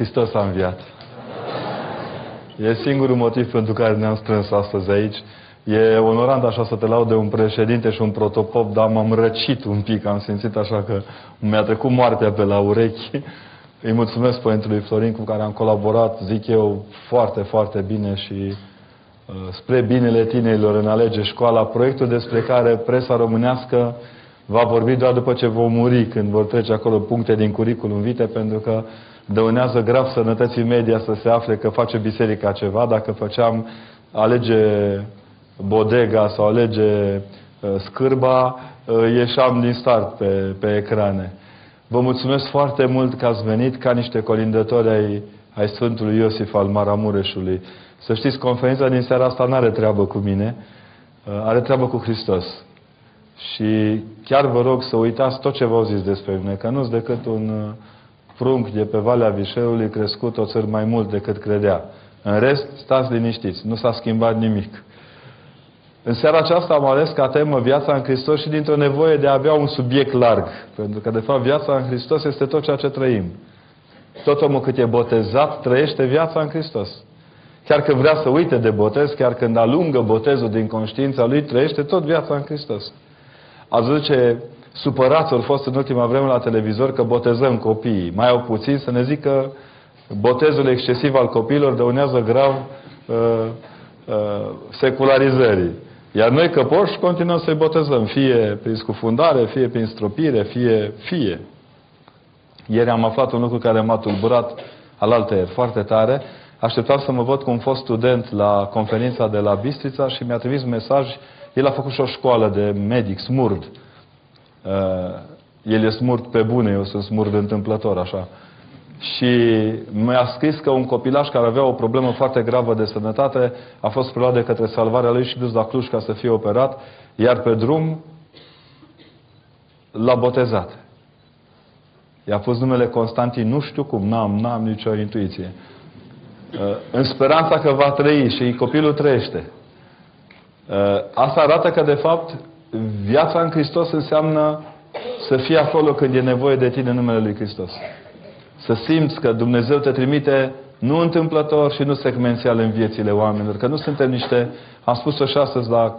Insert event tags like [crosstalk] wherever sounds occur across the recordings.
Hristos a înviat. E singurul motiv pentru care ne-am strâns astăzi aici. E onorant așa să te laud de un președinte și un protopop, dar m-am răcit un pic, am simțit așa că mi-a trecut moartea pe la urechi. Îi mulțumesc Părintelui Florin cu care am colaborat, zic eu, foarte, foarte bine și uh, spre binele tinerilor în alege școala, proiectul despre care presa românească va vorbi doar după ce vom muri, când vor trece acolo puncte din curriculum vitae, pentru că dăunează grav sănătății media să se afle că face biserica ceva. Dacă făceam alege bodega sau alege uh, scârba, uh, ieșeam din start pe, pe ecrane. Vă mulțumesc foarte mult că ați venit ca niște colindători ai, ai Sfântului Iosif al Maramureșului. Să știți, conferința din seara asta nu are treabă cu mine, uh, are treabă cu Hristos. Și chiar vă rog să uitați tot ce v-au zis despre mine, că nu-s decât un prunc de pe Valea Vișeului crescut o țări mai mult decât credea. În rest, stați liniștiți, nu s-a schimbat nimic. În seara aceasta am ales ca temă viața în Hristos și dintr-o nevoie de a avea un subiect larg. Pentru că, de fapt, viața în Hristos este tot ceea ce trăim. Tot omul cât e botezat, trăiește viața în Hristos. Chiar că vrea să uite de botez, chiar când alungă botezul din conștiința lui, trăiește tot viața în Hristos. Ați văzut ce supărați au fost în ultima vreme la televizor că botezăm copiii. Mai au puțin să ne zică botezul excesiv al copiilor dăunează grav uh, uh, secularizării. Iar noi căpoși continuăm să-i botezăm, fie prin scufundare, fie prin stropire, fie, fie. Ieri am aflat un lucru care m-a tulburat alaltăieri foarte tare. Așteptam să mă văd cu un fost student la conferința de la Bistrița și mi-a trimis mesaj. El a făcut și o școală de medic, smurd. Uh, el e smurd pe bune, eu sunt smurd întâmplător, așa. Și mi-a scris că un copilaș care avea o problemă foarte gravă de sănătate a fost preluat de către salvarea lui și dus la Cluj ca să fie operat, iar pe drum l-a botezat. I-a pus numele Constantin, nu știu cum, n-am, n-am nicio intuiție. Uh, în speranța că va trăi și copilul trăiește. Uh, asta arată că, de fapt, viața în Hristos înseamnă să fii acolo când e nevoie de tine în numele Lui Hristos. Să simți că Dumnezeu te trimite nu întâmplător și nu secvențial în viețile oamenilor. Că nu suntem niște, am spus-o și astăzi la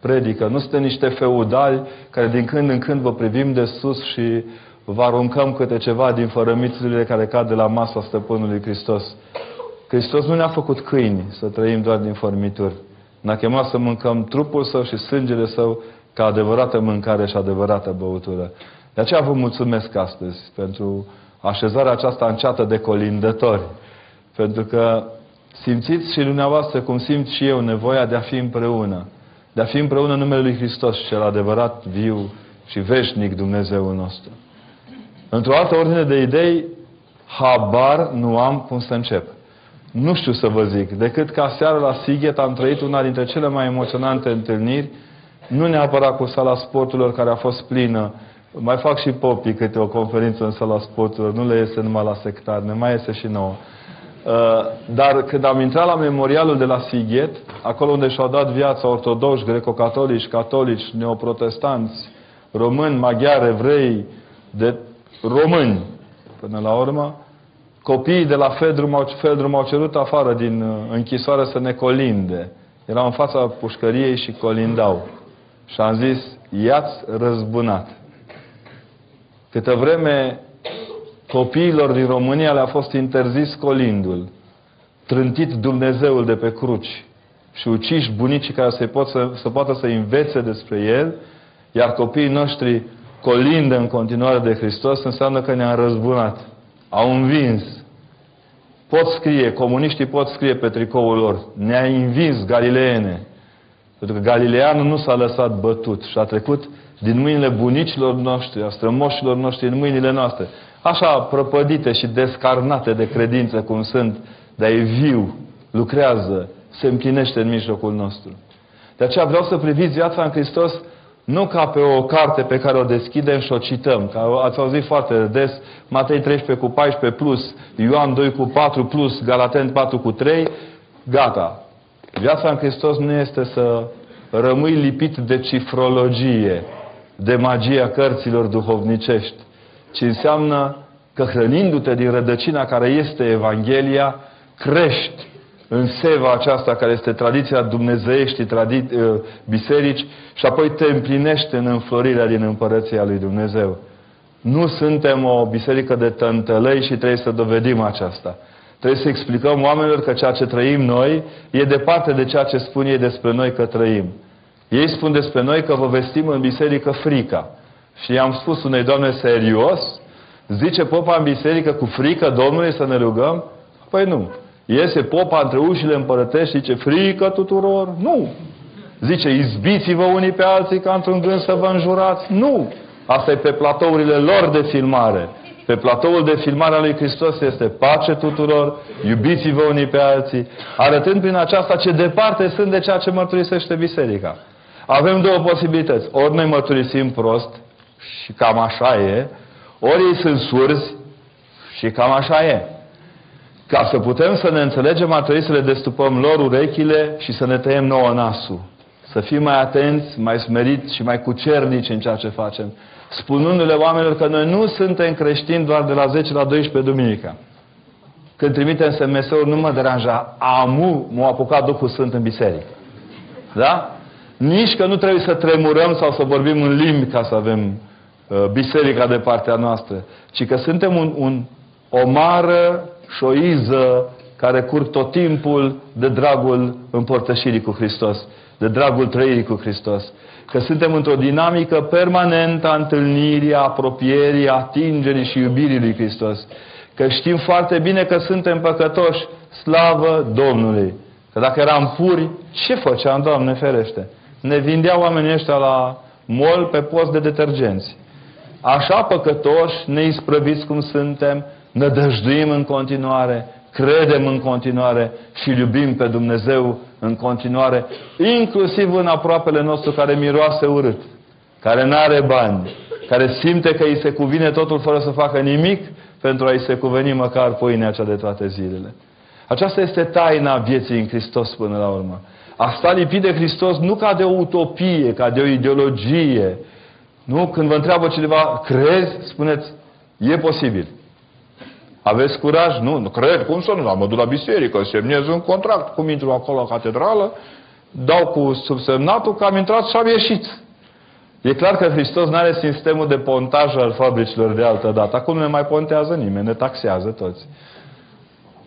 predică, nu suntem niște feudali care din când în când vă privim de sus și vă aruncăm câte ceva din fărămițurile care cad de la masa stăpânului Hristos. Hristos nu ne-a făcut câini să trăim doar din formituri. Ne-a chemat să mâncăm trupul său și sângele său ca adevărată mâncare și adevărată băutură. De aceea vă mulțumesc astăzi pentru așezarea aceasta înceată de colindători. Pentru că simțiți și dumneavoastră cum simt și eu nevoia de a fi împreună. De a fi împreună în numele Lui Hristos, cel adevărat, viu și veșnic Dumnezeul nostru. Într-o altă ordine de idei, habar nu am cum să încep. Nu știu să vă zic, decât că seara la Sighet am trăit una dintre cele mai emoționante întâlniri nu neapărat cu sala sporturilor care a fost plină. Mai fac și popii câte o conferință în sala sporturilor. Nu le iese numai la sectar, ne mai iese și nouă. Uh, dar când am intrat la memorialul de la Sighet, acolo unde și-au dat viața ortodoxi, greco-catolici, catolici, neoprotestanți, români, maghiari, evrei, de români, până la urmă, copiii de la Fedrum au, Fedrum au cerut afară din uh, închisoare să ne colinde. Erau în fața pușcăriei și colindau. Și am zis, i-ați răzbunat. Câte vreme copiilor din România le-a fost interzis colindul, trântit Dumnezeul de pe cruci și uciși bunicii care să, pot să, să poată să învețe despre El, iar copiii noștri colindă în continuare de Hristos, înseamnă că ne-a răzbunat. Au învins. Pot scrie, comuniștii pot scrie pe tricoul lor, ne-a învins galileene. Pentru că Galileanul nu s-a lăsat bătut și a trecut din mâinile bunicilor noștri, a strămoșilor noștri, în mâinile noastre. Așa prăpădite și descarnate de credință cum sunt, dar e viu, lucrează, se împlinește în mijlocul nostru. De aceea vreau să priviți viața în Hristos nu ca pe o carte pe care o deschidem și o cităm. Că ați auzit foarte des Matei 13 cu 14 plus, Ioan 2 cu 4 plus, Galaten 4 cu 3, gata. Viața în Hristos nu este să rămâi lipit de cifrologie, de magia cărților duhovnicești, ci înseamnă că hrănindu-te din rădăcina care este Evanghelia, crești în seva aceasta care este tradiția dumnezeieștii tradi- uh, biserici și apoi te împlinește în înflorirea din împărăția lui Dumnezeu. Nu suntem o biserică de tântălăi și trebuie să dovedim aceasta. Trebuie să explicăm oamenilor că ceea ce trăim noi e departe de ceea ce spun ei despre noi că trăim. Ei spun despre noi că vă vestim în biserică frica. Și i-am spus unei doamne serios, zice popa în biserică cu frică Domnului să ne rugăm? Păi nu. Iese popa între ușile împărătești și zice frică tuturor? Nu. Zice izbiți-vă unii pe alții ca într-un gând să vă înjurați? Nu. Asta e pe platourile lor de filmare. Pe platoul de filmare a lui Hristos este pace tuturor, iubiți-vă unii pe alții, arătând prin aceasta ce departe sunt de ceea ce mărturisește biserica. Avem două posibilități. Ori noi mărturisim prost și cam așa e, ori ei sunt surzi și cam așa e. Ca să putem să ne înțelegem, ar trebui să le destupăm lor urechile și să ne tăiem nouă nasul. Să fim mai atenți, mai smeriți și mai cucernici în ceea ce facem. Spunându-le oamenilor că noi nu suntem creștini doar de la 10 la 12 duminica. Când trimitem SMS-uri, nu mă deranja. Amu m-a apucat Duhul Sfânt în biserică. Da? Nici că nu trebuie să tremurăm sau să vorbim în limbi ca să avem uh, biserica de partea noastră, ci că suntem un, un, o mară și o iză care curg tot timpul de dragul împărtășirii cu Hristos, de dragul trăirii cu Hristos. Că suntem într-o dinamică permanentă a întâlnirii, a apropierii, a atingerii și iubirii lui Hristos. Că știm foarte bine că suntem păcătoși, slavă Domnului. Că dacă eram puri, ce făceam, Doamne ferește? Ne vindeau oamenii ăștia la mol pe post de detergenți. Așa păcătoși, neisprăviți cum suntem, nădăjduim în continuare, credem în continuare și iubim pe Dumnezeu în continuare, inclusiv în aproapele nostru care miroase urât, care nu are bani, care simte că îi se cuvine totul fără să facă nimic pentru a-i se cuveni măcar pâinea cea de toate zilele. Aceasta este taina vieții în Hristos până la urmă. A sta lipit de Hristos nu ca de o utopie, ca de o ideologie. Nu? Când vă întreabă cineva, crezi? Spuneți, e posibil. Aveți curaj? Nu, nu cred, cum să nu? Mă duc la biserică, semnez un contract, cum intru acolo la catedrală, dau cu subsemnatul că am intrat și am ieșit. E clar că Hristos nu are sistemul de pontaj al fabricilor de altă dată. Acum nu ne mai pontează nimeni, ne taxează toți.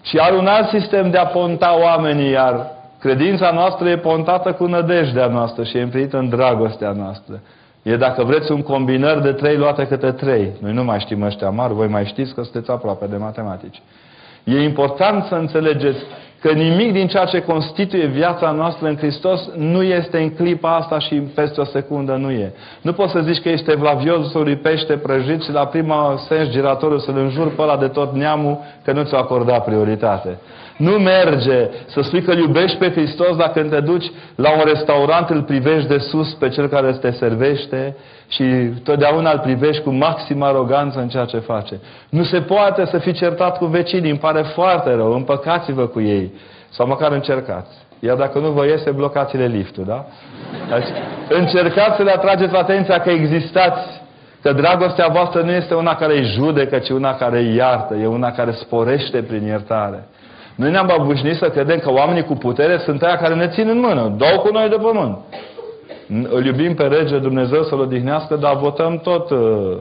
Și are un alt sistem de a ponta oamenii, iar credința noastră e pontată cu nădejdea noastră și e împlinită în dragostea noastră. E, dacă vreți, un combinări de trei luate câte trei. Noi nu mai știm ăștia mari, voi mai știți că sunteți aproape de matematici. E important să înțelegeți că nimic din ceea ce constituie viața noastră în Hristos nu este în clipa asta și peste o secundă nu e. Nu poți să zici că ești evlaviosul pește prăjit și la prima sens giratoriu să-l înjur pe ăla de tot neamul că nu ți-o acorda prioritate. Nu merge să spui că îl iubești pe Hristos dacă te duci la un restaurant, îl privești de sus pe cel care te servește și totdeauna îl privești cu maximă aroganță în ceea ce face. Nu se poate să fii certat cu vecinii, îmi pare foarte rău, împăcați-vă cu ei. Sau măcar încercați. Iar dacă nu vă iese, blocați-le liftul, da? Deci, încercați să le atrageți atenția că existați Că dragostea voastră nu este una care îi judecă, ci una care îi iartă, e una care sporește prin iertare. Noi ne-am babușnit să credem că oamenii cu putere sunt aia care ne țin în mână, dau cu noi de pământ. Îl iubim pe rege Dumnezeu să-l odihnească, dar votăm tot. Uh, uh,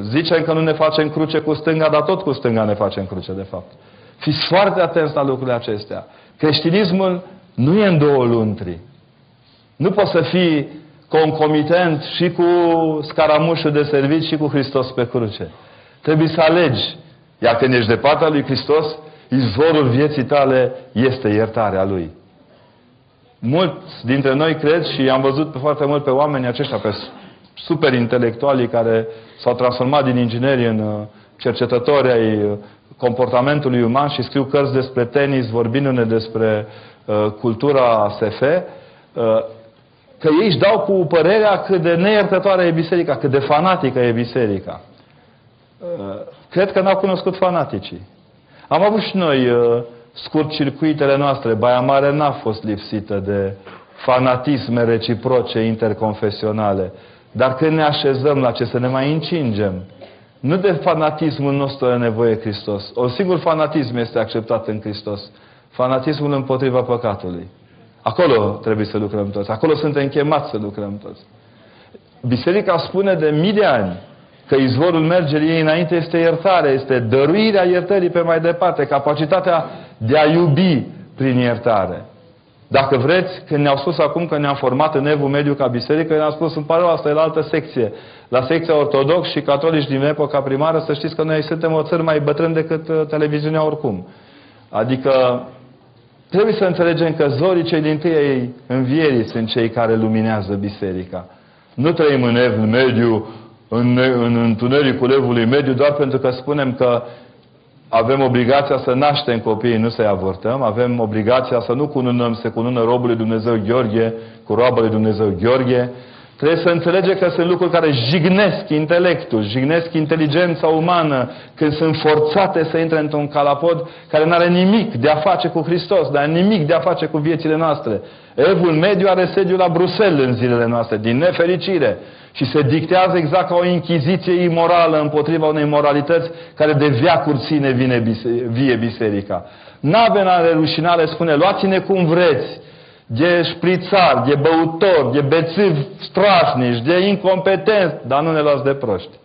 zicem că nu ne facem cruce cu stânga, dar tot cu stânga ne facem cruce, de fapt. Fiți foarte atenți la lucrurile acestea. Creștinismul nu e în două luntri. Nu poți să fii concomitent și cu scaramușul de servici și cu Hristos pe cruce. Trebuie să alegi. Iar când ești de partea lui Hristos, izvorul vieții tale este iertarea Lui. Mulți dintre noi cred și am văzut pe foarte mult pe oamenii aceștia, pe super intelectualii care s-au transformat din ingineri în uh, cercetători ai uh, comportamentului uman și scriu cărți despre tenis, vorbindu-ne despre uh, cultura SF, uh, că ei își dau cu părerea cât de neiertătoare e biserica, cât de fanatică e biserica. Uh, cred că n-au cunoscut fanaticii. Am avut și noi uh, scurt circuitele noastre. Baia Mare n-a fost lipsită de fanatisme reciproce interconfesionale. Dar când ne așezăm la ce să ne mai încingem, Nu de fanatismul nostru are nevoie Hristos. O singur fanatism este acceptat în Hristos. Fanatismul împotriva păcatului. Acolo trebuie să lucrăm toți. Acolo suntem chemați să lucrăm toți. Biserica spune de mii de ani că izvorul mergerii ei înainte este iertare, este dăruirea iertării pe mai departe, capacitatea de a iubi prin iertare. Dacă vreți, când ne-au spus acum că ne-am format în Evul Mediu ca biserică, ne-am spus, în pare asta e la altă secție. La secția ortodox și catolici din epoca primară, să știți că noi suntem o țară mai bătrân decât uh, televiziunea oricum. Adică trebuie să înțelegem că zorii cei din tâi învierii sunt cei care luminează biserica. Nu trăim în Evul Mediu, în, în întunericul Evului Mediu, doar pentru că spunem că avem obligația să naștem copiii, nu să-i avortăm. Avem obligația să nu cununăm, să cunună robul lui Dumnezeu Gheorghe cu roaba lui Dumnezeu Gheorghe. Trebuie să înțelege că sunt lucruri care jignesc intelectul, jignesc inteligența umană când sunt forțate să intre într-un calapod care nu are nimic de a face cu Hristos, dar nimic de a face cu viețile noastre. Evul mediu are sediu la Bruxelles în zilele noastre, din nefericire. Și se dictează exact ca o inchiziție imorală împotriva unei moralități care de viacuri ține vine bise, vie biserica. N-avem rușinare spune, luați-ne cum vreți, de șprițar, de băutor, de bețiv strașnici, de incompetenți, dar nu ne luați de proști.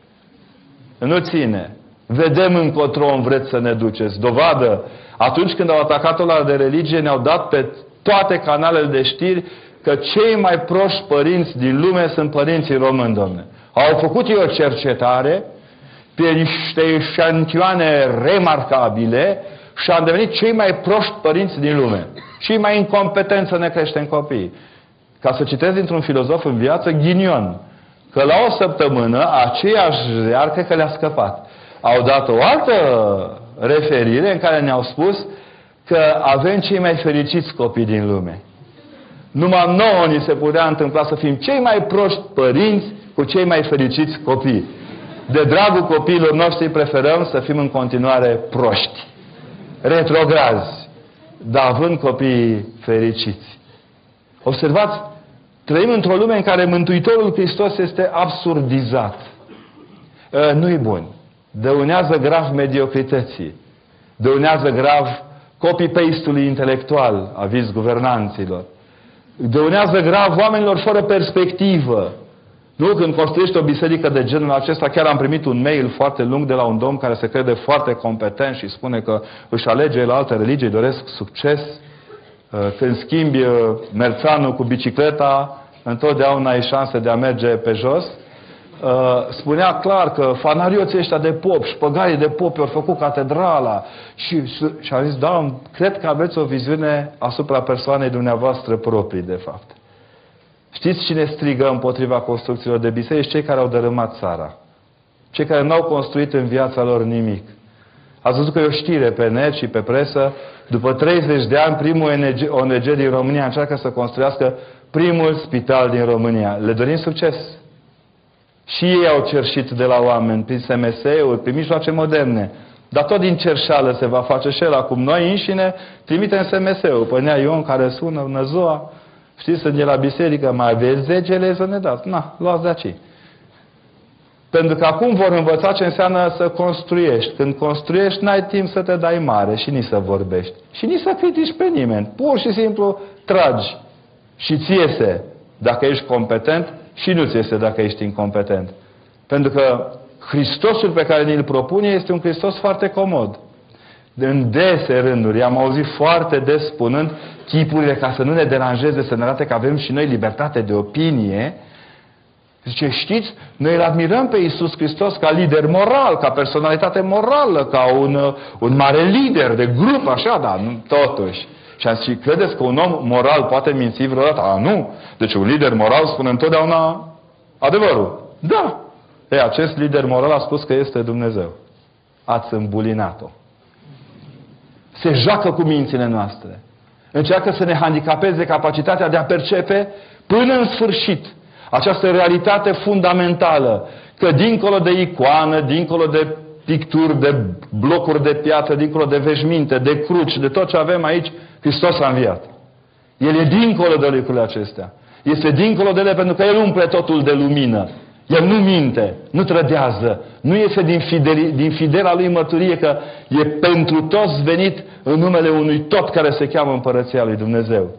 Nu ține. Vedem încotro vreți să ne duceți. Dovadă, atunci când au atacat-o la de religie, ne-au dat pe toate canalele de știri că cei mai proști părinți din lume sunt părinții români, domne. Au făcut ei o cercetare pe niște șantioane remarcabile și au devenit cei mai proști părinți din lume. Cei mai incompetenți să ne creștem copiii. Ca să citesc dintr-un filozof în viață, ghinion, că la o săptămână aceiași ziar, cred că le-a scăpat. Au dat o altă referire în care ne-au spus că avem cei mai fericiți copii din lume. Numai nouă ni se putea întâmpla să fim cei mai proști părinți cu cei mai fericiți copii. De dragul copiilor noștri preferăm să fim în continuare proști, retrograzi, dar având copii fericiți. Observați, trăim într-o lume în care Mântuitorul Hristos este absurdizat. Ă, nu-i bun. Dăunează grav mediocrității. Dăunează grav copy-paste-ului intelectual, aviz guvernanților dăunează grav oamenilor fără perspectivă. Nu, când construiești o biserică de genul acesta, chiar am primit un mail foarte lung de la un domn care se crede foarte competent și spune că își alege la alte religii, doresc succes. Uh, când schimbi uh, merțanul cu bicicleta, întotdeauna ai șanse de a merge pe jos. Uh, spunea clar că fanarioții ăștia de pop și șpăgarii de pop au făcut catedrala și, și a zis, da, cred că aveți o viziune asupra persoanei dumneavoastră proprii, de fapt. Știți cine strigă împotriva construcțiilor de biserici? Cei care au dărâmat țara. Cei care n-au construit în viața lor nimic. Ați văzut că e o știre pe net și pe presă. După 30 de ani, primul ONG din România încearcă să construiască primul spital din România. Le dorim succes. Și ei au cerșit de la oameni prin SMS-uri, prin mijloace moderne. Dar tot din cerșală se va face și el acum. Noi înșine trimitem SMS-ul pe Nea Ion care sună, bună ziua, știți, sunt de la biserică, mai aveți 10 lei să ne dați. Na, luați de aici. Pentru că acum vor învăța ce înseamnă să construiești. Când construiești, n-ai timp să te dai mare și nici să vorbești. Și nici să critici pe nimeni. Pur și simplu tragi. Și ți iese, dacă ești competent, și nu ți este dacă ești incompetent. Pentru că Hristosul pe care ni-l propune este un Hristos foarte comod. În dese rânduri am auzit foarte des spunând chipurile ca să nu ne deranjeze, să ne arate că avem și noi libertate de opinie. Zice, știți, noi îl admirăm pe Iisus Hristos ca lider moral, ca personalitate morală, ca un, un mare lider de grup, așa, dar nu, totuși. Și am zis, credeți că un om moral poate minți vreodată? A, nu. Deci un lider moral spune întotdeauna adevărul. Da. Ei, acest lider moral a spus că este Dumnezeu. Ați îmbulinat-o. Se joacă cu mințile noastre. Încearcă să ne handicapeze capacitatea de a percepe până în sfârșit această realitate fundamentală că dincolo de icoană, dincolo de picturi, de blocuri de piatră, dincolo de veșminte, de cruci, de tot ce avem aici, Hristos a înviat. El e dincolo de lucrurile acestea. Este dincolo de ele pentru că El umple totul de lumină. El nu minte, nu trădează, nu iese din, fideli, din fidela lui mărturie că e pentru toți venit în numele unui tot care se cheamă Împărăția lui Dumnezeu.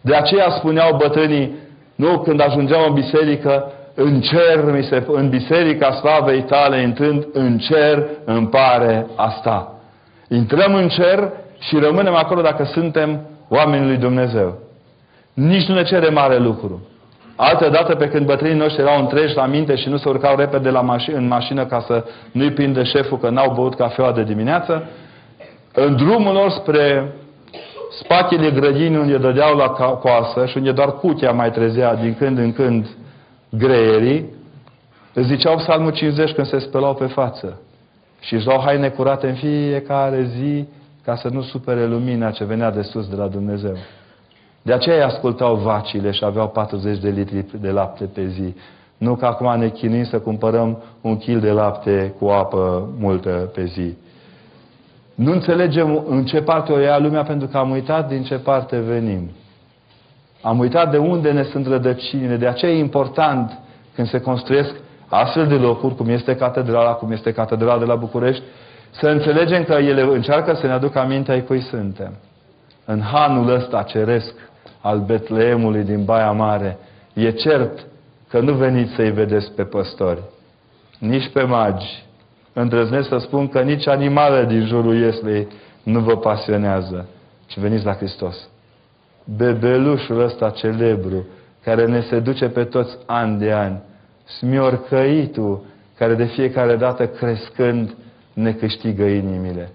De aceea spuneau bătrânii, nu, când ajungeau în biserică, în cer, mi se, în biserica slavei tale, intrând în cer, îmi pare asta. Intrăm în cer și rămânem acolo dacă suntem oamenii lui Dumnezeu. Nici nu ne cere mare lucru. Altă dată pe când bătrânii noștri erau întreși la minte și nu se urcau repede la maș- în mașină ca să nu-i prinde șeful că n-au băut cafeaua de dimineață, în drumul lor spre spatele grădinii unde dădeau la coasă și unde doar cutia mai trezea din când în când greierii, îți ziceau psalmul 50 când se spălau pe față. Și își luau haine curate în fiecare zi ca să nu supere lumina ce venea de sus de la Dumnezeu. De aceea îi ascultau vacile și aveau 40 de litri de lapte pe zi. Nu că acum ne chinuim să cumpărăm un kil de lapte cu apă multă pe zi. Nu înțelegem în ce parte o ia lumea pentru că am uitat din ce parte venim. Am uitat de unde ne sunt rădăcinile. De aceea e important când se construiesc astfel de locuri, cum este catedrala, cum este catedrala de la București, să înțelegem că ele încearcă să ne aducă aminte ai cui suntem. În hanul ăsta ceresc al Betleemului din Baia Mare, e cert că nu veniți să-i vedeți pe păstori, nici pe magi. Îndrăznesc să spun că nici animalele din jurul Ieslei nu vă pasionează, ci veniți la Hristos. Bebelușul ăsta celebru, care ne seduce pe toți ani de ani, smiorcăitul, care de fiecare dată crescând ne câștigă inimile.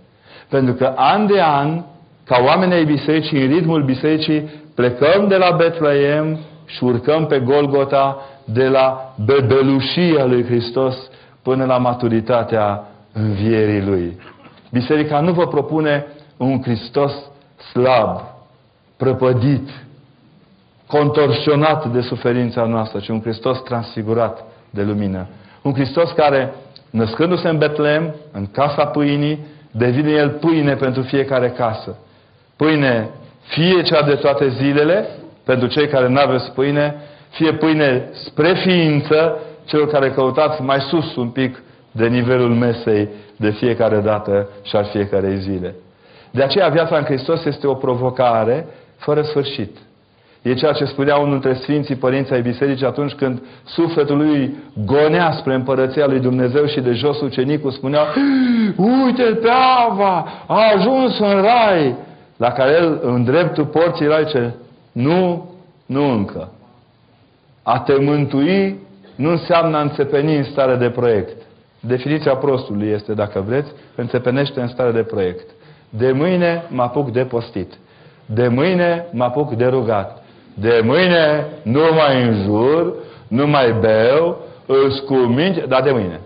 Pentru că an de an, ca oameni ai bisericii, în ritmul bisericii, plecăm de la Betleem și urcăm pe Golgota de la bebelușia lui Hristos până la maturitatea învierii Lui. Biserica nu vă propune un Hristos slab, prăpădit, contorsionat de suferința noastră, ci un Hristos transfigurat de lumină. Un Hristos care, născându-se în Betlehem, în casa pâinii, devine El pâine pentru fiecare casă. Pâine fie cea de toate zilele, pentru cei care nu aveți pâine, fie pâine spre ființă, celor care căutați mai sus un pic de nivelul mesei de fiecare dată și al fiecarei zile. De aceea viața în Hristos este o provocare fără sfârșit. E ceea ce spunea unul dintre Sfinții Părinții ai Bisericii atunci când sufletul lui gonea spre împărăția lui Dumnezeu și de jos ucenicul spunea Uite pe Ava, a ajuns în rai. La care el, în dreptul porții, era ce? Nu, nu încă. A te mântui nu înseamnă a înțepeni în stare de proiect. Definiția prostului este, dacă vreți, înțepenește în stare de proiect. De mâine mă apuc de postit. De mâine mă apuc de rugat. De mâine nu mai înjur, nu mai beu, îți cuminte, dar de mâine.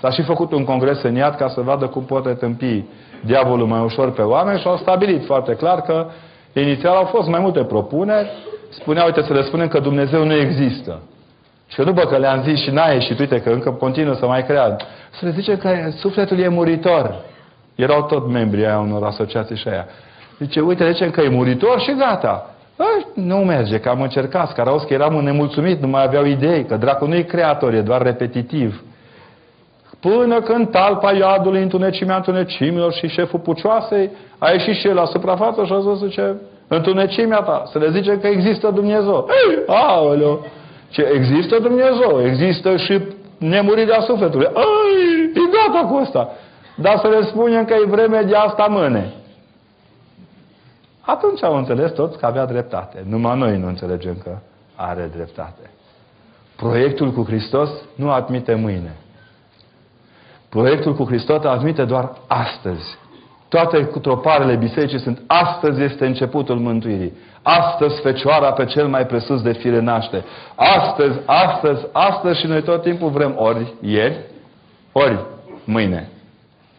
S-a și făcut un congres în iad ca să vadă cum poate tâmpi diavolul mai ușor pe oameni și au stabilit foarte clar că inițial au fost mai multe propuneri. Spunea, uite, să le spunem că Dumnezeu nu există. Și că după că le-am zis și n-a ieșit, uite că încă continuă să mai crea, să le zice că sufletul e muritor. Erau tot membrii aia unor asociații și aia. Zice, uite, zicem că e muritor și gata. Bă, nu merge, că am încercat. Scarauschi eram nemulțumit, nu mai aveau idei, că dracu nu e creator, e doar repetitiv. Până când talpa iadului întunecimea întunecimilor și șeful pucioasei a ieșit și el la suprafață și a zis, zice, întunecimea ta, să le zice că există Dumnezeu. Ei, aoleu, ce există Dumnezeu, există și nemurirea sufletului. Ai, e gata cu asta. Dar să le spunem că e vreme de asta mâne. Atunci au înțeles toți că avea dreptate. Numai noi nu înțelegem că are dreptate. Proiectul cu Hristos nu admite mâine. Proiectul cu Hristos admite doar astăzi. Toate troparele bisericii sunt astăzi este începutul mântuirii. Astăzi Fecioara pe cel mai presus de fire naște. Astăzi, astăzi, astăzi și noi tot timpul vrem ori ieri, ori mâine.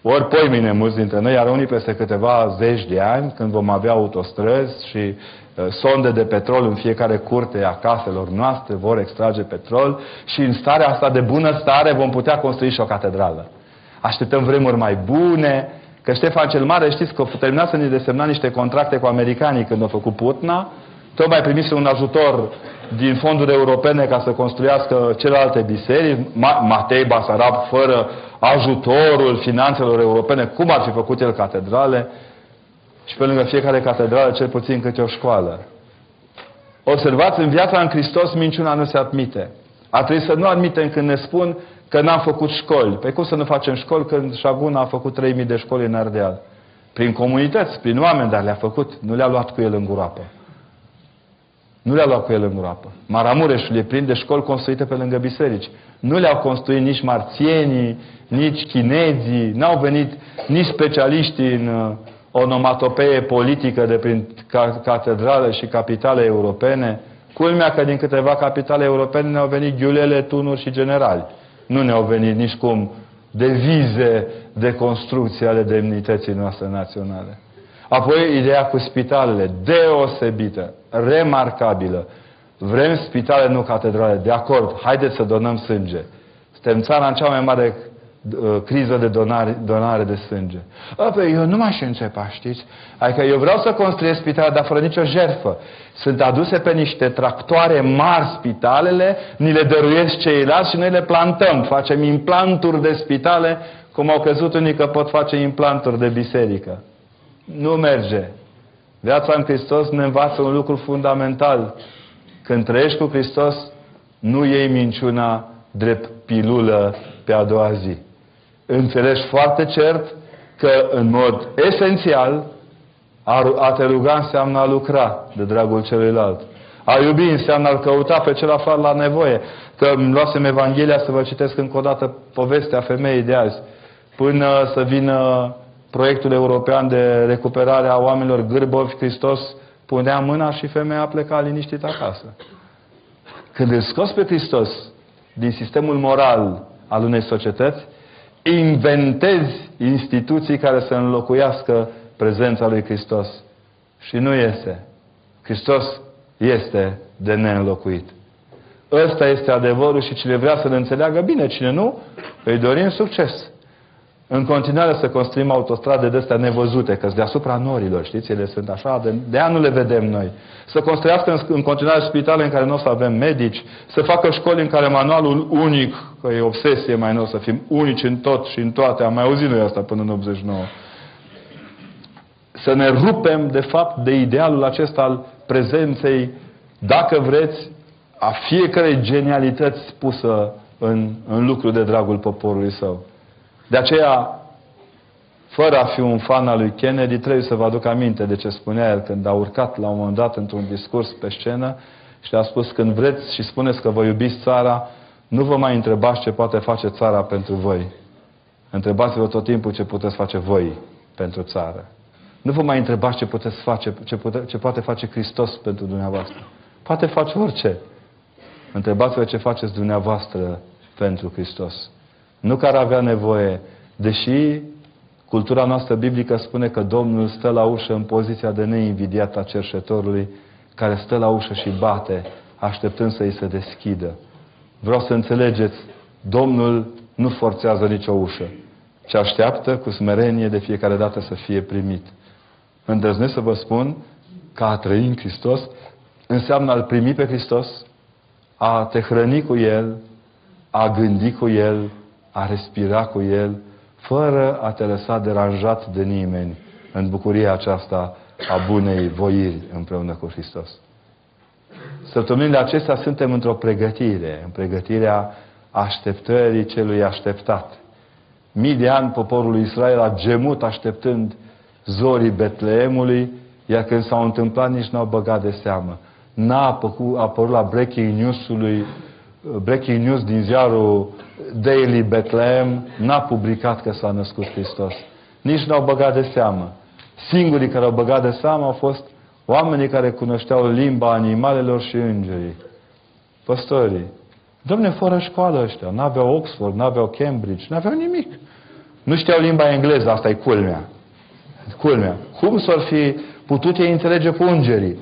Ori poi mine mulți dintre noi, iar unii peste câteva zeci de ani, când vom avea autostrăzi și uh, sonde de petrol în fiecare curte a caselor noastre, vor extrage petrol și în starea asta de bună stare vom putea construi și o catedrală. Așteptăm vremuri mai bune, că Ștefan cel Mare, știți că terminat să ne desemna niște contracte cu americanii când au făcut Putna, tocmai primise un ajutor din fonduri europene ca să construiască celelalte biserici, Matei Basarab, fără ajutorul finanțelor europene, cum ar fi făcut el catedrale, și pe lângă fiecare catedrală cel puțin câte o școală. Observați, în viața în Hristos minciuna nu se admite. A trebuit să nu admitem când ne spun că n-am făcut școli. Păi cum să nu facem școli când Șaguna a făcut 3000 de școli în Ardeal? Prin comunități, prin oameni, dar le-a făcut. Nu le-a luat cu el în groapă. Nu le-a luat cu el în groapă. Maramureșul e plin de școli construite pe lângă biserici. Nu le-au construit nici marțienii, nici chinezii, n-au venit nici specialiștii în uh, onomatopee politică de prin catedrale și capitale europene. Culmea că din câteva capitale europene ne-au venit ghiulele, tunuri și generali. Nu ne-au venit nici cum devize de construcție ale demnității noastre naționale. Apoi ideea cu spitalele, deosebită, remarcabilă. Vrem spitale, nu catedrale. De acord, haideți să donăm sânge. Suntem țara în cea mai mare uh, criză de donare, donare de sânge. Păi eu nu m-aș începa, știți? Adică eu vreau să construiesc spitale, dar fără nicio jerfă. Sunt aduse pe niște tractoare mari spitalele, ni le dăruiesc ceilalți și noi le plantăm. Facem implanturi de spitale, cum au căzut unii că pot face implanturi de biserică. Nu merge. Viața în Hristos ne învață un lucru fundamental. Când trăiești cu Hristos, nu iei minciuna drept pilulă pe a doua zi. Înțelegi foarte cert că în mod esențial a te ruga înseamnă a lucra de dragul celuilalt. A iubi înseamnă a căuta pe cel aflat la nevoie. Că îmi luasem Evanghelia să vă citesc încă o dată povestea femeii de azi. Până să vină proiectul european de recuperare a oamenilor gârbovi, Hristos punea mâna și femeia pleca liniștit acasă. Când îl scos pe Hristos din sistemul moral al unei societăți, inventezi instituții care să înlocuiască prezența lui Hristos. Și nu este. Hristos este de neînlocuit. Ăsta este adevărul și cine vrea să-l înțeleagă bine, cine nu, îi dorim succes în continuare să construim autostrade de astea nevăzute, că deasupra norilor, știți, ele sunt așa, de, de nu le vedem noi. Să construiască în, în continuare spitale în care nu o să avem medici, să facă școli în care manualul unic, că e obsesie mai nou să fim unici în tot și în toate, am mai auzit noi asta până în 89. Să ne rupem, de fapt, de idealul acesta al prezenței, dacă vreți, a fiecărei genialități pusă în, în lucru de dragul poporului său. De aceea, fără a fi un fan al lui Kennedy, trebuie să vă aduc aminte de ce spunea el când a urcat la un moment dat într-un discurs pe scenă și a spus, când vreți și spuneți că vă iubiți țara, nu vă mai întrebați ce poate face țara pentru voi. Întrebați-vă tot timpul ce puteți face voi pentru țară. Nu vă mai întrebați ce puteți face, ce, pute, ce poate face Hristos pentru dumneavoastră. Poate face orice. Întrebați-vă ce faceți dumneavoastră pentru Hristos. Nu că ar avea nevoie, deși cultura noastră biblică spune că Domnul stă la ușă în poziția de neinvidiat a cerșetorului, care stă la ușă și bate, așteptând să îi se deschidă. Vreau să înțelegeți, Domnul nu forțează nicio ușă, ci așteaptă cu smerenie de fiecare dată să fie primit. Îndrăznesc să vă spun că a trăi în Hristos înseamnă a-L primi pe Hristos, a te hrăni cu El, a gândi cu El, a respira cu El, fără a te lăsa deranjat de nimeni în bucuria aceasta a bunei voiri împreună cu Hristos. Săptămânile acestea suntem într-o pregătire, în pregătirea așteptării celui așteptat. Mii de ani poporul lui Israel a gemut așteptând zorii Betleemului, iar când s-au întâmplat nici n-au băgat de seamă. N-a apărut la breaking news-ului breaking news din ziarul Daily Bethlehem n-a publicat că s-a născut Hristos. Nici n-au băgat de seamă. Singurii care au băgat de seamă au fost oamenii care cunoșteau limba animalelor și îngerii. Păstorii. Domne, fără școală ăștia. N-aveau Oxford, n-aveau Cambridge, n-aveau nimic. Nu știau limba engleză, asta e culmea. Culmea. Cum s-ar fi putut ei înțelege cu îngerii?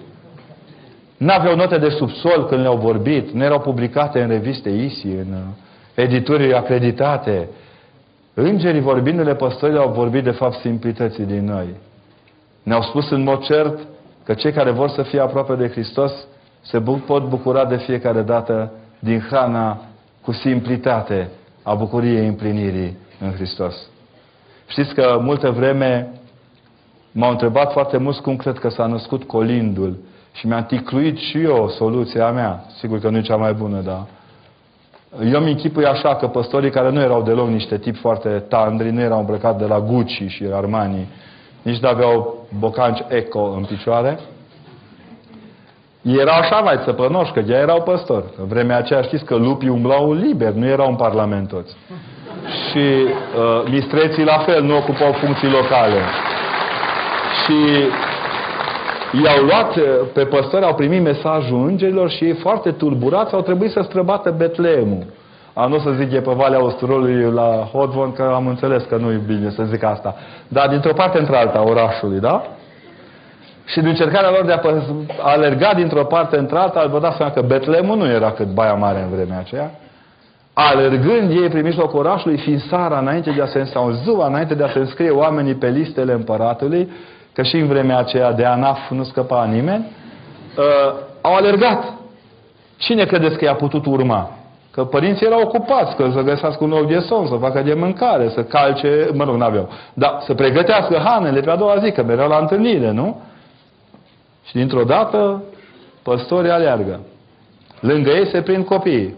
N-aveau note de subsol când le-au vorbit, nu erau publicate în reviste ISI, în uh, edituri acreditate. Îngerii vorbindu-le păstorii au vorbit de fapt simplității din noi. Ne-au spus în mod cert că cei care vor să fie aproape de Hristos se pot bucura de fiecare dată din hrana cu simplitate a bucuriei împlinirii în Hristos. Știți că multă vreme m-au întrebat foarte mulți cum cred că s-a născut colindul și mi-a ticluit și eu soluția mea. Sigur că nu e cea mai bună, dar eu mi închipui așa că păstorii care nu erau deloc niște tipi foarte tandri, nu erau îmbrăcați de la Gucci și Armani, nici nu aveau bocanci eco în picioare, era așa mai țăpănoși, că ei erau păstori. În vremea aceea știți că lupii umblau liber, nu erau în parlament toți. Și uh, mistreții la fel nu ocupau funcții locale. Și i-au luat uh, pe păstori, au primit mesajul îngerilor și ei foarte tulburați au trebuit să străbată Betleemul. A, nu să zic e pe Valea Osturului la Hodvon, că am înțeles că nu e bine să zic asta. Dar dintr-o parte într-alta orașului, da? Și din încercarea lor de a alerga dintr-o parte într-alta, vă dați seama că Betlemul nu era cât Baia Mare în vremea aceea. Alergând ei prin mijlocul orașului, fiind sara înainte de a se sau ziua înainte de a se înscrie oamenii pe listele împăratului, că și în vremea aceea de ANAF nu scăpa nimeni, uh, au alergat. Cine credeți că i-a putut urma? Că părinții erau ocupați, că să găsească un loc de somn, să facă de mâncare, să calce, mă rog, n-aveau. Dar să pregătească hanele pe a doua zi, că mereau la întâlnire, nu? Și dintr-o dată, păstorii aleargă. Lângă ei se prind copiii.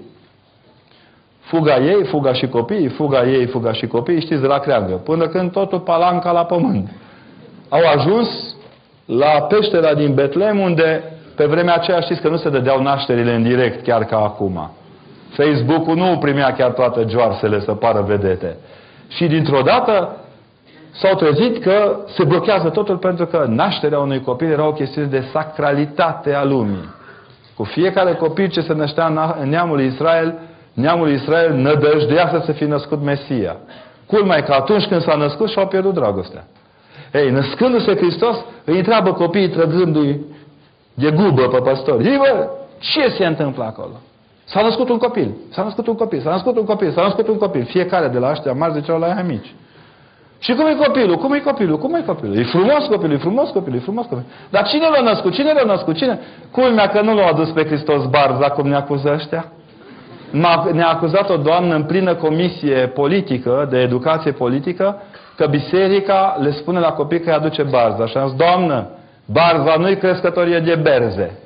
Fuga ei, fuga și copiii, fuga ei, fuga și copiii, știți, de la creangă. Până când totul palanca la pământ. Au ajuns la peștera din Betlehem, unde pe vremea aceea știți că nu se dădeau nașterile în direct, chiar ca acum. Facebook-ul nu primea chiar toate joarsele să pară vedete. Și dintr-o dată s-au trezit că se blochează totul pentru că nașterea unui copil era o chestiune de sacralitate a lumii. Cu fiecare copil ce se năștea în neamul Israel, neamul Israel nădăjdea să se fi născut Mesia. Culmea că atunci când s-a născut și-au pierdut dragostea. Ei, născându-se Hristos, îi întreabă copiii trăgându-i de gubă pe păstori. Ei, bă, ce se întâmplă acolo? S-a născut un copil, s-a născut un copil, s-a născut un copil, s-a născut un copil. Fiecare de la ăștia mari ziceau la ea mici. Și cum e copilul? Cum e copilul? Cum e copilul? E frumos copilul, e frumos copilul, e frumos copilul. Dar cine l-a născut? Cine l-a născut? Cine? Culmea că nu l-a adus pe Hristos Barza, cum ne acuză ăștia. Ne-a acuzat o doamnă în plină comisie politică, de educație politică, că biserica le spune la copii că îi aduce barza. Și am zis, doamnă, barza nu-i crescătorie de berze.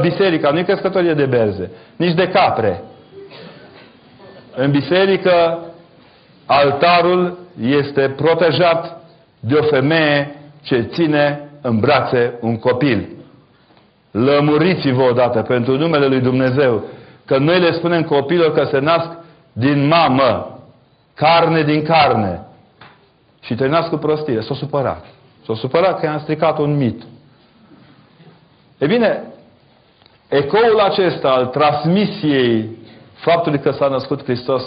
Biserica nu-i crescătorie de berze, nici de capre. În biserică, altarul este protejat de o femeie ce ține în brațe un copil. Lămuriți-vă odată pentru numele Lui Dumnezeu că noi le spunem copilor că se nasc din mamă, carne din carne. Și te nasc cu prostie. S-a supărat. S-a supărat că i-am stricat un mit. E bine, ecoul acesta al transmisiei faptului că s-a născut Hristos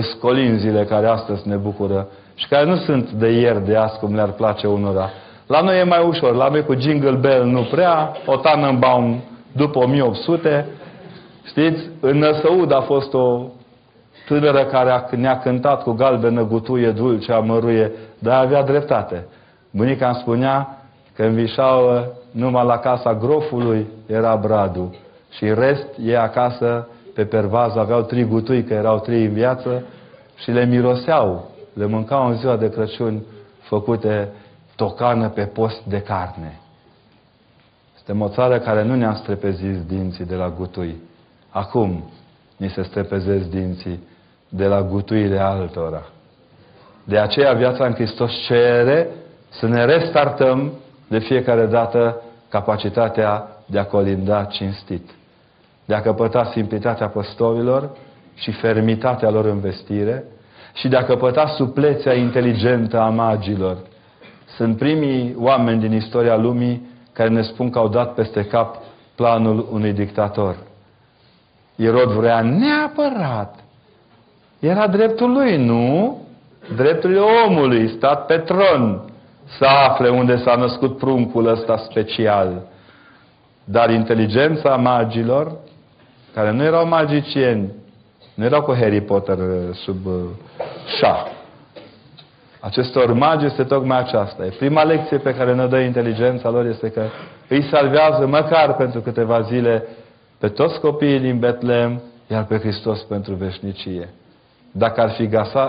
scolinzile care astăzi ne bucură și care nu sunt de ieri, de azi, cum le-ar place unora. La noi e mai ușor. La noi cu Jingle Bell nu prea. O Tannenbaum după 1800. Știți? În Năsăud a fost o tânără care ne-a cântat cu galbenă gutuie dulce, amăruie, dar avea dreptate. Bunica îmi spunea că în Vișaua, numai la casa grofului era bradul. Și în rest, ei acasă pe pervaz aveau trei gutui, că erau trei în viață, și le miroseau, le mâncau în ziua de Crăciun făcute tocană pe post de carne. Suntem o țară care nu ne-a strepezit dinții de la gutui. Acum ni se strepezesc dinții de la gutuile altora. De aceea viața în Hristos cere să ne restartăm de fiecare dată capacitatea de a colinda cinstit de a căpăta simplitatea păstorilor și fermitatea lor în vestire și de a căpăta suplețea inteligentă a magilor. Sunt primii oameni din istoria lumii care ne spun că au dat peste cap planul unui dictator. Irod vrea neapărat. Era dreptul lui, nu? Dreptul omului, stat pe tron, să afle unde s-a născut pruncul ăsta special. Dar inteligența magilor care nu erau magicieni, nu erau cu Harry Potter uh, sub uh, șah. acestor magi este tocmai aceasta. E prima lecție pe care ne dă inteligența lor este că îi salvează măcar pentru câteva zile pe toți copiii din Betlehem, iar pe Hristos pentru veșnicie. Dacă ar fi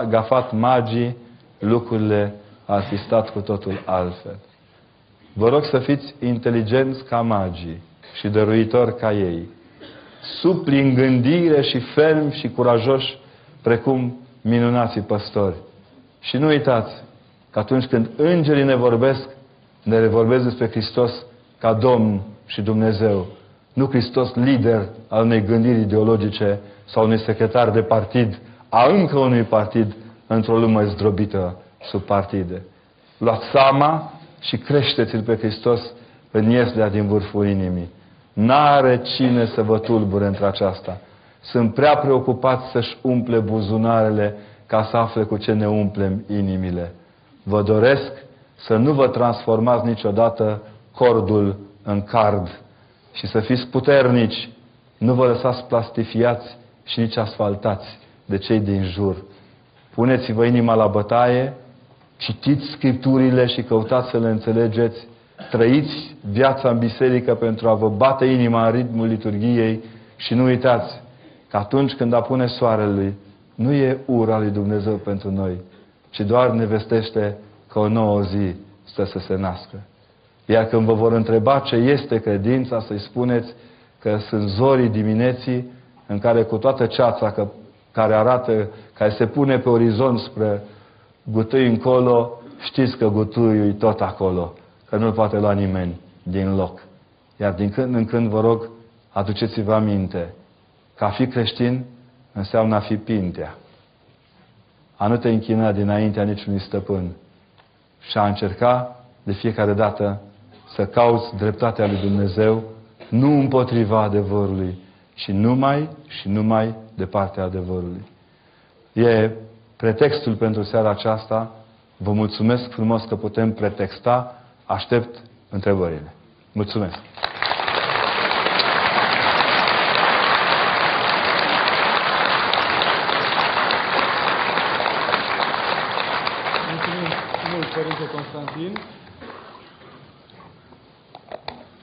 gafat magii, lucrurile ar fi stat cu totul altfel. Vă rog să fiți inteligenți ca magii și dăruitori ca ei. Supli în gândire și fermi și curajoși precum minunații păstori. Și nu uitați că atunci când îngerii ne vorbesc, ne vorbesc despre Hristos ca Domn și Dumnezeu. Nu Hristos lider al unei gândiri ideologice sau unui secretar de partid, a încă unui partid într-o lume zdrobită sub partide. Luați seama și creșteți-L pe Hristos în ieslea din vârful inimii. N-are cine să vă tulbure între aceasta. Sunt prea preocupați să-și umple buzunarele ca să afle cu ce ne umplem inimile. Vă doresc să nu vă transformați niciodată cordul în card și să fiți puternici. Nu vă lăsați plastifiați și nici asfaltați de cei din jur. Puneți-vă inima la bătaie, citiți Scripturile și căutați să le înțelegeți, trăiți viața în biserică pentru a vă bate inima în ritmul liturgiei și nu uitați că atunci când apune soarele, nu e ura lui Dumnezeu pentru noi, ci doar ne vestește că o nouă zi stă să se nască. Iar când vă vor întreba ce este credința, să-i spuneți că sunt zorii dimineții în care cu toată ceața că, care arată, care se pune pe orizont spre gutui încolo, știți că gutuiul e tot acolo, că nu-l poate lua nimeni din loc. Iar din când în când, vă rog, aduceți-vă aminte că a fi creștin înseamnă a fi pintea. A nu te închina dinaintea niciunui stăpân și a încerca de fiecare dată să cauți dreptatea lui Dumnezeu nu împotriva adevărului, ci numai și numai de partea adevărului. E pretextul pentru seara aceasta. Vă mulțumesc frumos că putem pretexta. Aștept întrebările. Mulțumesc! Părinte Constantin.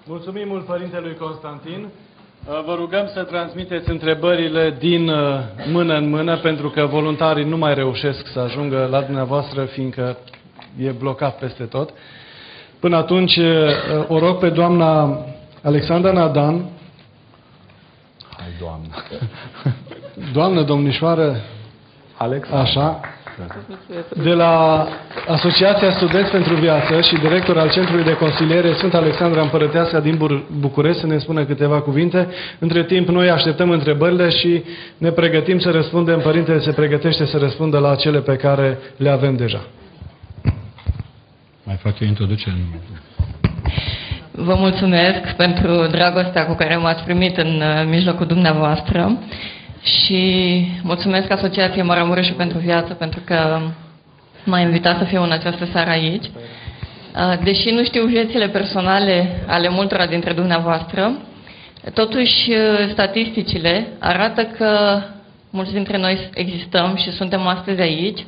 Mulțumim mult Părintelui Constantin. Uh, vă rugăm să transmiteți întrebările din uh, mână în mână, pentru că voluntarii nu mai reușesc să ajungă la dumneavoastră, fiindcă e blocat peste tot. Până atunci, uh, o rog pe doamna Alexandra Nadan. Hai, doamnă. Doamnă, domnișoară. Alex. Așa de la Asociația Studenți pentru Viață și director al Centrului de Consiliere sunt Alexandra Împărăteasca din București să ne spună câteva cuvinte. Între timp, noi așteptăm întrebările și ne pregătim să răspundem. Părintele se pregătește să răspundă la cele pe care le avem deja. Mai fac eu introducere. Vă mulțumesc pentru dragostea cu care m-ați primit în uh, mijlocul dumneavoastră și mulțumesc Asociației Maramureșu pentru Viață pentru că m-a invitat să fiu în această seară aici. Deși nu știu viețile personale ale multora dintre dumneavoastră, totuși statisticile arată că mulți dintre noi existăm și suntem astăzi aici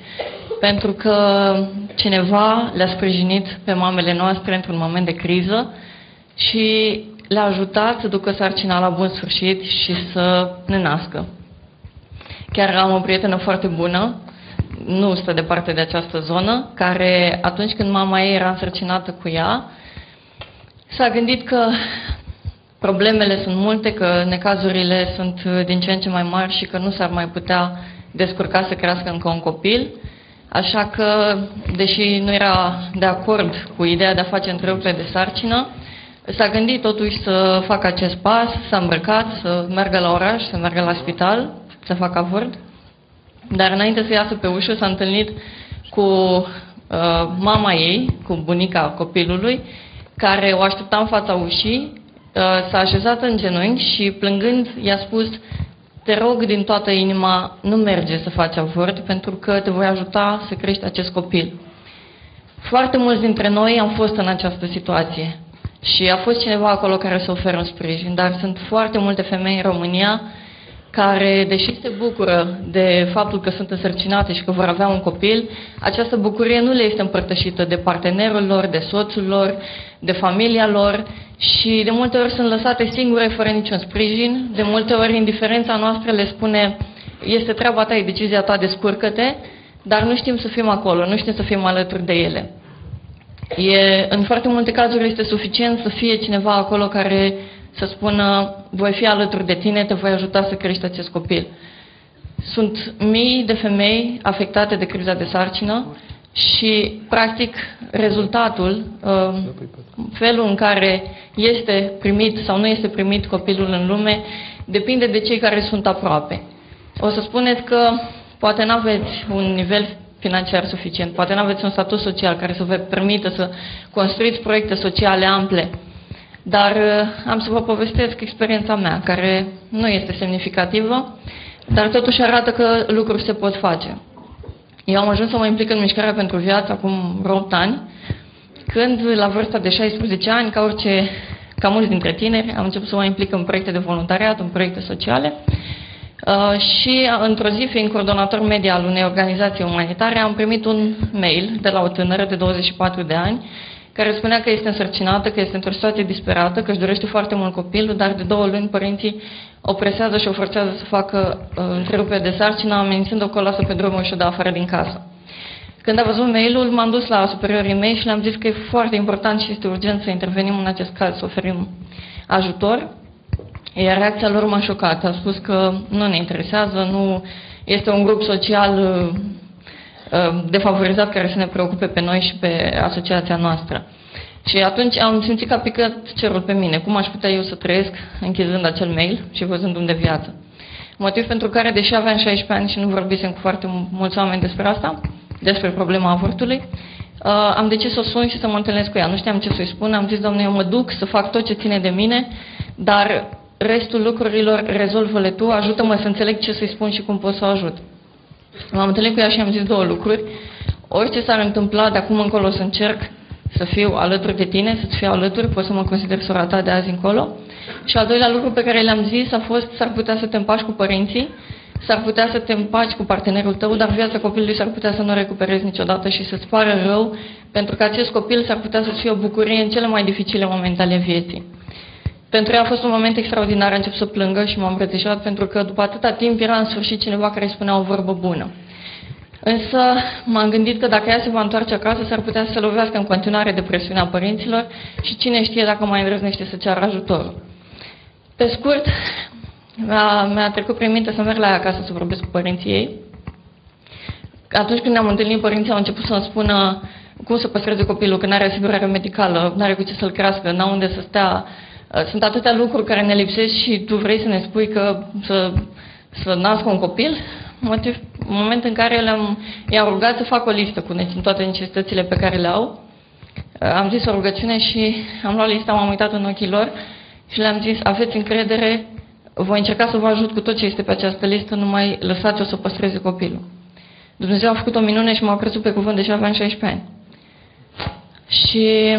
pentru că cineva le-a sprijinit pe mamele noastre într-un moment de criză și le-a ajutat să ducă sarcina la bun sfârșit și să ne nască. Chiar am o prietenă foarte bună, nu stă departe de această zonă, care atunci când mama ei era însărcinată cu ea, s-a gândit că problemele sunt multe, că necazurile sunt din ce în ce mai mari și că nu s-ar mai putea descurca să crească încă un copil. Așa că, deși nu era de acord cu ideea de a face întrerupere de sarcină, s-a gândit totuși să facă acest pas, s-a îmbrăcat, să meargă la oraș, să meargă la spital să facă avort. Dar înainte să iasă pe ușă s-a întâlnit cu uh, mama ei, cu bunica copilului, care o aștepta în fața ușii, uh, s-a așezat în genunchi și plângând i-a spus te rog din toată inima, nu merge să faci avort pentru că te voi ajuta să crești acest copil. Foarte mulți dintre noi am fost în această situație și a fost cineva acolo care să oferă un sprijin, dar sunt foarte multe femei în România care, deși se bucură de faptul că sunt însărcinate și că vor avea un copil, această bucurie nu le este împărtășită de partenerul lor, de soțul lor, de familia lor și de multe ori sunt lăsate singure fără niciun sprijin. De multe ori indiferența noastră le spune este treaba ta, e decizia ta, descurcă-te, dar nu știm să fim acolo, nu știm să fim alături de ele. E, în foarte multe cazuri este suficient să fie cineva acolo care să spună voi fi alături de tine, te voi ajuta să crești acest copil. Sunt mii de femei afectate de criza de sarcină și, practic, rezultatul, um, felul în care este primit sau nu este primit copilul în lume, depinde de cei care sunt aproape. O să spuneți că poate nu aveți un nivel financiar suficient, poate nu aveți un statut social care să vă permită să construiți proiecte sociale ample, dar uh, am să vă povestesc experiența mea, care nu este semnificativă, dar totuși arată că lucruri se pot face. Eu am ajuns să mă implic în mișcarea pentru viață acum vreo 8 ani, când la vârsta de 16 ani, ca orice, ca mulți dintre tineri, am început să mă implic în proiecte de voluntariat, în proiecte sociale uh, și într-o zi, fiind coordonator media al unei organizații umanitare, am primit un mail de la o tânără de 24 de ani care spunea că este însărcinată, că este într-o situație disperată, că își dorește foarte mult copilul, dar de două luni părinții o presează și o forțează să facă uh, întrerupere de sarcină, amenințând-o că o lasă pe drumul și o dă afară din casă. Când a văzut mail-ul, m-am dus la superiorii mei și le-am zis că e foarte important și este urgent să intervenim în acest caz, să oferim ajutor. Iar reacția lor m-a șocat. A spus că nu ne interesează, nu este un grup social uh, Uh, defavorizat care să ne preocupe pe noi și pe asociația noastră. Și atunci am simțit că a picat cerul pe mine. Cum aș putea eu să trăiesc închizând acel mail și văzându-mi de viață? Motiv pentru care, deși aveam 16 ani și nu vorbisem cu foarte mulți oameni despre asta, despre problema avortului, uh, am decis să o sun și să mă întâlnesc cu ea. Nu știam ce să-i spun, am zis, domnule, eu mă duc să fac tot ce ține de mine, dar restul lucrurilor rezolvă-le tu, ajută-mă să înțeleg ce să-i spun și cum pot să o ajut. M-am întâlnit cu ea și am zis două lucruri. Orice s-ar întâmpla, de acum încolo să încerc să fiu alături de tine, să-ți fiu alături, pot să mă consider sora ta de azi încolo. Și al doilea lucru pe care le-am zis a fost s-ar putea să te împaci cu părinții, s-ar putea să te împaci cu partenerul tău, dar viața copilului s-ar putea să nu o recuperezi niciodată și să-ți pară rău, pentru că acest copil s-ar putea să-ți fie o bucurie în cele mai dificile momente ale vieții. Pentru ea a fost un moment extraordinar, a început să plângă și m-am îmbrățișat pentru că după atâta timp era în sfârșit cineva care spunea o vorbă bună. Însă m-am gândit că dacă ea se va întoarce acasă, s-ar putea să se lovească în continuare de presiunea părinților și cine știe dacă mai îndrăznește să ceară ajutorul. Pe scurt, mi-a, mi trecut prin minte să merg la ea acasă să vorbesc cu părinții ei. Atunci când ne-am întâlnit, părinții au început să-mi spună cum să păstreze copilul, că nu are asigurare medicală, nu are cu ce să-l crească, n-au unde să stea, Uh, sunt atâtea lucruri care ne lipsesc și tu vrei să ne spui că să, să nască un copil? Motiv, în momentul în care le-am, i-am rugat să fac o listă cu toate necesitățile pe care le au, uh, am zis o rugăciune și am luat lista, m-am uitat în ochii lor și le-am zis, aveți încredere, voi încerca să vă ajut cu tot ce este pe această listă, numai lăsați-o să păstreze copilul. Dumnezeu a făcut o minune și m-a crezut pe cuvânt, deși aveam 16 ani. Și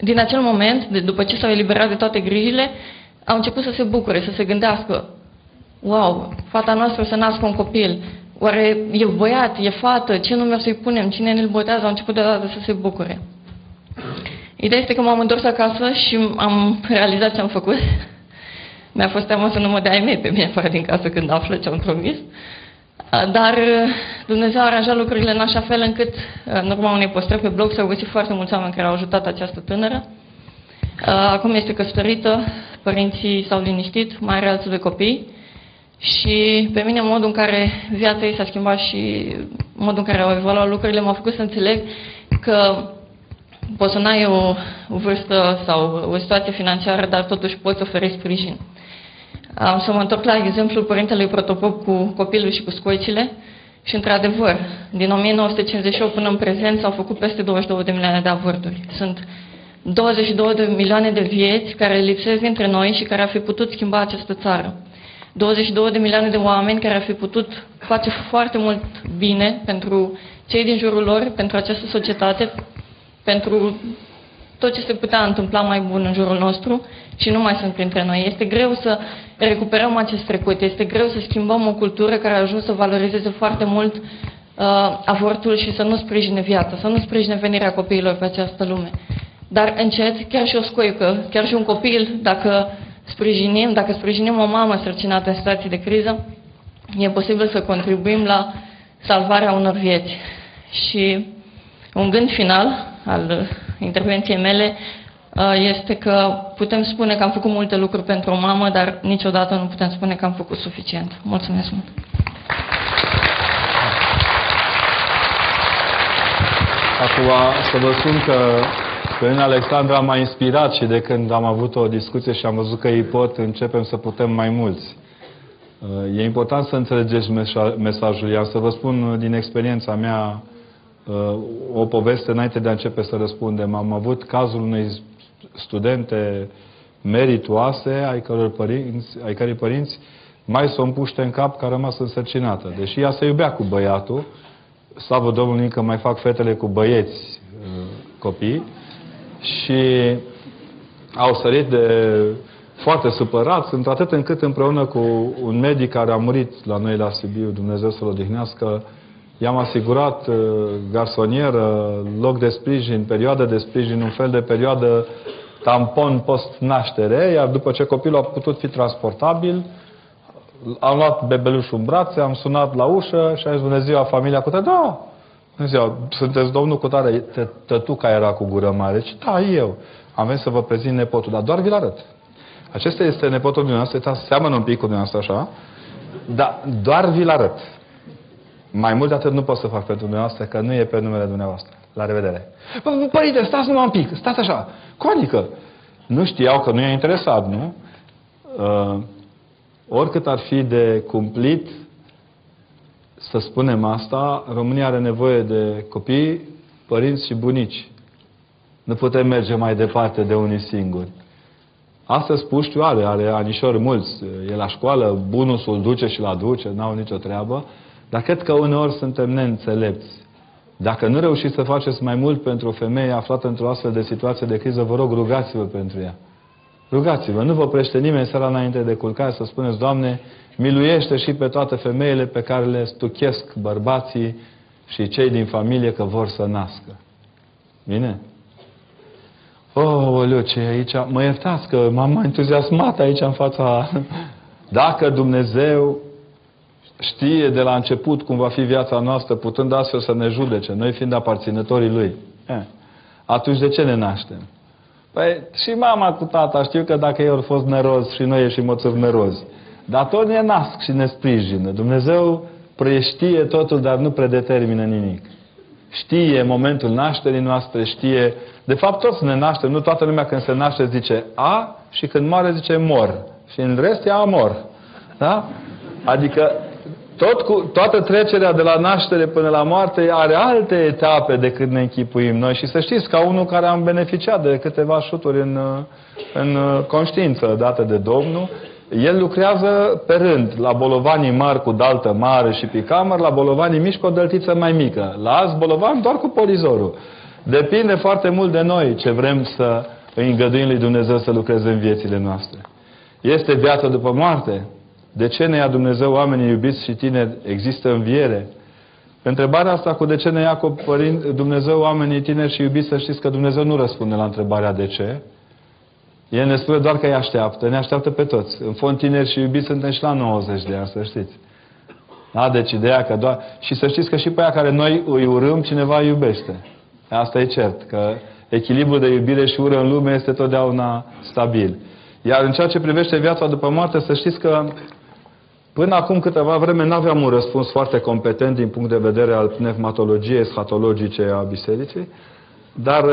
din acel moment, de, după ce s-au eliberat de toate grijile, au început să se bucure, să se gândească, wow, fata noastră o să nască un copil, oare e băiat, e fată, ce nume o să-i punem, cine ne-l botează, au început deodată să se bucure. Ideea este că m-am întors acasă și am realizat ce am făcut. Mi-a fost teamă să nu mă dea ai mei pe mine afară din casă când află ce am promis. Dar uh, Dumnezeu a aranjat lucrurile în așa fel încât, uh, în urma unei postări pe blog, s-au găsit foarte mulți oameni care au ajutat această tânără. Uh, acum este căsătorită, părinții s-au liniștit, mai are alții de copii și pe mine modul în care viața ei s-a schimbat și modul în care au evoluat lucrurile m-a făcut să înțeleg că poți să n-ai o, o vârstă sau o situație financiară, dar totuși poți oferi sprijin. Am să mă întorc la exemplul părintelui Protopop cu copilul și cu scoicile. Și într-adevăr, din 1958 până în prezent s-au făcut peste 22 de milioane de avorturi. Sunt 22 de milioane de vieți care lipsesc dintre noi și care ar fi putut schimba această țară. 22 de milioane de oameni care ar fi putut face foarte mult bine pentru cei din jurul lor, pentru această societate, pentru tot ce se putea întâmpla mai bun în jurul nostru și nu mai sunt printre noi. Este greu să recuperăm acest trecut, este greu să schimbăm o cultură care a ajuns să valorizeze foarte mult uh, avortul și să nu sprijine viața, să nu sprijine venirea copiilor pe această lume. Dar încet, chiar și o scoică, chiar și un copil, dacă sprijinim, dacă sprijinim o mamă sărcinată în situații de criză, e posibil să contribuim la salvarea unor vieți. Și un gând final al intervenției mele uh, este că putem spune că am făcut multe lucruri pentru o mamă, dar niciodată nu putem spune că am făcut suficient. Mulțumesc mult! Acum să vă spun că pe mine Alexandra m-a inspirat și de când am avut o discuție și am văzut că ei pot, începem să putem mai mulți. Uh, e important să înțelegeți mesajul. Iar să vă spun din experiența mea uh, o poveste înainte de a începe să răspundem. Am avut cazul unei studente meritoase ai căror părinți, ai cărei părinți mai s-o împuște în cap că a rămas însărcinată. Deși ea se iubea cu băiatul, slavă Domnului că mai fac fetele cu băieți uh, copii, și au sărit de foarte supărat, sunt atât încât împreună cu un medic care a murit la noi la Sibiu, Dumnezeu să-l odihnească, i-am asigurat uh, garsonieră, loc de sprijin, perioadă de sprijin, un fel de perioadă tampon post-naștere, iar după ce copilul a putut fi transportabil, am luat bebelușul în brațe, am sunat la ușă și a zis, bună ziua, familia cu tăi, da, ziua, sunteți domnul cu tare, tătuca era cu gură mare. Ce da, eu. Am venit să vă prezint nepotul, dar doar vi-l arăt. Acesta este nepotul dumneavoastră, seamănă un pic cu dumneavoastră așa, dar doar vi-l arăt. Mai mult de atât nu pot să fac pentru dumneavoastră, că nu e pe numele dumneavoastră. La revedere. Părinte, stați numai un pic, stați așa. Cum adică? Nu știau că nu i-a interesat, nu? Uh, oricât ar fi de cumplit să spunem asta, România are nevoie de copii, părinți și bunici. Nu putem merge mai departe de unii singuri. Astăzi puștiu are, are anișori mulți. E la școală, bunusul duce și la duce, n-au nicio treabă. Dar cred că uneori suntem neînțelepți. Dacă nu reușiți să faceți mai mult pentru o femeie aflată într-o astfel de situație de criză, vă rog, rugați-vă pentru ea. Rugați-vă, nu vă prește nimeni seara înainte de culcare să spuneți, Doamne, miluiește și pe toate femeile pe care le stuchesc bărbații și cei din familie că vor să nască. Bine? Oh, oleu, ce e aici? Mă iertați că m-am entuziasmat aici în fața... [laughs] Dacă Dumnezeu știe de la început cum va fi viața noastră, putând astfel să ne judece, noi fiind aparținătorii Lui, eh, atunci de ce ne naștem? Păi și mama cu tata știu că dacă ei au fost nerozi și noi ieșim moțăvi nerozi. Dar tot ne nasc și ne sprijină. Dumnezeu preștie totul, dar nu predetermină nimic. Știe momentul nașterii noastre, știe... De fapt, toți ne naștem. Nu toată lumea când se naște zice A și când moare zice mor. Și în rest e amor. Da? Adică tot cu, toată trecerea de la naștere până la moarte are alte etape decât ne închipuim noi. Și să știți, ca unul care am beneficiat de câteva șuturi în, în conștiință date de Domnul, el lucrează pe rând, la bolovanii mari cu daltă mare și picamăr, la bolovanii mici cu o dăltiță mai mică. La alți bolovan doar cu polizorul. Depinde foarte mult de noi ce vrem să îi îngăduim lui Dumnezeu să lucreze în viețile noastre. Este viață după moarte? De ce ne ia Dumnezeu oamenii iubiți și tineri? Există înviere? Întrebarea asta cu de ce ne ia Dumnezeu oamenii tineri și iubiți, să știți că Dumnezeu nu răspunde la întrebarea de ce. El ne spune doar că îi așteaptă. Ne așteaptă pe toți. În fond, tineri și iubiți suntem și la 90 de ani, să știți. Da? Deci ideea că doar... Și să știți că și pe aia care noi îi urâm, cineva îi iubește. Asta e cert. Că echilibrul de iubire și ură în lume este totdeauna stabil. Iar în ceea ce privește viața după moarte, să știți că până acum câteva vreme nu aveam un răspuns foarte competent din punct de vedere al pneumatologiei schatologice a bisericii, dar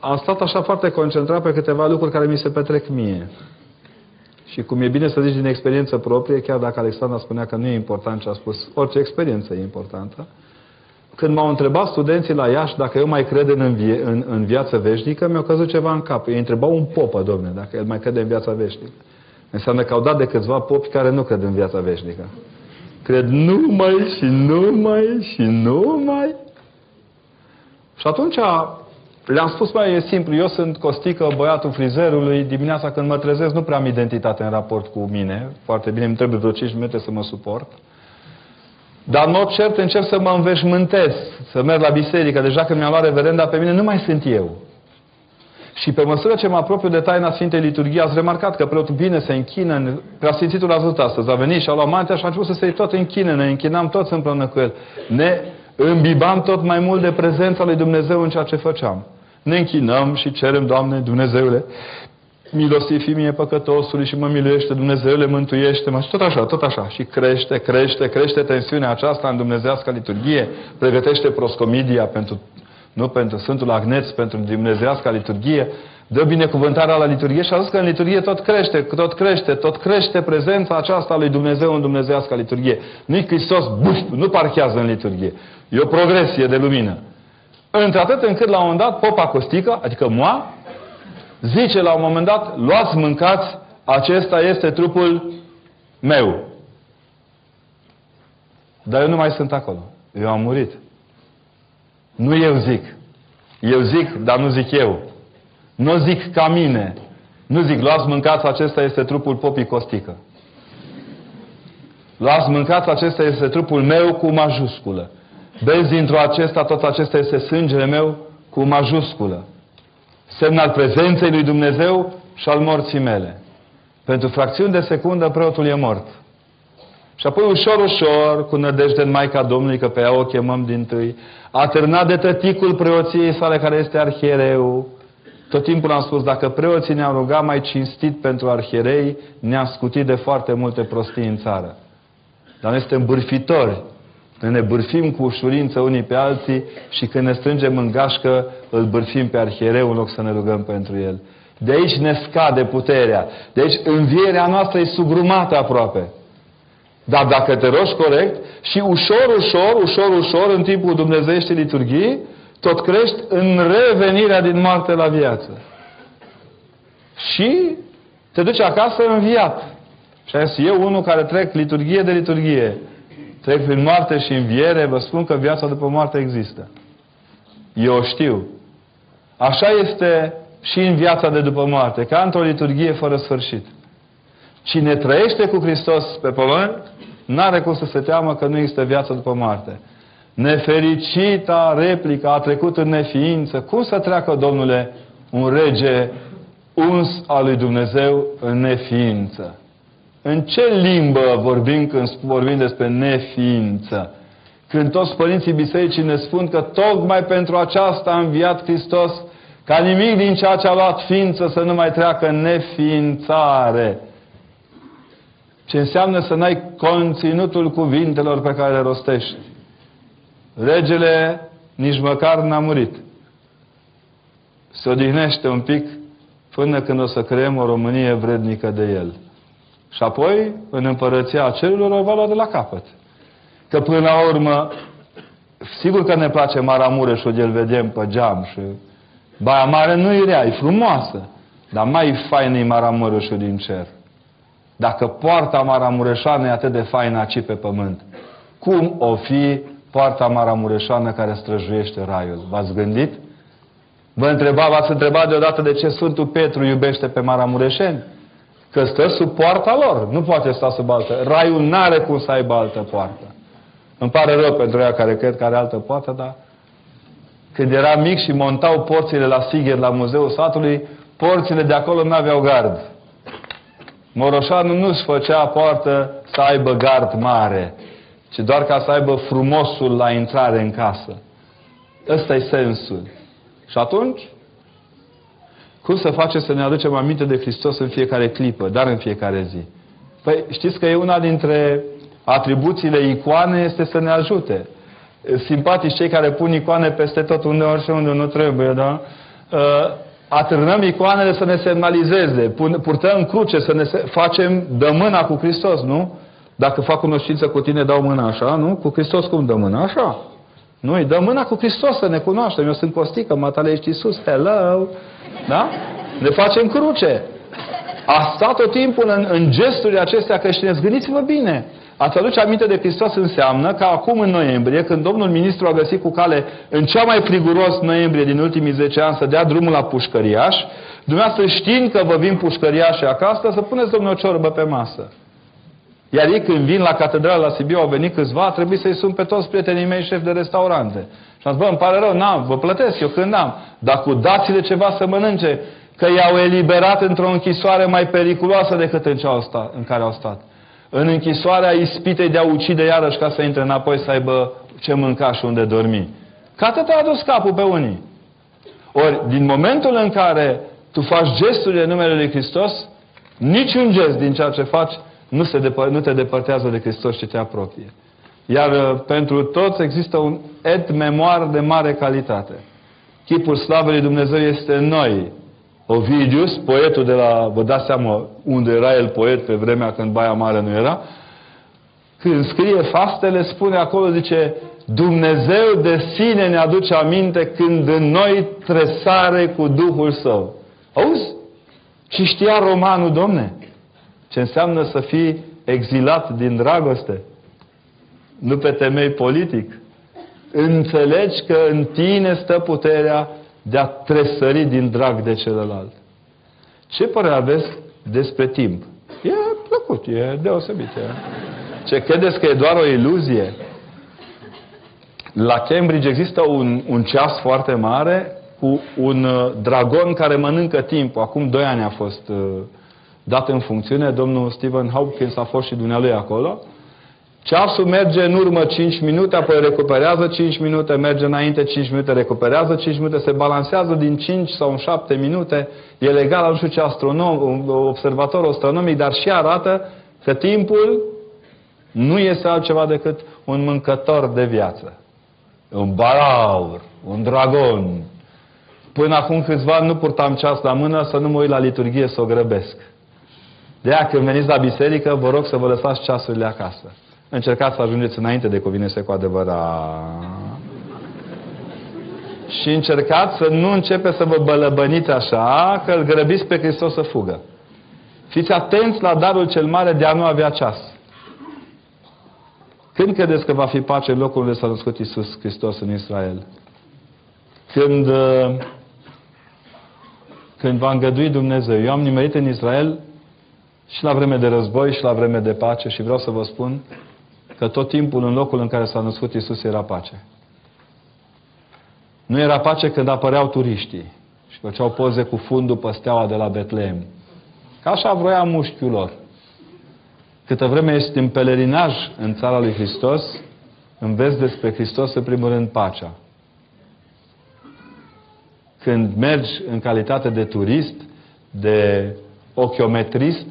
am stat așa foarte concentrat pe câteva lucruri care mi se petrec mie. Și cum e bine să zici din experiență proprie, chiar dacă Alexandra spunea că nu e important ce a spus, orice experiență e importantă, când m-au întrebat studenții la Iași dacă eu mai cred în, învie, în, în viață veșnică, mi-au căzut ceva în cap. Ei întrebau un popă, domne, dacă el mai crede în viața veșnică. Înseamnă că au dat de câțiva popi care nu cred în viața veșnică. Cred numai și numai și numai. Și atunci le-am spus mai e simplu, eu sunt Costică, băiatul frizerului, dimineața când mă trezesc nu prea am identitate în raport cu mine, foarte bine, îmi trebuie vreo 5 minute să mă suport. Dar în mod cert încep să mă înveșmântez, să merg la biserică. Deja când mi-am luat reverenda pe mine, nu mai sunt eu. Și pe măsură ce mă apropiu de taina Sfintei Liturghii, ați remarcat că preotul vine, se închină, în... Preasfințitul a văzut astăzi, a venit și a luat mantea și a început să se tot închine, ne închinam toți împreună cu el. Ne îmbibam tot mai mult de prezența lui Dumnezeu în ceea ce făceam. Ne închinăm și cerem, Doamne, Dumnezeule, milostiv fi mie păcătosului și mă miluiește, Dumnezeule, mântuiește-mă și tot așa, tot așa. Și crește, crește, crește tensiunea aceasta în dumnezească liturghie, pregătește proscomidia pentru, nu pentru Sfântul Agneț, pentru dumnezească liturghie, dă binecuvântarea la liturghie și a zis că în liturghie tot crește, tot crește, tot crește prezența aceasta a lui Dumnezeu în dumnezească liturghie. Nu-i Hristos, buf, nu parchează în liturghie. E o progresie de lumină. Într-atât încât la un moment dat popa Costică, adică moa, zice la un moment dat, luați, mâncați, acesta este trupul meu. Dar eu nu mai sunt acolo. Eu am murit. Nu eu zic. Eu zic, dar nu zic eu. Nu zic ca mine. Nu zic, luați, mâncați, acesta este trupul popii Costică. Luați, mâncați, acesta este trupul meu cu majusculă. Vezi dintr-o acesta, tot acesta este sângele meu cu majusculă semn al prezenței lui Dumnezeu și al morții mele. Pentru fracțiuni de secundă preotul e mort. Și apoi ușor, ușor, cu nădejde în Maica Domnului, că pe ea o chemăm din tâi, a târnat de tăticul preoției sale, care este arhiereu. Tot timpul am spus, dacă preoții ne-au rugat mai cinstit pentru arhierei, ne-a scutit de foarte multe prostii în țară. Dar noi suntem bârfitori când ne bârfim cu ușurință unii pe alții și când ne strângem în gașcă, îl bârfim pe arhiereu în loc să ne rugăm pentru el. De aici ne scade puterea. De aici învierea noastră e sugrumată aproape. Dar dacă te rogi corect și ușor, ușor, ușor, ușor, în timpul Dumnezeiești liturghii, tot crești în revenirea din moarte la viață. Și te duci acasă înviat. Și ai eu, unul care trec liturghie de liturghie, trec prin moarte și înviere, vă spun că viața după moarte există. Eu o știu. Așa este și în viața de după moarte, ca într-o liturghie fără sfârșit. Cine trăiește cu Hristos pe pământ, n-are cum să se teamă că nu există viață după moarte. Nefericita replică a trecut în neființă. Cum să treacă, Domnule, un rege uns al lui Dumnezeu în neființă? În ce limbă vorbim când vorbim despre neființă? Când toți părinții bisericii ne spun că tocmai pentru aceasta a înviat Hristos, ca nimic din ceea ce a luat ființă să nu mai treacă în neființare. Ce înseamnă să n-ai conținutul cuvintelor pe care le rostești. Regele nici măcar n-a murit. Se odihnește un pic până când o să creăm o Românie vrednică de el. Și apoi, în împărăția cerurilor, o va lua de la capăt. Că până la urmă, sigur că ne place Maramureșul, de-l vedem pe geam și Baia Mare nu e rea, e frumoasă. Dar mai fain e Maramureșul din cer. Dacă poarta Maramureșană e atât de faină aici pe pământ, cum o fi poarta Maramureșană care străjuiește raiul? V-ați gândit? Vă întreba, v-ați întrebat deodată de ce Sfântul Petru iubește pe Maramureșeni? Că stă sub poarta lor. Nu poate sta sub altă. Raiul n-are cum să aibă altă poartă. Îmi pare rău pentru ea care cred că are altă poartă, dar când era mic și montau porțile la Sigher, la Muzeul Satului, porțile de acolo nu aveau gard. Moroșanu nu-și făcea poartă să aibă gard mare, ci doar ca să aibă frumosul la intrare în casă. Ăsta e sensul. Și atunci, cum să face să ne aducem aminte de Hristos în fiecare clipă, dar în fiecare zi? Păi știți că e una dintre atribuțiile icoane este să ne ajute. Simpatici cei care pun icoane peste tot unde și unde nu trebuie, da? Uh, atârnăm icoanele să ne semnalizeze, purtăm cruce, să ne facem, dă mâna cu Hristos, nu? Dacă fac cunoștință cu tine, dau mâna așa, nu? Cu Hristos cum dă mâna? Așa. Nu, îi dă mâna cu Hristos să ne cunoaștem. Eu sunt Costică, matale ești Iisus, hello! Da? Ne facem cruce. A stat tot timpul în, în gesturile acestea creștine. Gândiți-vă bine. Ați aduce aminte de Hristos înseamnă că acum în noiembrie, când domnul ministru a găsit cu cale în cea mai friguros noiembrie din ultimii 10 ani să dea drumul la pușcăriaș, dumneavoastră știind că vă vin pușcăriașe acasă, să puneți domnul o ciorbă pe masă. Iar ei când vin la catedrală la Sibiu, au venit câțiva, a trebuit să-i sun pe toți prietenii mei șef de restaurante. Și am zis, bă, îmi pare rău, n-am, vă plătesc eu când am. Dar cu dați-le ceva să mănânce, că i-au eliberat într-o închisoare mai periculoasă decât în, cea stat, în care au stat. În închisoarea ispitei de a ucide iarăși ca să intre înapoi să aibă ce mânca și unde dormi. Că atât a adus capul pe unii. Ori, din momentul în care tu faci gesturile în numele Lui Hristos, niciun gest din ceea ce faci nu, se depă, nu te depărtează de Hristos, ci te apropie. Iar uh, pentru toți există un et memoar de mare calitate. Chipul slavei lui Dumnezeu este în noi. Ovidius, poetul de la, vă dați seama unde era el poet pe vremea când Baia Mare nu era, când scrie fastele, spune acolo, zice, Dumnezeu de sine ne aduce aminte când în noi tresare cu Duhul Său. Auzi? Și știa romanul, domne, ce înseamnă să fii exilat din dragoste, nu pe temei politic. Înțelegi că în tine stă puterea de a tresări din drag de celălalt. Ce părere aveți despre timp? E plăcut, e deosebit. E. Ce credeți că e doar o iluzie? La Cambridge există un, un ceas foarte mare cu un uh, dragon care mănâncă timp. Acum doi ani a fost uh, dat în funcțiune. Domnul Stephen Hopkins a fost și dumnealui acolo. Ceasul merge în urmă 5 minute, apoi recuperează 5 minute, merge înainte 5 minute, recuperează 5 minute, se balancează din 5 sau în 7 minute. E legal la nu știu ce astronom, observator astronomic, dar și arată că timpul nu este altceva decât un mâncător de viață. Un balaur, un dragon. Până acum câțiva ani nu purtam ceas la mână să nu mă uit la liturghie să o grăbesc. De aia când veniți la biserică, vă rog să vă lăsați ceasurile acasă. Încercați să ajungeți înainte de cuvinte cu adevărat. Și încercați să nu începe să vă bălăbăniți așa, că îl grăbiți pe Hristos să fugă. Fiți atenți la darul cel mare de a nu avea ceas. Când credeți că va fi pace în locul unde s-a născut Iisus Hristos în Israel? Când, uh, când va îngădui Dumnezeu. Eu am nimerit în Israel și la vreme de război și la vreme de pace și vreau să vă spun că tot timpul în locul în care s-a născut Isus era pace. Nu era pace când apăreau turiștii și făceau poze cu fundul pe steaua de la Betleem. Ca așa vroia mușchiul lor. Câtă vreme ești în pelerinaj în țara lui Hristos, înveți despre Hristos în primul rând pacea. Când mergi în calitate de turist, de ochiometrist,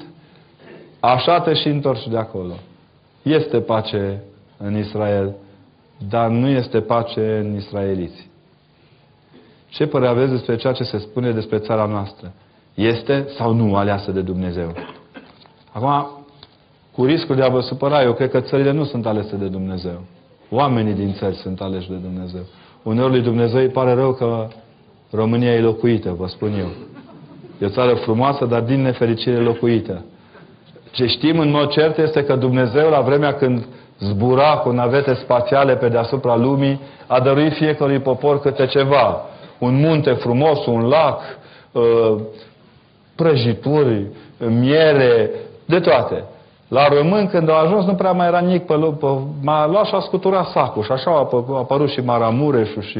așa te și întorci de acolo. Este pace în Israel, dar nu este pace în israeliți. Ce părere aveți despre ceea ce se spune despre țara noastră? Este sau nu aleasă de Dumnezeu? Acum, cu riscul de a vă supăra, eu cred că țările nu sunt alese de Dumnezeu. Oamenii din țări sunt aleși de Dumnezeu. Uneori lui Dumnezeu îi pare rău că România e locuită, vă spun eu. E o țară frumoasă, dar din nefericire locuită. Ce știm în mod cert este că Dumnezeu, la vremea când zbura cu navete spațiale pe deasupra lumii, a dăruit fiecărui popor câte ceva. Un munte frumos, un lac, uh, prăjituri, miere, de toate. La român, când au ajuns, nu prea mai era nimic pe loc. M-a luat și a scuturat sacul și așa au apărut și Maramureșul și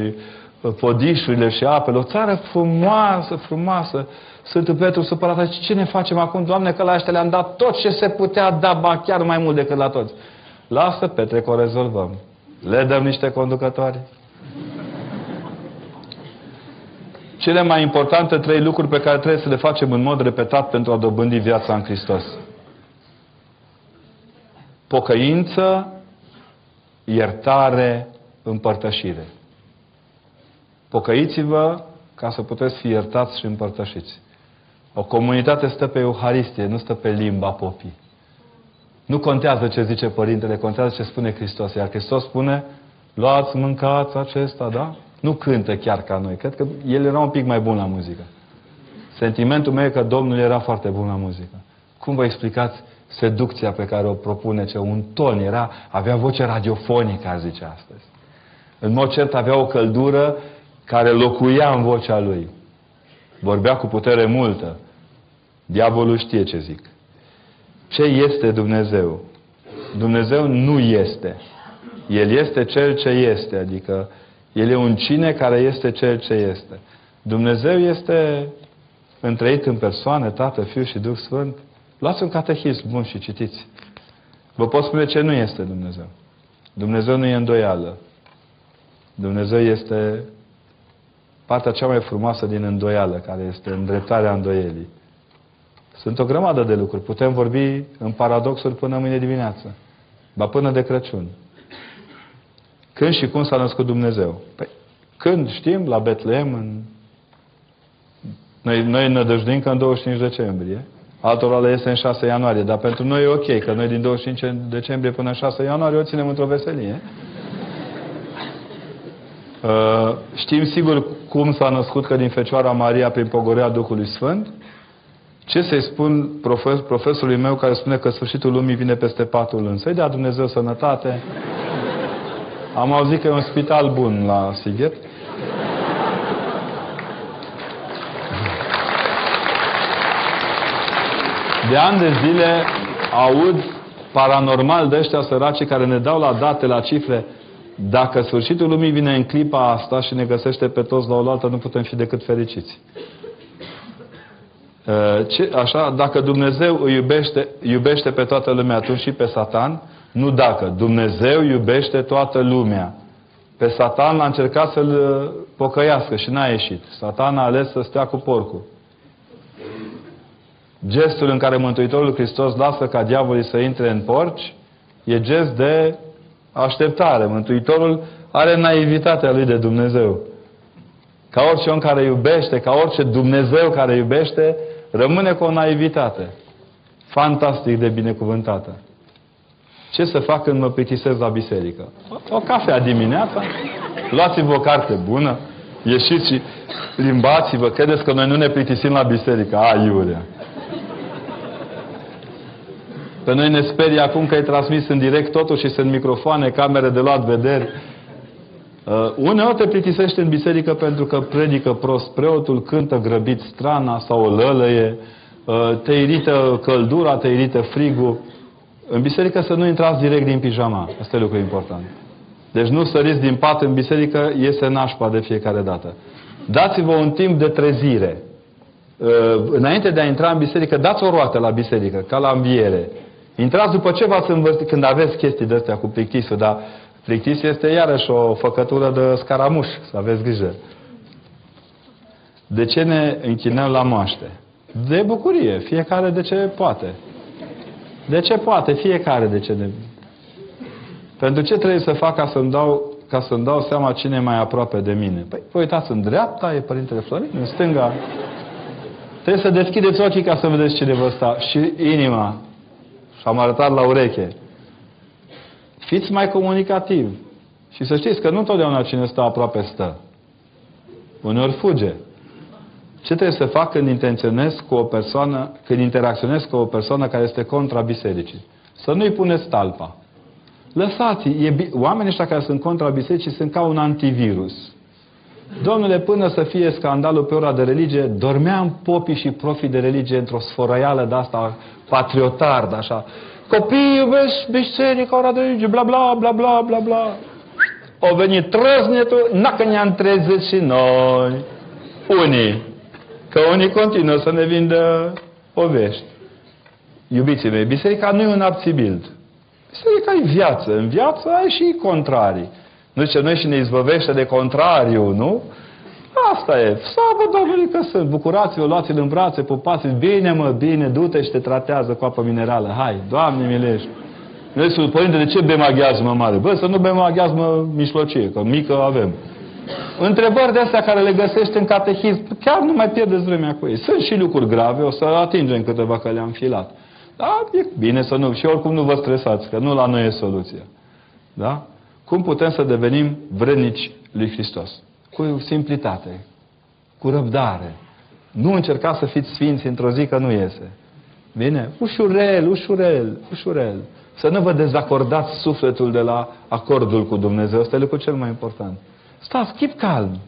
uh, podișurile și apele. O țară frumoasă, frumoasă. Sfântul Petru supărat, ce ne facem acum, Doamne, că la ăștia le-am dat tot ce se putea da, ba chiar mai mult decât la toți. Lasă, Petre, că o rezolvăm. Le dăm niște conducători. Cele mai importante trei lucruri pe care trebuie să le facem în mod repetat pentru a dobândi viața în Hristos. Pocăință, iertare, împărtășire. Pocăiți-vă ca să puteți fi iertați și împărtășiți. O comunitate stă pe Euharistie, nu stă pe limba popii. Nu contează ce zice Părintele, contează ce spune Hristos. Iar Hristos spune, luați, mâncați acesta, da? Nu cântă chiar ca noi. Cred că el era un pic mai bun la muzică. Sentimentul meu e că Domnul era foarte bun la muzică. Cum vă explicați seducția pe care o propune, ce un ton era, avea voce radiofonică, ar zice astăzi. În mod cert avea o căldură care locuia în vocea lui. Vorbea cu putere multă. Diavolul știe ce zic. Ce este Dumnezeu? Dumnezeu nu este. El este Cel ce este, adică El e un cine care este Cel ce este. Dumnezeu este întreit în persoane, Tată, Fiu și Duh Sfânt. Luați un catehism bun și citiți. Vă pot spune ce nu este Dumnezeu. Dumnezeu nu e îndoială. Dumnezeu este partea cea mai frumoasă din îndoială, care este îndreptarea îndoielii. Sunt o grămadă de lucruri. Putem vorbi în paradoxuri până mâine dimineață. Ba până de Crăciun. Când și cum s-a născut Dumnezeu? Păi, când știm, la Betlehem, în... noi, noi nădăjduim că în 25 decembrie, altora le este în 6 ianuarie, dar pentru noi e ok, că noi din 25 decembrie până în 6 ianuarie o ținem într-o veselie. Uh, știm sigur cum s-a născut că din Fecioara Maria prin pogorea Duhului Sfânt. Ce să-i spun profes, profesorului meu care spune că sfârșitul lumii vine peste patul însă? Să-i dea Dumnezeu sănătate. Am auzit că e un spital bun la Sighet. De ani de zile aud paranormal de ăștia săraci care ne dau la date, la cifre. Dacă sfârșitul lumii vine în clipa asta și ne găsește pe toți la oaltă, nu putem fi decât fericiți. Uh, ce, așa, dacă Dumnezeu îi iubește, iubește pe toată lumea, atunci și pe Satan, nu dacă. Dumnezeu iubește toată lumea. Pe Satan l-a încercat să-l uh, pocăiască și n-a ieșit. Satan a ales să stea cu porcul. Gestul în care Mântuitorul Hristos lasă ca diavolii să intre în porci e gest de așteptare. Mântuitorul are naivitatea lui de Dumnezeu. Ca orice om care iubește, ca orice Dumnezeu care iubește, rămâne cu o naivitate. Fantastic de binecuvântată. Ce să fac când mă plictisesc la biserică? O cafea dimineața, luați-vă o carte bună, ieșiți și limbați-vă. Credeți că noi nu ne plictisim la biserică? A, iurea. Pe noi ne sperie acum că e transmis în direct totul și sunt microfoane, camere de luat vederi. Uh, uneori te plictisește în biserică pentru că predică prost preotul, cântă grăbit strana sau o lălăie, uh, te irită căldura, te irită frigul. În biserică să nu intrați direct din pijama. Asta e lucru important. Deci nu săriți din pat în biserică, iese nașpa de fiecare dată. Dați-vă un timp de trezire. Uh, înainte de a intra în biserică, dați o roată la biserică, ca la înviere. Intrați după ce v-ați învățat, când aveți chestii de astea cu plictisul, dar plictisul este iarăși o făcătură de scaramuș, să aveți grijă. De ce ne închinăm la moaște? De bucurie, fiecare de ce poate. De ce poate? Fiecare de ce ne... Pentru ce trebuie să fac ca să-mi dau, ca să-mi dau seama cine e mai aproape de mine? Păi, vă uitați în dreapta, e Părintele Florin, în stânga. Trebuie să deschideți ochii ca să vedeți cine vă sta. Și inima. Și am arătat la ureche. Fiți mai comunicativ. Și să știți că nu întotdeauna cine stă aproape stă. Uneori fuge. Ce trebuie să fac când intenționez cu o persoană, când interacționez cu o persoană care este contra bisericii? Să nu-i puneți talpa. Lăsați, e, oamenii ăștia care sunt contra bisericii sunt ca un antivirus. Domnule, până să fie scandalul pe ora de religie, dormeam popii și profii de religie într-o sfărăială de asta patriotard, așa. Copiii iubesc biserica, ora de religie, bla bla bla bla bla bla. O venit trăznetul, n-a că ne-am trezit și noi. Unii. Că unii continuă să ne vindă povești. Iubiții mei, biserica nu e un abțibild. Biserica e viață. În viață ai și contrarii. Nu zice, noi și ne izbăvește de contrariu, nu? Asta e. Slavă Domnului că sunt. Bucurați-vă, luați-l în brațe, pupați Bine, mă, bine, du-te și te tratează cu apă minerală. Hai, Doamne milești. Noi sunt părinte, de ce bem aghiazmă mare? Bă, să nu bem aghiazmă mișlocie, că mică avem. Întrebări de astea care le găsești în catehism, chiar nu mai pierdeți vremea cu ei. Sunt și lucruri grave, o să atingem câteva că le-am filat. Da, e bine să nu. Și oricum nu vă stresați, că nu la noi e soluția. Da? Cum putem să devenim vrednici lui Hristos? Cu simplitate, cu răbdare, Nu încercați să fiți sfinți într-o zi că nu iese. Bine? Ușurel, ușurel, ușurel. Să nu vă dezacordați sufletul de la acordul cu Dumnezeu. Asta e lucrul cel mai important. Stați, chip calm.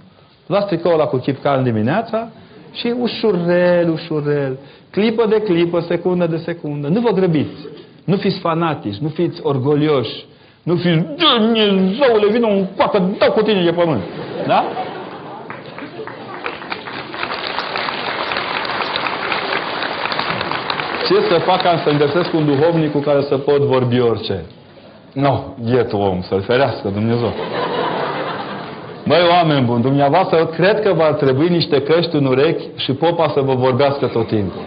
Luați tricoul ăla cu chip calm dimineața și ușurel, ușurel. Clipă de clipă, secundă de secundă. Nu vă grăbiți. Nu fiți fanatici, nu fiți orgolioși. Nu fiți, Dumnezeule, vină un coacă, dau cu tine de pământ. Da? Ce să fac ca să-mi găsesc un duhovnic cu care să pot vorbi orice? Nu, no, bietul om, să-l ferească Dumnezeu. Măi, oameni buni, dumneavoastră, cred că va trebui niște căști în urechi și popa să vă vorbească tot timpul.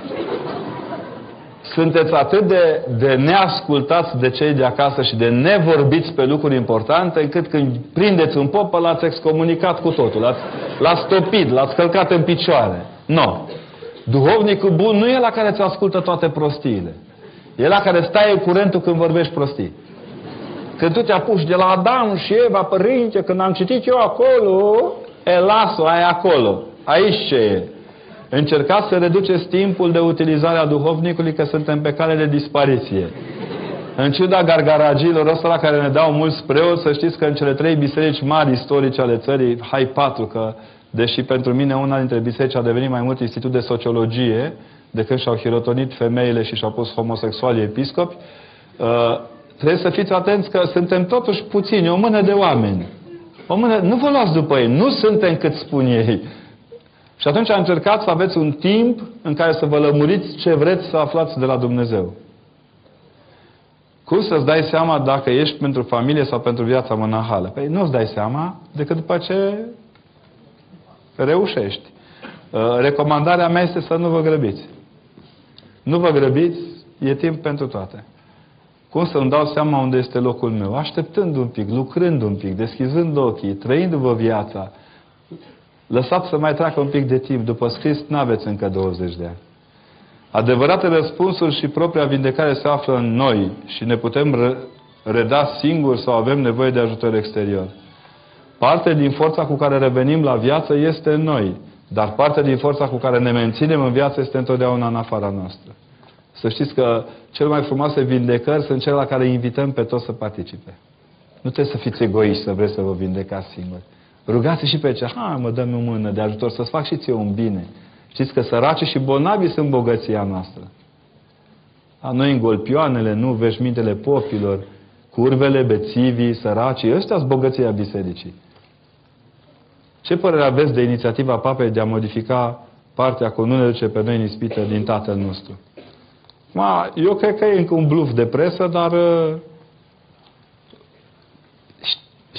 Sunteți atât de, de neascultați de cei de acasă și de nevorbiți pe lucruri importante, încât când prindeți un popă, l-ați excomunicat cu totul, l-ați, l-ați topit, l-ați călcat în picioare. Nu. No. Duhovnicul bun nu e la care îți ascultă toate prostiile. E la care stai în curentul când vorbești prostii. Când tu te apuci de la Adam și Eva, părinte, când am citit eu acolo, e las-o, ai acolo. Aici ce e? Încercați să reduceți timpul de utilizare a duhovnicului, că suntem pe cale de dispariție. În ciuda gargaragilor ăsta la care ne dau mulți preoți, să știți că în cele trei biserici mari istorice ale țării, hai patru, că deși pentru mine una dintre biserici a devenit mai mult institut de sociologie, de când și-au hirotonit femeile și și-au pus homosexualii episcopi, uh, trebuie să fiți atenți că suntem totuși puțini, o mână de oameni. O mână, nu vă luați după ei, nu suntem cât spun ei. Și atunci încercați să aveți un timp în care să vă lămuriți ce vreți să aflați de la Dumnezeu. Cum să-ți dai seama dacă ești pentru familie sau pentru viața monahală? Păi nu-ți dai seama decât după ce reușești. Uh, recomandarea mea este să nu vă grăbiți. Nu vă grăbiți, e timp pentru toate. Cum să-mi dau seama unde este locul meu? Așteptând un pic, lucrând un pic, deschizând ochii, trăindu-vă viața. Lăsați să mai treacă un pic de timp. După scris, nu aveți încă 20 de ani. Adevărate răspunsuri și propria vindecare se află în noi și ne putem reda singuri sau avem nevoie de ajutor exterior. Parte din forța cu care revenim la viață este în noi, dar parte din forța cu care ne menținem în viață este întotdeauna în afara noastră. Să știți că cel mai frumoase vindecări sunt cele la care invităm pe toți să participe. Nu trebuie să fiți egoiști să vreți să vă vindecați singuri. Rugați și pe ce, hai mă dăm o mână de ajutor să-ți fac și ție un bine. Știți că săraci și bolnavi sunt bogăția noastră. A noi în golpioanele, nu veșmintele popilor, curvele, bețivii, săracii, ăștia sunt bogăția bisericii. Ce părere aveți de inițiativa Papei de a modifica partea cu nu ne duce pe noi în ispită din Tatăl nostru? Ma, eu cred că e încă un bluf de presă, dar uh,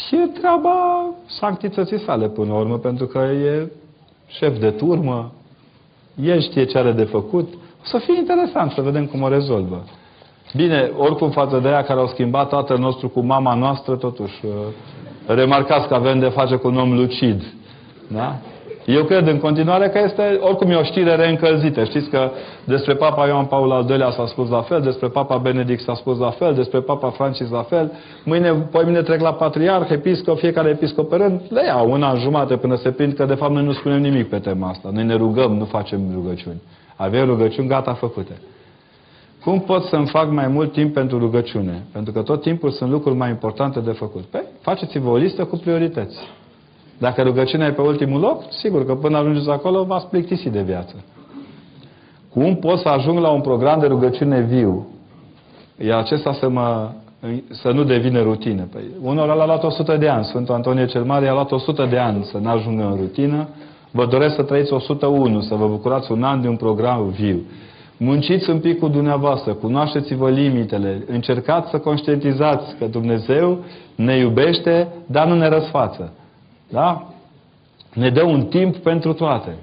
și e treaba sanctității sale până la urmă, pentru că e șef de turmă, el știe ce are de făcut. O să fie interesant să vedem cum o rezolvă. Bine, oricum față de aia care au schimbat tatăl nostru cu mama noastră, totuși, uh, remarcați că avem de face cu un om lucid. Da? Eu cred în continuare că este, oricum e o știre reîncălzită. Știți că despre Papa Ioan Paul al II-lea s-a spus la fel, despre Papa Benedict s-a spus la fel, despre Papa Francis la fel. Mâine, poi mine trec la patriarh, episcop, fiecare episcop pe rând, le iau una în jumate până se prind că de fapt noi nu spunem nimic pe tema asta. Noi ne rugăm, nu facem rugăciuni. Avem rugăciuni gata făcute. Cum pot să-mi fac mai mult timp pentru rugăciune? Pentru că tot timpul sunt lucruri mai importante de făcut. Păi, faceți-vă o listă cu priorități. Dacă rugăciunea e pe ultimul loc, sigur că până ajungeți acolo v-ați plictisit de viață. Cum pot să ajung la un program de rugăciune viu? E acesta să, mă, să nu devină rutină. Păi, unor a luat 100 de ani. Sfântul Antonie cel Mare a luat 100 de ani să nu ajungă în rutină. Vă doresc să trăiți 101, să vă bucurați un an de un program viu. Munciți un pic cu dumneavoastră, cunoașteți-vă limitele, încercați să conștientizați că Dumnezeu ne iubește, dar nu ne răsfață. Da? Ne dă un timp pentru toate.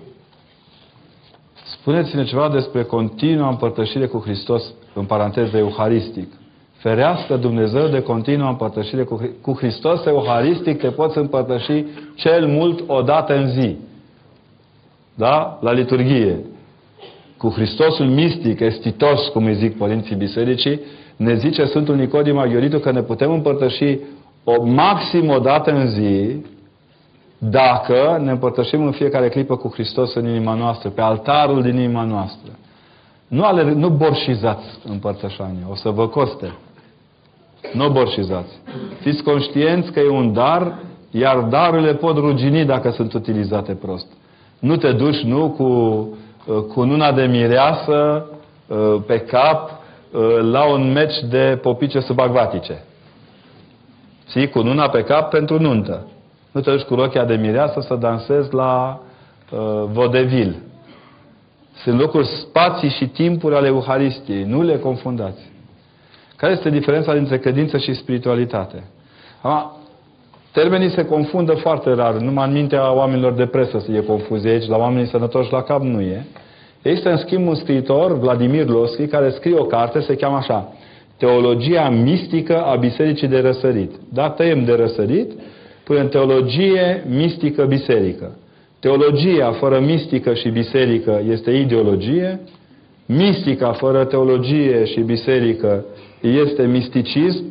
Spuneți-ne ceva despre continua împărtășire cu Hristos, în paranteză euharistic. Ferească Dumnezeu de continua împărtășire cu, cu Hristos euharistic, te poți împărtăși cel mult o dată în zi. Da? La liturghie. Cu Hristosul mistic, estitos, cum îi zic părinții bisericii, ne zice Sfântul Nicodim Aghioritu că ne putem împărtăși o maxim o dată în zi dacă ne împărtășim în fiecare clipă cu Hristos în inima noastră, pe altarul din inima noastră. Nu, ale, nu borșizați împărtășanie, o să vă coste. Nu borșizați. Fiți conștienți că e un dar, iar darurile pot rugini dacă sunt utilizate prost. Nu te duci, nu, cu, uh, cu nuna de mireasă uh, pe cap uh, la un meci de popice subacvatice. Ții cu nuna pe cap pentru nuntă. Nu te duci cu rochia de mireasă să dansezi la uh, vodevil. Sunt locuri, spații și timpuri ale Euharistiei. Nu le confundați. Care este diferența dintre credință și spiritualitate? Acum, termenii se confundă foarte rar. Numai în mintea oamenilor de presă să e confuzie aici. La oamenii sănătoși la cap nu e. Există în schimb un scriitor, Vladimir Loschi, care scrie o carte, se cheamă așa, Teologia mistică a Bisericii de Răsărit. Da, tăiem de răsărit, punem teologie mistică biserică. Teologia fără mistică și biserică este ideologie, mistica fără teologie și biserică este misticism,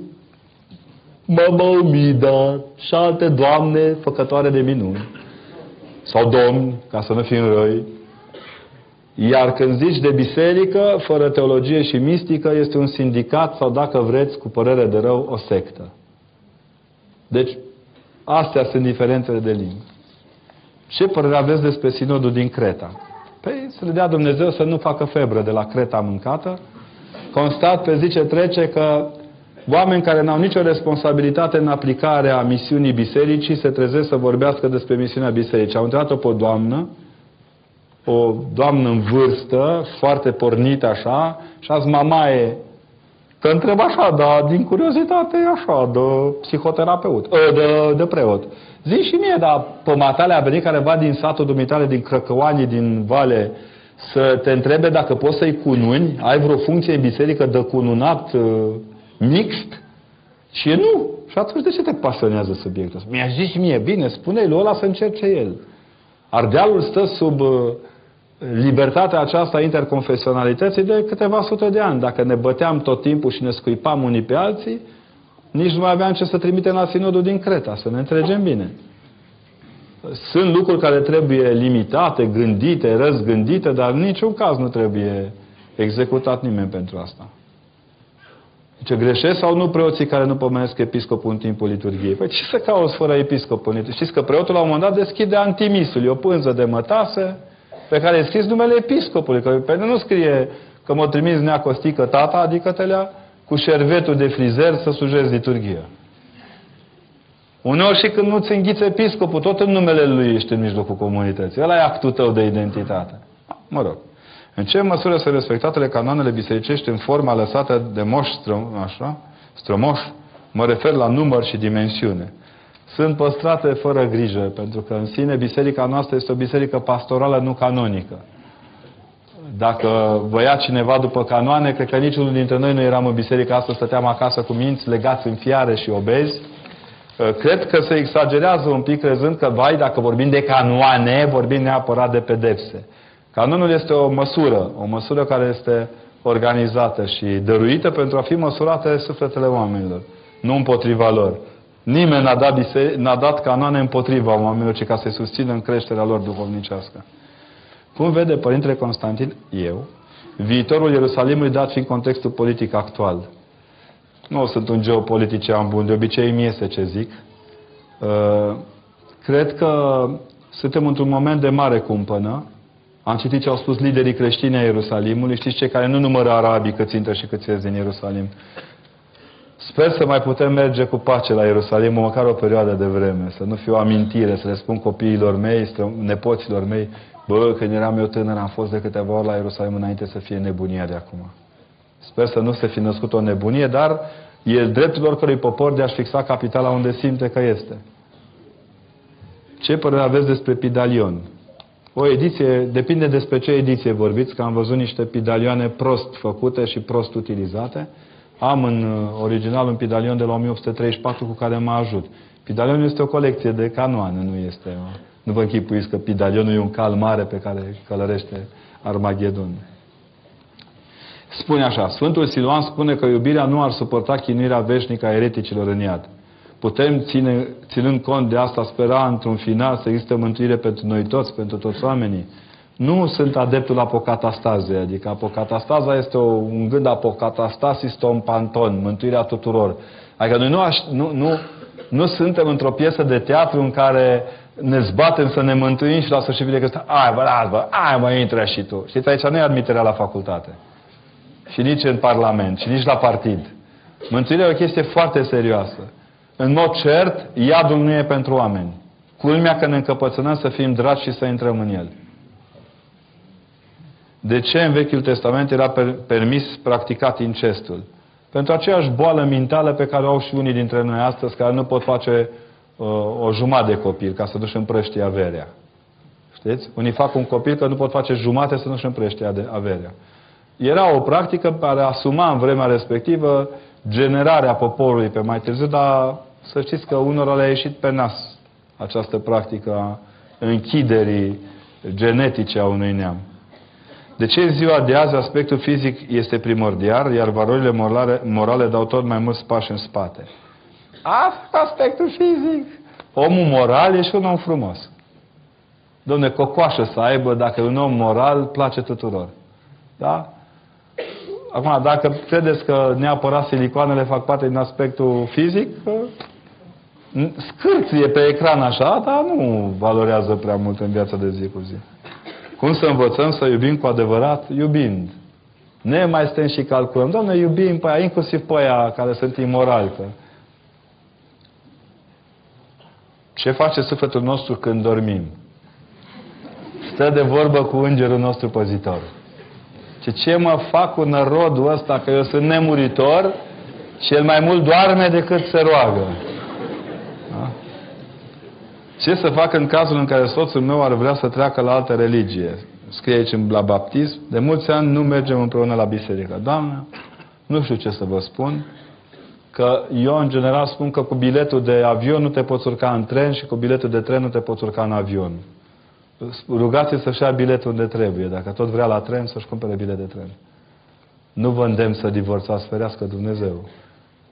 Mama Umida și șalte doamne făcătoare de minuni. Sau domni, ca să nu fim răi. Iar când zici de biserică, fără teologie și mistică, este un sindicat sau, dacă vreți, cu părere de rău, o sectă. Deci, astea sunt diferențele de limbă. Ce părere aveți despre sinodul din Creta? Păi să le dea Dumnezeu să nu facă febră de la Creta mâncată. Constat pe zi ce trece că oameni care n-au nicio responsabilitate în aplicarea misiunii bisericii se trezesc să vorbească despre misiunea bisericii. Au întrebat-o pe o doamnă, o doamnă în vârstă, foarte pornită așa, și azi mamaie, Că întreb așa, dar din curiozitate așa, de psihoterapeut, ă, de, de preot. Zici și mie, dar pe matale a venit careva din satul dumitale, din Crăcăoanii, din Vale, să te întrebe dacă poți să-i cununi, ai vreo funcție în biserică de cununat uh, mixt? Și e nu. Și atunci de ce te pasionează subiectul ăsta? Mi-a zis mie, bine, spune-i lui ăla să încerce el. Ardealul stă sub uh, libertatea aceasta interconfesionalității de câteva sute de ani. Dacă ne băteam tot timpul și ne scuipam unii pe alții, nici nu mai aveam ce să trimitem la sinodul din Creta, să ne înțelegem bine. Sunt lucruri care trebuie limitate, gândite, răzgândite, dar în niciun caz nu trebuie executat nimeni pentru asta. Ce greșesc sau nu preoții care nu pomenesc episcopul în timpul liturgiei? Păi ce să cauți fără episcopul? Știți că preotul la un moment dat deschide antimisul, e o pânză de mătase pe care e scris numele episcopului. Că pe nu scrie că mă trimis neacostică tata, adică telea cu șervetul de frizer să sujezi liturghia. Uneori și când nu-ți înghiți episcopul, tot în numele lui ești în mijlocul comunității. Ăla e actul tău de identitate. Mă rog. În ce măsură sunt respectatele canoanele bisericești în forma lăsată de moș stră, așa, strămoș? Mă refer la număr și dimensiune. Sunt păstrate fără grijă, pentru că în sine biserica noastră este o biserică pastorală, nu canonică. Dacă vă ia cineva după canoane, cred că niciunul dintre noi nu eram în biserică asta, stăteam acasă cu minți legați în fiare și obezi. Uh, cred că se exagerează un pic crezând că, vai, dacă vorbim de canoane, vorbim neapărat de pedepse. Canonul este o măsură, o măsură care este organizată și dăruită pentru a fi măsurate sufletele oamenilor, nu împotriva lor. Nimeni n-a dat, n-a dat canoane împotriva oamenilor, ci ca să-i susțină în creșterea lor duhovnicească. Cum vede Părintele Constantin, eu, viitorul Ierusalimului dat fiind contextul politic actual. Nu sunt un geopolitician bun, de obicei mi este ce zic. Uh, cred că suntem într-un moment de mare cumpănă. Am citit ce au spus liderii creștini ai Ierusalimului. Știți cei care nu numără arabii cât intră și cât ies din Ierusalim. Sper să mai putem merge cu pace la Ierusalim, măcar o perioadă de vreme, să nu fie o amintire, să le spun copiilor mei, nepoților mei, bă, când eram eu tânăr, am fost de câteva ori la Ierusalim înainte să fie nebunia de acum. Sper să nu se fi născut o nebunie, dar e dreptul oricărui popor de a-și fixa capitala unde simte că este. Ce părere aveți despre Pidalion? O ediție, depinde despre ce ediție vorbiți, că am văzut niște pidalioane prost făcute și prost utilizate. Am în uh, original un pidalion de la 1834 cu care mă ajut. Pidalionul este o colecție de canoane, nu este o... Nu vă închipuiți că pidalionul e un cal mare pe care călărește Armagedon. Spune așa, Sfântul Siluan spune că iubirea nu ar suporta chinuirea veșnică a ereticilor în iad. putem, ține, ținând cont de asta, spera într-un final să există mântuire pentru noi toți, pentru toți oamenii. Nu sunt adeptul apocatastaze, adică apocatastaza este o, un gând apocatastasis un panton, mântuirea tuturor. Adică noi nu, aș, nu, nu, nu suntem într-o piesă de teatru în care ne zbatem să ne mântuim și la sfârșit vine că ai bă, las, bă, ai mă, intră și tu. Știți, aici nu e admiterea la facultate. Și nici în Parlament, și nici la partid. Mântuirea e o chestie foarte serioasă. În mod cert, iadul nu e pentru oameni. Culmea că ne încăpățânăm să fim dragi și să intrăm în el. De ce în Vechiul Testament era permis practicat incestul? Pentru aceeași boală mentală pe care o au și unii dintre noi astăzi, care nu pot face uh, o jumătate de copil ca să nu-și împrăștie averea. Știți? Unii fac un copil că nu pot face jumate să nu-și împrăștie averea. Era o practică care asuma în vremea respectivă generarea poporului pe mai târziu, dar să știți că unora le-a ieșit pe nas această practică a închiderii genetice a unui neam. De ce în ziua de azi aspectul fizic este primordial, iar valorile morale, morale dau tot mai mulți pași în spate? Asta aspectul fizic. Omul moral e și un om frumos. Domne, cocoașă să aibă, dacă e un om moral, place tuturor. Da? Acum, dacă credeți că neapărat silicoanele fac parte din aspectul fizic, scârție pe ecran așa, dar nu valorează prea mult în viața de zi cu zi. Cum să învățăm să iubim cu adevărat? Iubind. Ne mai stăm și calculăm. Doamne, iubim pe aia, inclusiv pe aia care sunt imorali. Ce face sufletul nostru când dormim? Stă de vorbă cu îngerul nostru păzitor. Ce ce mă fac cu nărodul ăsta, că eu sunt nemuritor, cel mai mult doarme decât se roagă. Ce să fac în cazul în care soțul meu ar vrea să treacă la altă religie? Scrie aici la baptism. De mulți ani nu mergem împreună la biserică. Doamnă, nu știu ce să vă spun, că eu în general spun că cu biletul de avion nu te poți urca în tren și cu biletul de tren nu te poți urca în avion. Rugați să-și ia biletul unde trebuie. Dacă tot vrea la tren, să-și cumpere bilet de tren. Nu vă îndemn să divorțați, ferească Dumnezeu.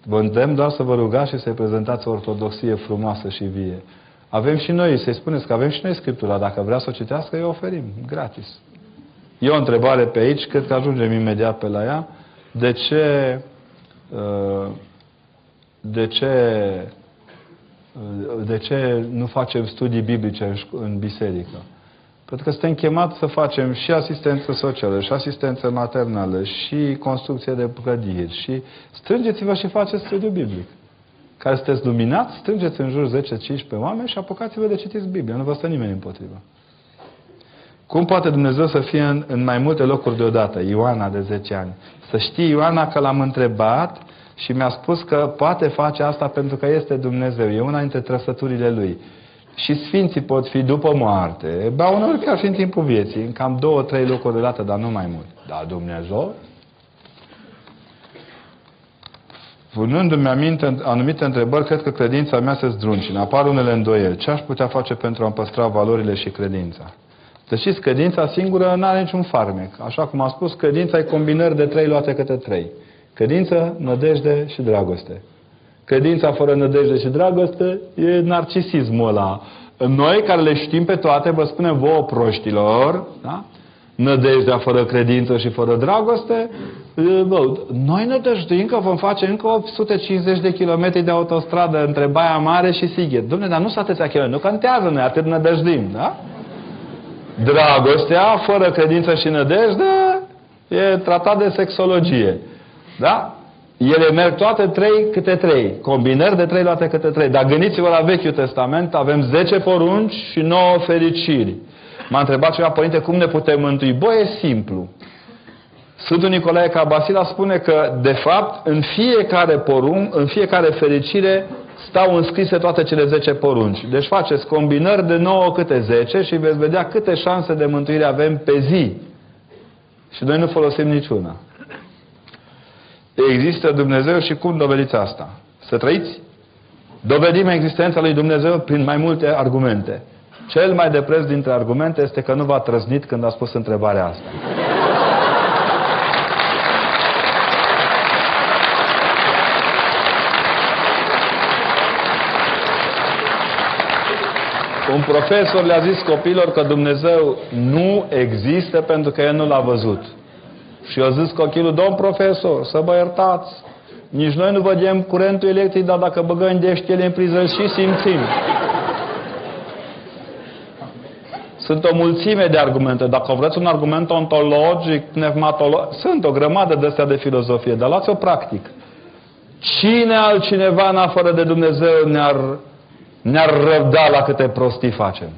Vă îndemn doar să vă rugați și să-i prezentați o ortodoxie frumoasă și vie. Avem și noi, să-i spuneți că avem și noi Scriptura. Dacă vrea să o citească, îi oferim, gratis. E o întrebare pe aici, cred că ajungem imediat pe la ea. De ce, uh, de ce, uh, de ce nu facem studii biblice în biserică? Pentru că suntem chemați să facem și asistență socială, și asistență maternală, și construcție de clădiri, și strângeți-vă și faceți studiu biblic care sunteți luminați, strângeți în jur 10-15 oameni și apucați-vă de citiți Biblia. Nu vă stă nimeni împotrivă. Cum poate Dumnezeu să fie în, în mai multe locuri deodată? Ioana de 10 ani. Să știi, Ioana, că l-am întrebat și mi-a spus că poate face asta pentru că este Dumnezeu. E una dintre trăsăturile Lui. Și sfinții pot fi după moarte, ba uneori chiar și în timpul vieții, în cam două, trei locuri deodată, dar nu mai mult. Dar Dumnezeu Punându-mi aminte anumite întrebări, cred că credința mea se zdruncină. Apar unele îndoieli. Ce aș putea face pentru a păstra valorile și credința? Să știți, credința singură nu are niciun farmec. Așa cum am spus, credința e combinări de trei luate câte trei. Credință, nădejde și dragoste. Credința fără nădejde și dragoste e narcisismul ăla. Noi care le știm pe toate, vă spunem vouă proștilor, da? Nădejdea fără credință și fără dragoste, bă, noi ne dăjduim că vom face încă 850 de kilometri de autostradă între Baia Mare și Sighet. Dom'le, dar nu sunt atâția kilometri, nu contează, noi atât ne dăjduim, da? Dragostea, fără credință și nădejde, e tratat de sexologie. Da? Ele merg toate trei câte trei. Combinări de trei luate câte trei. Dar gândiți-vă la Vechiul Testament, avem 10 porunci și 9 fericiri. M-a întrebat ceva, Părinte, cum ne putem mântui? Bă, e simplu. Sfântul Nicolae Cabasila spune că, de fapt, în fiecare porunc, în fiecare fericire, stau înscrise toate cele 10 porunci. Deci faceți combinări de 9 câte 10 și veți vedea câte șanse de mântuire avem pe zi. Și noi nu folosim niciuna. Există Dumnezeu și cum dovediți asta? Să trăiți? Dovedim existența lui Dumnezeu prin mai multe argumente. Cel mai de preț dintre argumente este că nu v-a trăznit când a spus întrebarea asta. Un profesor le-a zis copilor că Dumnezeu nu există pentru că el nu l-a văzut. Și eu zis copilul, domn profesor, să vă iertați, nici noi nu vedem curentul electric, dar dacă băgăm deștele în priză și simțim. Sunt o mulțime de argumente. Dacă vreți un argument ontologic, pneumatologic, sunt o grămadă de astea de filozofie, dar luați-o practic. Cine altcineva în afară de Dumnezeu ne-ar, ne-ar răbda la câte prostii facem?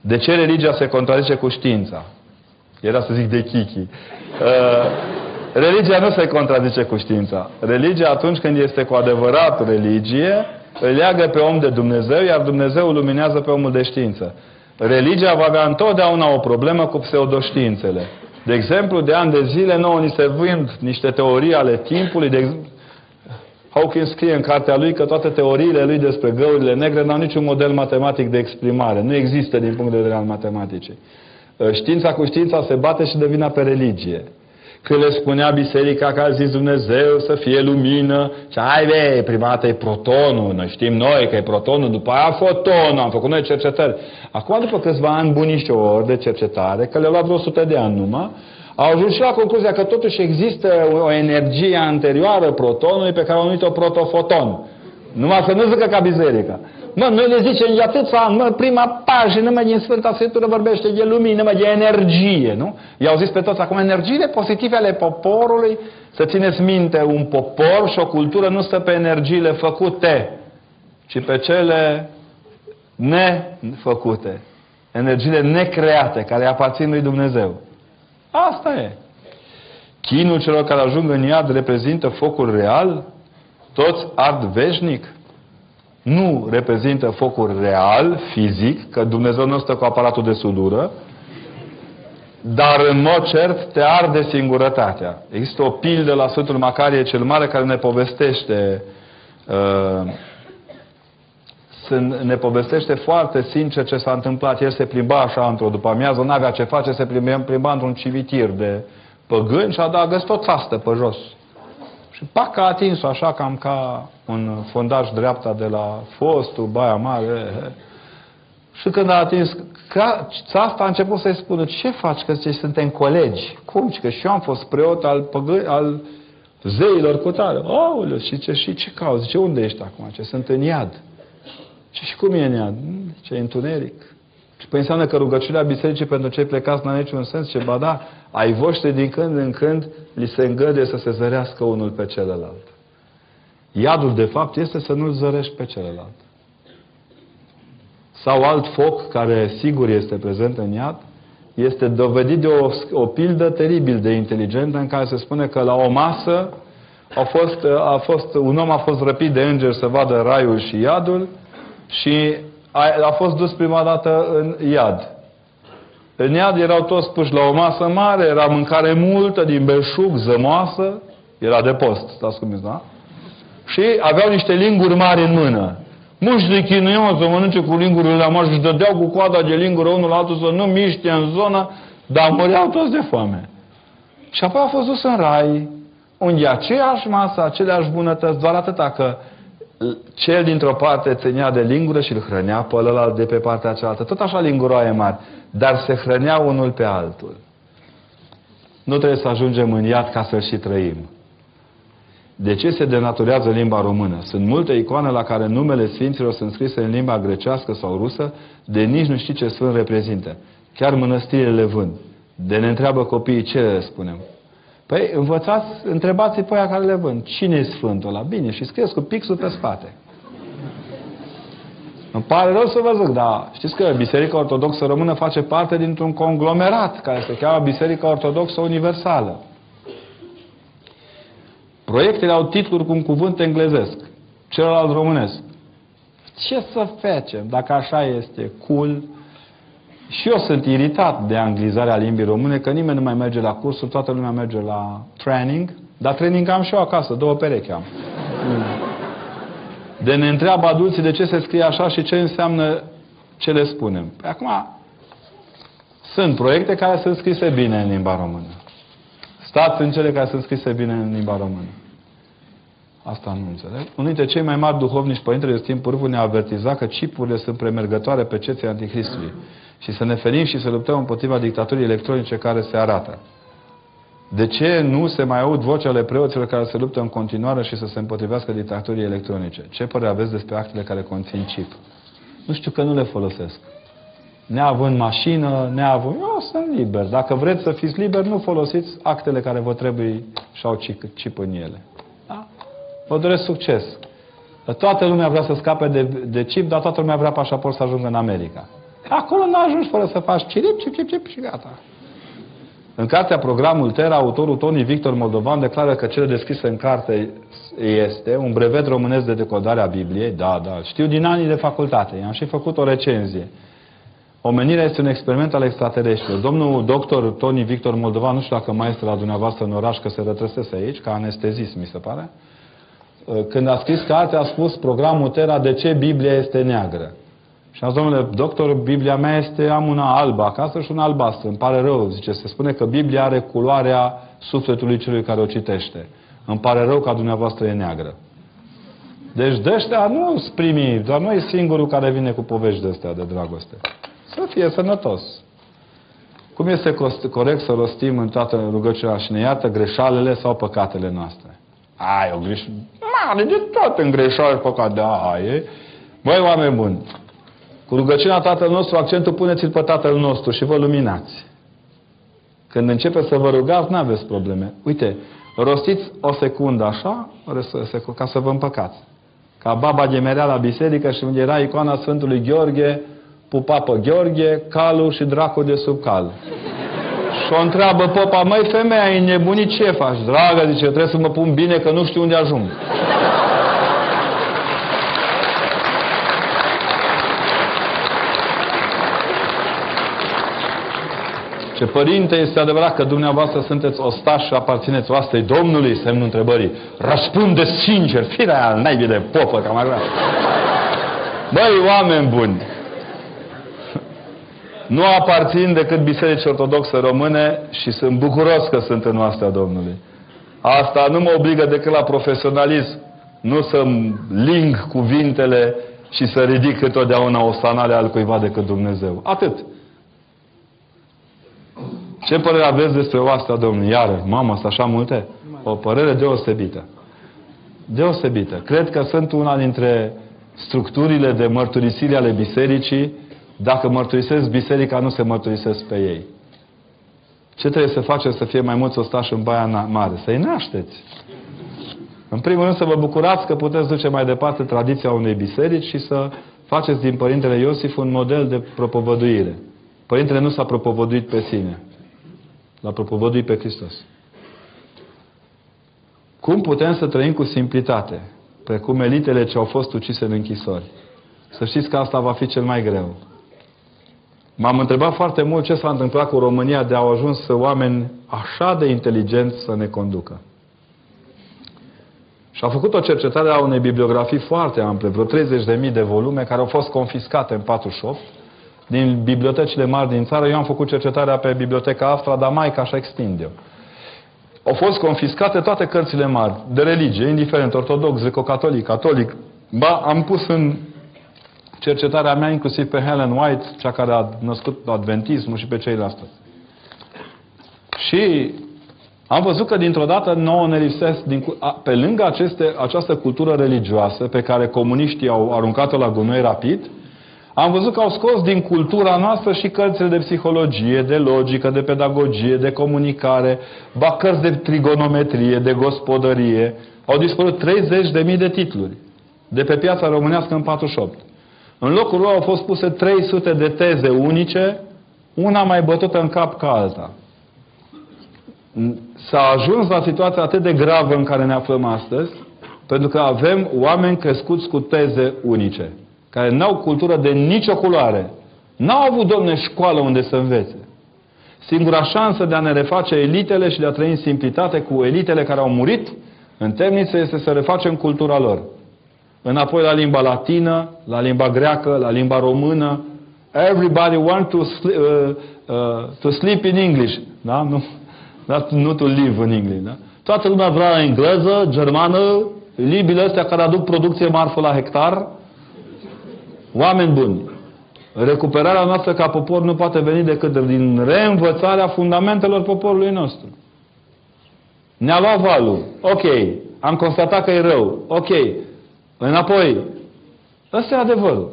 De ce religia se contrazice cu știința? Era să zic de chichi. Uh, religia nu se contrazice cu știința. Religia atunci când este cu adevărat religie, îl leagă pe om de Dumnezeu, iar Dumnezeu luminează pe omul de știință. Religia va avea întotdeauna o problemă cu pseudoștiințele. De exemplu, de ani de zile nouă ni se vând niște teorii ale timpului. De Hawkins scrie în cartea lui că toate teoriile lui despre găurile negre n-au niciun model matematic de exprimare. Nu există din punct de vedere al matematicii. Știința cu știința se bate și devine pe religie. Când le spunea biserica că a zis Dumnezeu să fie lumină, și ai be, prima dată e protonul, noi știm noi că e protonul, după aia fotonul, am făcut noi cercetări. Acum, după câțiva ani bunici ori de cercetare, că le-au luat vreo 100 de ani numai, au ajuns și la concluzia că totuși există o energie anterioară protonului pe care au numit-o protofoton. Numai să nu zică ca biserica. Mă, noi le zicem de atâția ani, mă, prima pagină, mă, din Sfânta Scriptură vorbește de lumină, mă, de energie, nu? I-au zis pe toți acum, energiile pozitive ale poporului, să țineți minte, un popor și o cultură nu stă pe energiile făcute, ci pe cele nefăcute. Energiile necreate, care aparțin lui Dumnezeu. Asta e. Chinul celor care ajung în iad reprezintă focul real? Toți ard veșnic? Nu reprezintă focul real, fizic, că Dumnezeu nu stă cu aparatul de sudură, dar în mod cert te arde singurătatea. Există o pildă la Sfântul Macarie cel Mare care ne povestește uh, ne povestește foarte sincer ce s-a întâmplat. El se plimba așa într-o după amiază, nu avea ce face, se plimba, plimba într-un cimitir de păgâni și a găsit o țastă pe jos. Și pac a atins-o așa cam ca un fondaj dreapta de la fostul Baia Mare. Și când a atins asta a început să-i spună, ce faci? Că zice, suntem colegi. Cum? Că și eu am fost preot al, păgă, al zeilor cu tare. Aoleu, și ce, și ce cauți? Ce unde ești acum? Ce sunt în iad. Și, și cum e în iad? Ce întuneric. Și păi înseamnă că rugăciunea bisericii pentru cei plecați n-a niciun sens. Ce ba da, ai voștri din când în când li se îngăduie să se zărească unul pe celălalt. Iadul, de fapt, este să nu-l zărești pe celălalt. Sau alt foc, care sigur este prezent în iad, este dovedit de o, o pildă teribil de inteligentă în care se spune că la o masă a fost, a fost, un om a fost răpit de îngeri să vadă raiul și iadul și a, a fost dus prima dată în iad. În iad erau toți puși la o masă mare, era mâncare multă din belșug, zămoasă, era de post, stați cum da? Și aveau niște linguri mari în mână. Muși de chinuiau să mănânce cu lingurile mari și dădeau cu coada de lingură unul altul să nu miște în zonă, dar măreau toți de foame. Și apoi a fost dus în rai, unde aceeași masă, aceleași bunătăți, doar atâta că cel dintr-o parte ținea de lingură și îl hrănea pe ălălalt de pe partea cealaltă. Tot așa linguroaie mari. Dar se hrănea unul pe altul. Nu trebuie să ajungem în iad ca să-l și trăim. De ce se denaturează limba română? Sunt multe icoane la care numele Sfinților sunt scrise în limba grecească sau rusă, de nici nu știi ce Sfânt reprezintă. Chiar mănăstirile le vând. De ne întreabă copiii ce le spunem. Păi învățați, întrebați-i pe aia care le vând. Cine e Sfântul ăla? Bine, și scrieți cu pixul pe spate. Îmi pare rău să vă zic, dar știți că Biserica Ortodoxă Română face parte dintr-un conglomerat care se cheamă Biserica Ortodoxă Universală. Proiectele au titluri cu un cuvânt englezesc, celălalt românesc. Ce să facem dacă așa este? Cool, și eu sunt iritat de anglizarea limbii române, că nimeni nu mai merge la cursuri, toată lumea merge la training, dar training am și eu acasă, două perechi am. De ne întreabă adulții de ce se scrie așa și ce înseamnă ce le spunem. Păi acum, sunt proiecte care sunt scrise bine în limba română. Stați în cele care sunt scrise bine în limba română. Asta nu înțeleg. Unul dintre cei mai mari duhovnici, Părintele Iostin Pârvu, ne-a avertizat că chipurile sunt premergătoare pe ceții Antichristului și să ne ferim și să luptăm împotriva dictaturii electronice care se arată. De ce nu se mai aud vocea ale preoților care se luptă în continuare și să se împotrivească dictaturii electronice? Ce părere aveți despre actele care conțin chip? Nu știu că nu le folosesc. Neavând mașină, neavând... Eu sunt liber. Dacă vreți să fiți liber, nu folosiți actele care vă trebuie și au chip în ele. Da? Vă doresc succes. Toată lumea vrea să scape de, de chip, dar toată lumea vrea pașaport să ajungă în America. Acolo nu ajungi fără să faci cirip, cip, cip, cip și gata. În cartea Programul Terra, autorul Tony Victor Moldovan declară că cele descrise în carte este un brevet românesc de decodare a Bibliei. Da, da, știu din anii de facultate. I-am și făcut o recenzie. Omenirea este un experiment al extraterestrilor. Domnul doctor Tony Victor Moldovan, nu știu dacă mai este la dumneavoastră în oraș, că se retrăsese aici, ca anestezist, mi se pare. Când a scris cartea, a spus programul Terra, de ce Biblia este neagră. Și a zis, domnule doctor, Biblia mea este, am una albă acasă și una albastră. Îmi pare rău, zice, se spune că Biblia are culoarea sufletului celui care o citește. Îmi pare rău că dumneavoastră e neagră. Deci de ăștia nu sprimi, dar nu e singurul care vine cu povești de astea de dragoste. Să fie sănătos. Cum este corect să rostim în toată rugăciunea și ne iartă greșalele sau păcatele noastre? Ai, o greș... Mare de tot în greșeală păcat. Da, e. Băi, oameni buni, cu rugăciunea Tatăl nostru, accentul puneți-l pe Tatăl nostru și vă luminați. Când începe să vă rugați, nu aveți probleme. Uite, rostiți o secundă așa, ca să vă împăcați. Ca baba gemerea la biserică și unde era icoana Sfântului Gheorghe, pupa pe Gheorghe, calul și dracul de sub cal. Și o întreabă popa, măi femeia, e nebunit ce faci? Dragă, zice, trebuie să mă pun bine că nu știu unde ajung. Ce părinte, este adevărat că dumneavoastră sunteți ostași și aparțineți oastei Domnului? Semnul întrebării. Răspunde sincer, firea aia naibii de popă, cam așa. Băi, oameni buni, nu aparțin decât Bisericii Ortodoxe Române și sunt bucuros că sunt în oastea Domnului. Asta nu mă obligă decât la profesionalism, nu să-mi ling cuvintele și să ridic întotdeauna o sanale al cuiva decât Dumnezeu. Atât. Ce părere aveți despre oastea Domnului? Iară, mamă, sunt așa multe? O părere deosebită. Deosebită. Cred că sunt una dintre structurile de mărturisire ale bisericii. Dacă mărturisesc biserica, nu se mărturisesc pe ei. Ce trebuie să faceți să fie mai mulți ostași în Baia Mare? Să-i nașteți. În primul rând să vă bucurați că puteți duce mai departe tradiția unei biserici și să faceți din Părintele Iosif un model de propovăduire. Părintele nu s-a propovăduit pe sine. L-a propovăduit pe Hristos. Cum putem să trăim cu simplitate, precum elitele ce au fost ucise în închisori? Să știți că asta va fi cel mai greu. M-am întrebat foarte mult ce s-a întâmplat cu România de au ajuns oameni așa de inteligenți să ne conducă. Și a făcut o cercetare a unei bibliografii foarte ample, vreo 30.000 de volume, care au fost confiscate în 48, din bibliotecile mari din țară. Eu am făcut cercetarea pe Biblioteca Astra, dar mai ca și extinde Au fost confiscate toate cărțile mari, de religie, indiferent, ortodox, greco-catolic, catolic. Ba, am pus în cercetarea mea inclusiv pe Helen White, cea care a născut adventismul și pe ceilalți. Și am văzut că dintr-o dată nouă ne lipsesc, din, a, pe lângă aceste, această cultură religioasă pe care comuniștii au aruncat-o la gunoi rapid, am văzut că au scos din cultura noastră și cărțile de psihologie, de logică, de pedagogie, de comunicare, ba cărți de trigonometrie, de gospodărie. Au dispărut 30.000 de titluri de pe piața românească în 48. În locul lor au fost puse 300 de teze unice, una mai bătută în cap ca alta. S-a ajuns la situația atât de gravă în care ne aflăm astăzi, pentru că avem oameni crescuți cu teze unice care n-au cultură de nicio culoare, n-au avut, domne, școală unde să învețe. Singura șansă de a ne reface elitele și de a trăi în simplitate cu elitele care au murit în temniță este să refacem cultura lor. Înapoi la limba latină, la limba greacă, la limba română. Everybody want to, sleep, uh, uh, to sleep in English. Da? Nu, da? nu to live in English. Da? Toată lumea vrea engleză, germană, libile astea care aduc producție marfă la hectar, oameni buni, recuperarea noastră ca popor nu poate veni decât din reînvățarea fundamentelor poporului nostru. Ne-a luat valul. Ok. Am constatat că e rău. Ok. Înapoi. Ăsta e adevărul.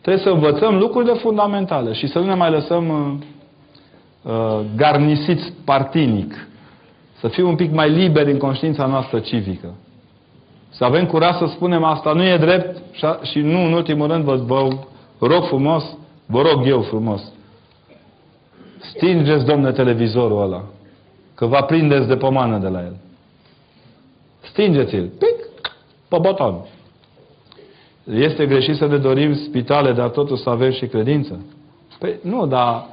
Trebuie să învățăm lucrurile fundamentale și să nu ne mai lăsăm uh, uh, garnisiți partinic. Să fim un pic mai liberi în conștiința noastră civică. Să avem curaj să spunem asta nu e drept și nu în ultimul rând vă, vă rog frumos, vă rog eu frumos. Stingeți, domne, televizorul ăla. Că vă prindeți de pomană de la el. Stingeți-l. Pic! Pe boton. Este greșit să ne dorim spitale, dar totuși să avem și credință? Păi nu, dar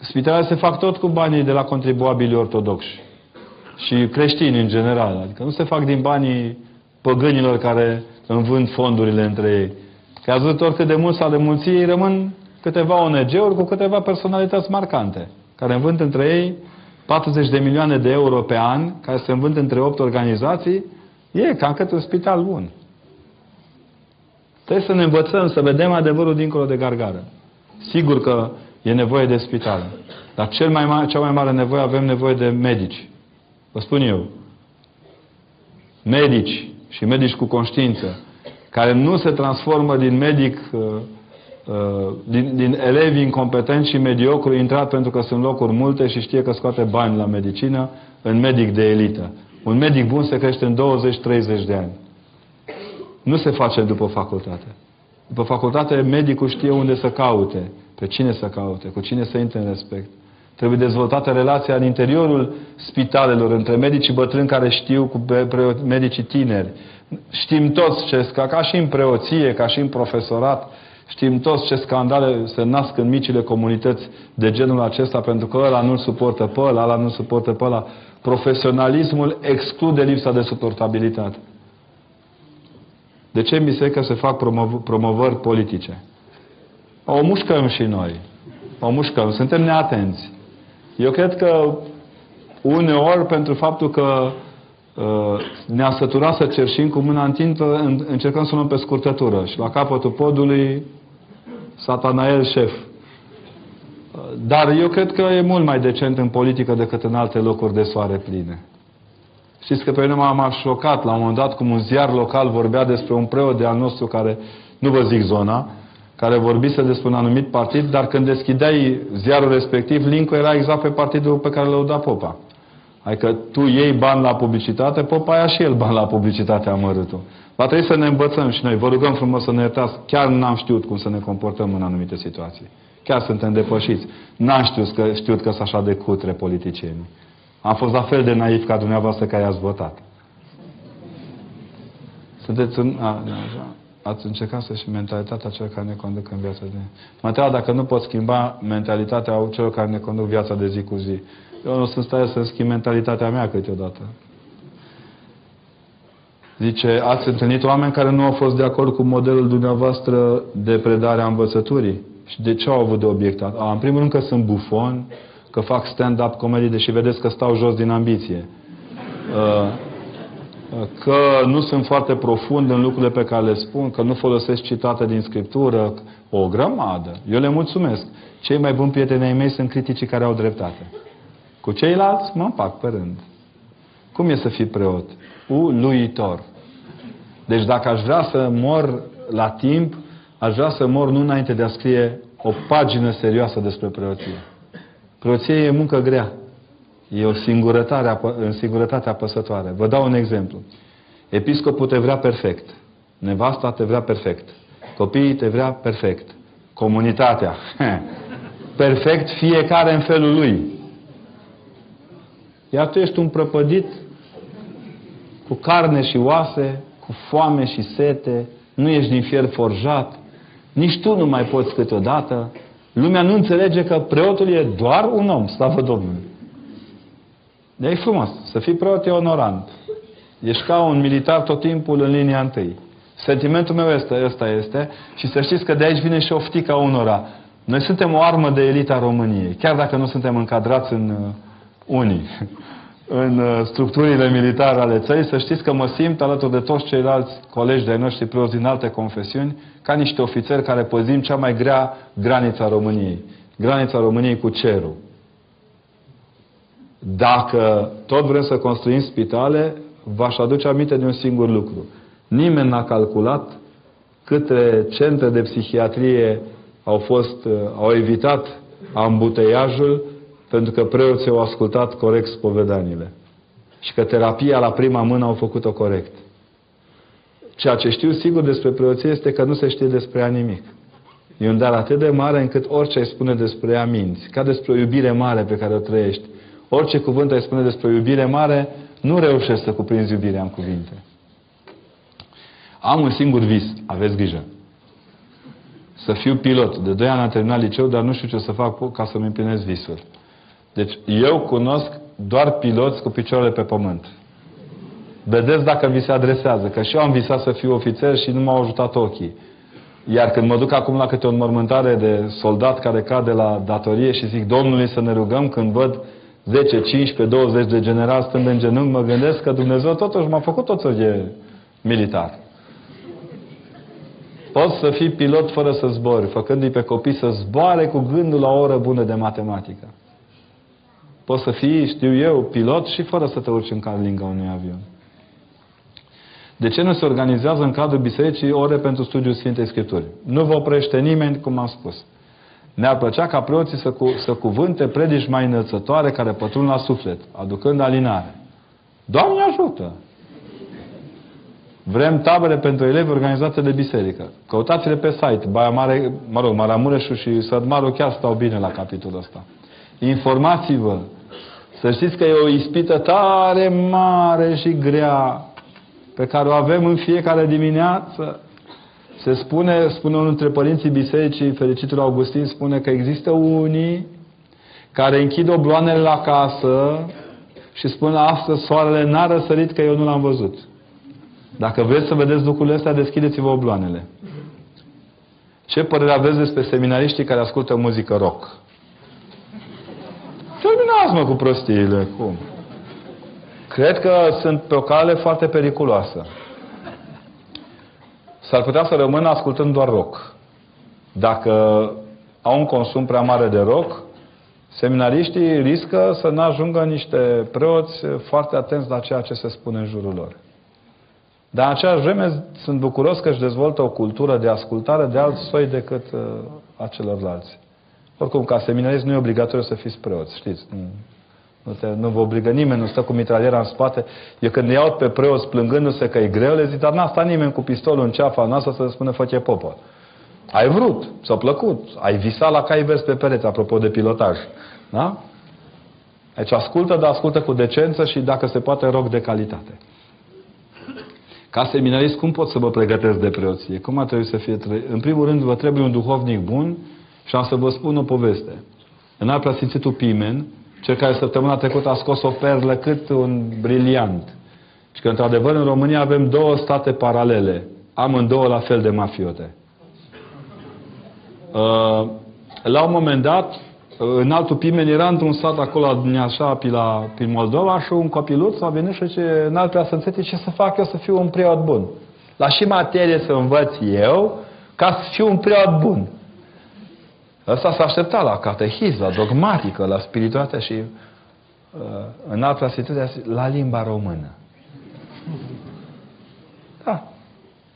spitalele se fac tot cu banii de la contribuabili ortodoxi și creștini în general. Adică nu se fac din banii păgânilor care învând fondurile între ei. Că ați văzut oricât de mult s-a de mulții, rămân câteva ONG-uri cu câteva personalități marcante, care învând între ei 40 de milioane de euro pe an, care se învând între 8 organizații, e cam cât un spital bun. Trebuie să ne învățăm, să vedem adevărul dincolo de gargară. Sigur că e nevoie de spitale. Dar cel mai mare, cea mai mare nevoie avem nevoie de medici. Vă spun eu. Medici și medici cu conștiință, care nu se transformă din medic, uh, uh, din, din elevi incompetenți și mediocru intrat pentru că sunt locuri multe și știe că scoate bani la medicină, în medic de elită. Un medic bun se crește în 20-30 de ani. Nu se face după facultate. După facultate, medicul știe unde să caute, pe cine să caute, cu cine să intre în respect. Trebuie dezvoltată relația în interiorul spitalelor, între medicii bătrâni care știu cu medicii tineri. Știm toți ce, ca, ca și în preoție, ca și în profesorat, știm toți ce scandale se nasc în micile comunități de genul acesta, pentru că ăla nu-l suportă pe ăla, ăla nu suportă pe ăla. Profesionalismul exclude lipsa de suportabilitate. De ce în biserică se fac promov promovări politice? O mușcăm și noi. O mușcăm. Suntem neatenți. Eu cred că uneori, pentru faptul că uh, ne-a săturat să cerșim cu mâna întinsă, încercăm să luăm pe scurtătură. Și la capătul podului, Satanael șef. Uh, dar eu cred că e mult mai decent în politică decât în alte locuri de soare pline. Știți că pe mine m-a șocat la un moment dat cum un ziar local vorbea despre un preot de al nostru care, nu vă zic zona, care vorbise despre un anumit partid, dar când deschideai ziarul respectiv, linkul era exact pe partidul pe care l-a popa. Adică tu iei bani la publicitate, popa ia și el bani la publicitate amărâtul. Va trebui să ne învățăm și noi. Vă rugăm frumos să ne iertați. Chiar n-am știut cum să ne comportăm în anumite situații. Chiar suntem depășiți. N-am știut că, știut că sunt așa de cutre politicieni. Am fost la fel de naiv ca dumneavoastră care i-ați votat. Sunteți în... A, așa. Ați încercat să și mentalitatea celor care ne conduc în viața de... Mă întreb dacă nu pot schimba mentalitatea celor care ne conduc viața de zi cu zi. Eu nu sunt stare să schimb mentalitatea mea câteodată. Zice, ați întâlnit oameni care nu au fost de acord cu modelul dumneavoastră de predare a învățăturii? Și de ce au avut de obiectat? A, în primul rând că sunt bufon, că fac stand-up comedy, deși vedeți că stau jos din ambiție. Uh, că nu sunt foarte profund în lucrurile pe care le spun, că nu folosesc citate din Scriptură, o grămadă. Eu le mulțumesc. Cei mai buni prieteni ai mei sunt criticii care au dreptate. Cu ceilalți mă împac pe rând. Cum e să fii preot? Uluitor. Deci dacă aș vrea să mor la timp, aș vrea să mor nu înainte de a scrie o pagină serioasă despre preoție. Preoție e muncă grea. E o singurătate, în singurătate apăsătoare. Vă dau un exemplu. Episcopul te vrea perfect. Nevasta te vrea perfect. Copiii te vrea perfect. Comunitatea. [laughs] Perfect fiecare în felul lui. Iar tu ești un prăpădit cu carne și oase, cu foame și sete, nu ești din fier forjat, nici tu nu mai poți câteodată. Lumea nu înțelege că preotul e doar un om, slavă Domnului. De e frumos. Să fii preot e onorant. Ești ca un militar tot timpul în linia întâi. Sentimentul meu este, ăsta este și să știți că de aici vine și oftica unora. Noi suntem o armă de elită a României, chiar dacă nu suntem încadrați în uh, unii. [laughs] în uh, structurile militare ale țării, să știți că mă simt alături de toți ceilalți colegi de-ai noștri preoți din alte confesiuni, ca niște ofițeri care păzim cea mai grea granița României. Granița României cu cerul. Dacă tot vrem să construim spitale, v-aș aduce aminte de un singur lucru. Nimeni n-a calculat câte centre de psihiatrie au fost, uh, au evitat ambuteiajul pentru că preoții au ascultat corect spovedanile. Și că terapia la prima mână au făcut-o corect. Ceea ce știu sigur despre preoție este că nu se știe despre ea nimic. E un dar atât de mare încât orice ai spune despre ea minți. Ca despre o iubire mare pe care o trăiești. Orice cuvânt ai spune despre o iubire mare, nu reușești să cuprinzi iubirea în cuvinte. Am un singur vis, aveți grijă. Să fiu pilot. De doi ani am terminat liceu, dar nu știu ce să fac ca să-mi împlinesc visul. Deci eu cunosc doar piloți cu picioarele pe pământ. Vedeți dacă vi se adresează, că și eu am visat să fiu ofițer și nu m-au ajutat ochii. Iar când mă duc acum la câte o înmormântare de soldat care cade la datorie și zic Domnului să ne rugăm când văd 10, 15, 20 de generali stând în genunchi, mă gândesc că Dumnezeu totuși m-a făcut tot de militar. Poți să fii pilot fără să zbori, făcându-i pe copii să zboare cu gândul la o oră bună de matematică. Poți să fii, știu eu, pilot și fără să te urci în lângă unui avion. De ce nu se organizează în cadrul bisericii ore pentru studiul Sfintei Scripturi? Nu vă oprește nimeni, cum am spus. Ne-ar plăcea ca preoții să, cu, să cuvânte predici mai înălțătoare care pătrund la suflet, aducând alinare. Doamne ajută! Vrem tabere pentru elevi organizate de biserică. Căutați-le pe site. Baia Mare, mă rog, Maramureșu și Sădmaru chiar stau bine la capitolul ăsta. Informați-vă. Să știți că e o ispită tare mare și grea pe care o avem în fiecare dimineață. Se spune, spune unul dintre părinții bisericii, fericitul Augustin, spune că există unii care închid obloanele la casă și spun astăzi soarele n-a răsărit că eu nu l-am văzut. Dacă vreți să vedeți lucrurile astea, deschideți-vă obloanele. Ce părere aveți despre seminariștii care ascultă muzică rock? Terminați-mă cu prostiile. Cum? Cred că sunt pe o cale foarte periculoasă. S-ar putea să rămână ascultând doar rock. Dacă au un consum prea mare de rock, seminariștii riscă să nu ajungă niște preoți foarte atenți la ceea ce se spune în jurul lor. Dar în aceeași vreme sunt bucuros că își dezvoltă o cultură de ascultare de alt soi decât uh, a celorlalți. Oricum, ca seminarist nu e obligatoriu să fiți preoți, știți. Nu, nu, te, nu vă obligă nimeni, nu stă cu mitraliera în spate. Eu când iau pe preoți plângându-se că e greu, le zic, dar n-a stat nimeni cu pistolul în ceafa noastră să spună fă popă. Ai vrut, ți-a plăcut, ai visat la cai verzi pe pereți, apropo de pilotaj. Da? Deci ascultă, dar ascultă cu decență și dacă se poate rog de calitate. Ca seminarist, cum pot să vă pregătesc de preoție? Cum ar trebui să fie? În primul rând, vă trebuie un duhovnic bun și am să vă spun o poveste. În al preasfințitul Pimen, cel care săptămâna trecută a scos o perlă cât un briliant. Și că, într-adevăr, în România avem două state paralele. Amândouă la fel de mafiote. Uh, la un moment dat, în altul Pimen era într-un sat acolo, așa, pe la, prin Moldova și un copiluț a venit și zice, în altul să ce să fac eu să fiu un preot bun. La și materie să învăț eu ca să fiu un preot bun. Ăsta s-a așteptat la catehism, la dogmatică, la spiritualitate și uh, în alta situație la limba română. Da.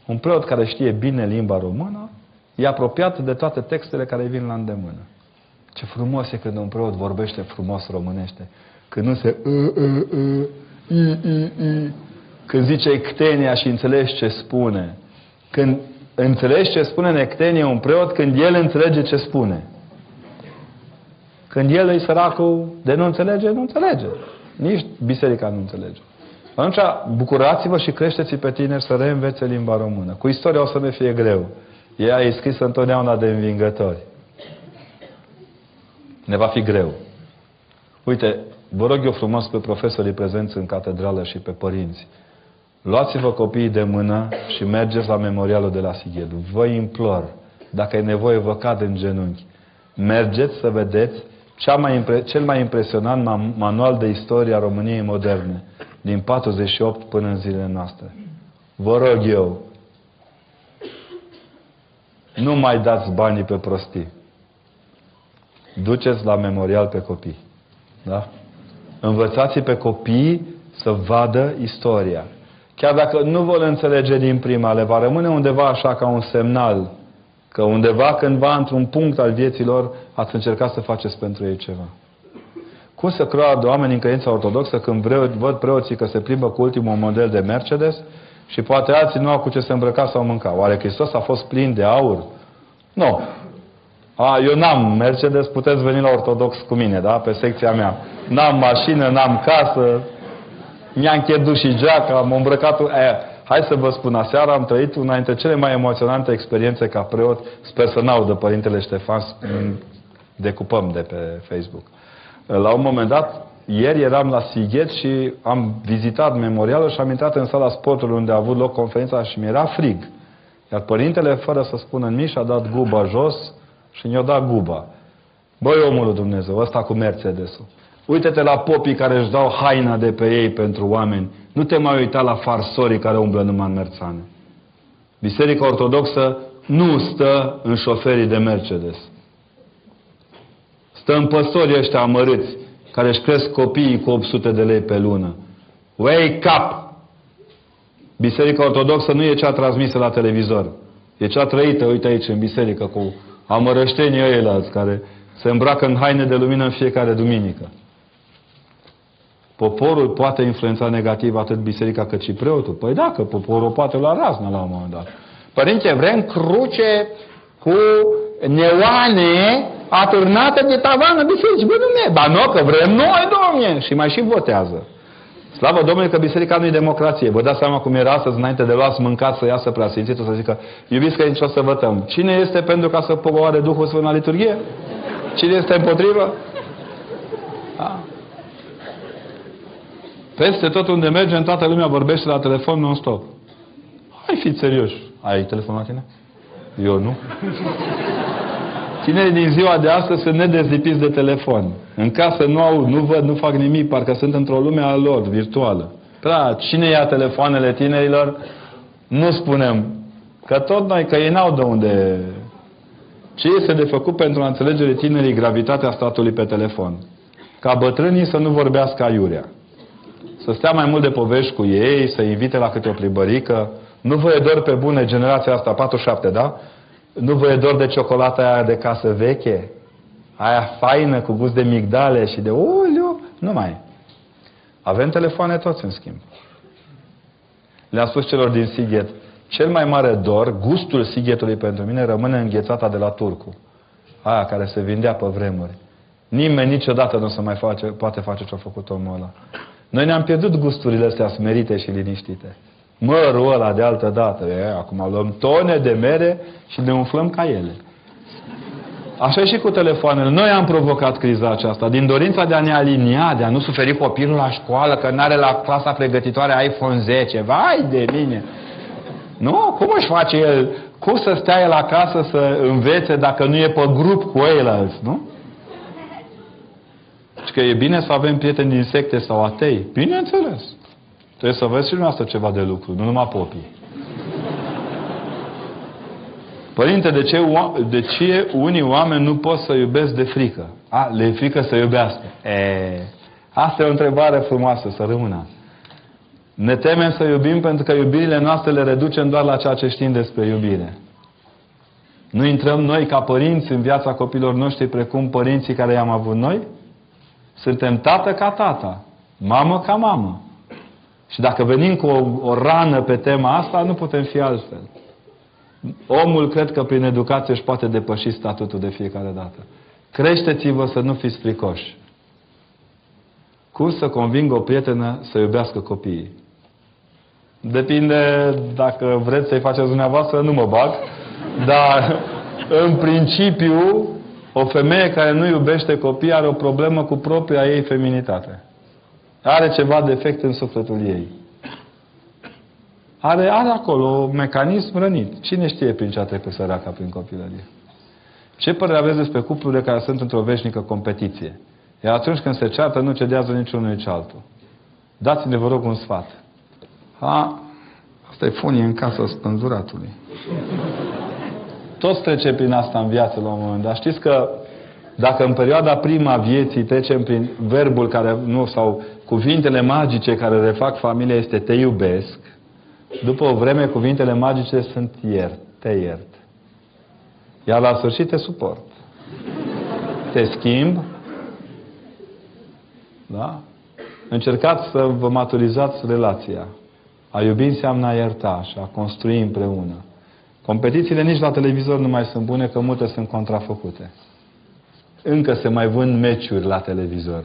Un preot care știe bine limba română e apropiat de toate textele care vin la îndemână. Ce frumos e când un preot vorbește frumos românește. Când nu se uh, uh, uh, i, i, i. Când zice ectenia și înțelegi ce spune. Când înțelegi ce spune în ectenie un preot, când el înțelege ce spune. Când el e săracul de nu înțelege, nu înțelege. Nici biserica nu înțelege. Atunci, bucurați-vă și creșteți pe tineri să reînvețe limba română. Cu istoria o să ne fie greu. Ea e scrisă întotdeauna de învingători ne va fi greu. Uite, vă rog eu frumos pe profesorii prezenți în catedrală și pe părinți. Luați-vă copiii de mână și mergeți la memorialul de la Sighedu. Vă implor, dacă e nevoie, vă cad în genunchi. Mergeți să vedeți cea mai impre- cel mai impresionant manual de istorie a României moderne, din 48 până în zilele noastre. Vă rog eu, nu mai dați banii pe prostii. Duceți la memorial pe copii. Da? Învățați pe copii să vadă istoria. Chiar dacă nu vor înțelege din prima, le va rămâne undeva așa ca un semnal că undeva, cândva, într-un punct al vieților, ați încercat să faceți pentru ei ceva. Cum să creadă oamenii în credința ortodoxă când vreau, văd preoții că se plimbă cu ultimul model de Mercedes și poate alții nu au cu ce să îmbrăca sau mânca? Oare Hristos a fost plin de aur? Nu. A, eu n-am Mercedes, puteți veni la ortodox cu mine, da? Pe secția mea. N-am mașină, n-am casă, mi-a închedut și geaca, am îmbrăcat... Aia. Hai să vă spun, aseară am trăit una dintre cele mai emoționante experiențe ca preot. Sper să n-audă Părintele Ștefan, decupăm de pe Facebook. La un moment dat, ieri eram la Sighet și am vizitat memorialul și am intrat în sala sportului unde a avut loc conferința și mi-era frig. Iar părintele, fără să spună nimic, și-a dat guba jos și mi-a dat guba. Băi, omul lui Dumnezeu, ăsta cu Mercedes-ul. Uite-te la popii care își dau haina de pe ei pentru oameni. Nu te mai uita la farsorii care umblă numai în merțane. Biserica Ortodoxă nu stă în șoferii de Mercedes. Stă în păstorii ăștia amărâți care își cresc copiii cu 800 de lei pe lună. Wake up! Biserica Ortodoxă nu e cea transmisă la televizor. E cea trăită, uite aici, în biserică, cu amărăștenii ăilalți care se îmbracă în haine de lumină în fiecare duminică. Poporul poate influența negativ atât biserica cât și preotul. Păi da, că poporul poate lua raznă la un moment dat. Părinte, vrem cruce cu neoane atârnate de tavană biserici. Bă, nu Ba nu, că vrem noi, domne! Și mai și votează. Slavă Domnului că biserica nu e democrație. Vă dați seama cum era astăzi înainte de luați mâncat să iasă preasfințitul să zică iubiți că nici o să vătăm. Cine este pentru ca să pogoare Duhul Sfânt la liturghie? Cine este împotrivă? Da. Peste tot unde mergem, toată lumea vorbește la telefon non-stop. Hai fi serios. Ai telefon la tine? Eu nu. Tinerii din ziua de astăzi sunt nedezlipiți de telefon. În casă nu au, nu văd, nu fac nimic, parcă sunt într-o lume a lor, virtuală. Da, cine ia telefoanele tinerilor? Nu spunem. Că tot noi, că ei n-au de unde... Ce este de făcut pentru a înțelege tinerii gravitatea statului pe telefon? Ca bătrânii să nu vorbească aiurea să stea mai mult de povești cu ei, să invite la câte o plimbărică. Nu vă e dor pe bune generația asta, 47, da? Nu vă e dor de ciocolata aia de casă veche? Aia faină, cu gust de migdale și de uliu? Nu mai. Avem telefoane toți, în schimb. Le-am spus celor din Sighet, cel mai mare dor, gustul Sighetului pentru mine, rămâne înghețata de la Turcu. Aia care se vindea pe vremuri. Nimeni niciodată nu se mai face, poate face ce a făcut omul ăla. Noi ne-am pierdut gusturile astea smerite și liniștite. Mărul ăla de altă dată. E, acum luăm tone de mere și ne umflăm ca ele. Așa și cu telefoanele. Noi am provocat criza aceasta din dorința de a ne alinia, de a nu suferi copilul la școală, că nu are la clasa pregătitoare iPhone 10. Vai de mine! Nu? Cum își face el? Cum să stea el acasă să învețe dacă nu e pe grup cu alți, nu? Și că e bine să avem prieteni din secte sau atei. Bineînțeles. Trebuie să vezi și dumneavoastră ceva de lucru, nu numai popii. Părinte, de ce, de ce unii oameni nu pot să iubesc de frică? A, le e frică să iubească. E, asta e o întrebare frumoasă, să rămână. Ne temem să iubim pentru că iubirile noastre le reducem doar la ceea ce știm despre iubire. Nu intrăm noi ca părinți în viața copilor noștri precum părinții care i-am avut noi? Suntem tată ca tata, mamă ca mamă. Și dacă venim cu o, o rană pe tema asta, nu putem fi altfel. Omul cred că prin educație își poate depăși statutul de fiecare dată. Creșteți-vă să nu fiți fricoși. Cum să conving o prietenă să iubească copiii? Depinde dacă vreți să-i faceți dumneavoastră, nu mă bag. Dar în principiu o femeie care nu iubește copii are o problemă cu propria ei feminitate. Are ceva defect în sufletul ei. Are, are acolo un mecanism rănit. Cine știe prin ce a trecut săraca prin copilărie? Ce părere aveți despre cuplurile care sunt într-o veșnică competiție? Iar atunci când se ceartă, nu cedează niciunul nici altul. Dați-ne, vă rog, un sfat. Ha, asta e fonie în casa spânzuratului. Toți trece prin asta în viață la un moment dar știți că dacă în perioada prima vieții trecem prin verbul care, nu, sau cuvintele magice care refac familia este te iubesc, după o vreme cuvintele magice sunt iert, te iert. Iar la sfârșit te suport. Te schimb. Da? Încercați să vă maturizați relația. A iubi înseamnă a ierta și a construi împreună. Competițiile nici la televizor nu mai sunt bune, că multe sunt contrafăcute. Încă se mai vând meciuri la televizor.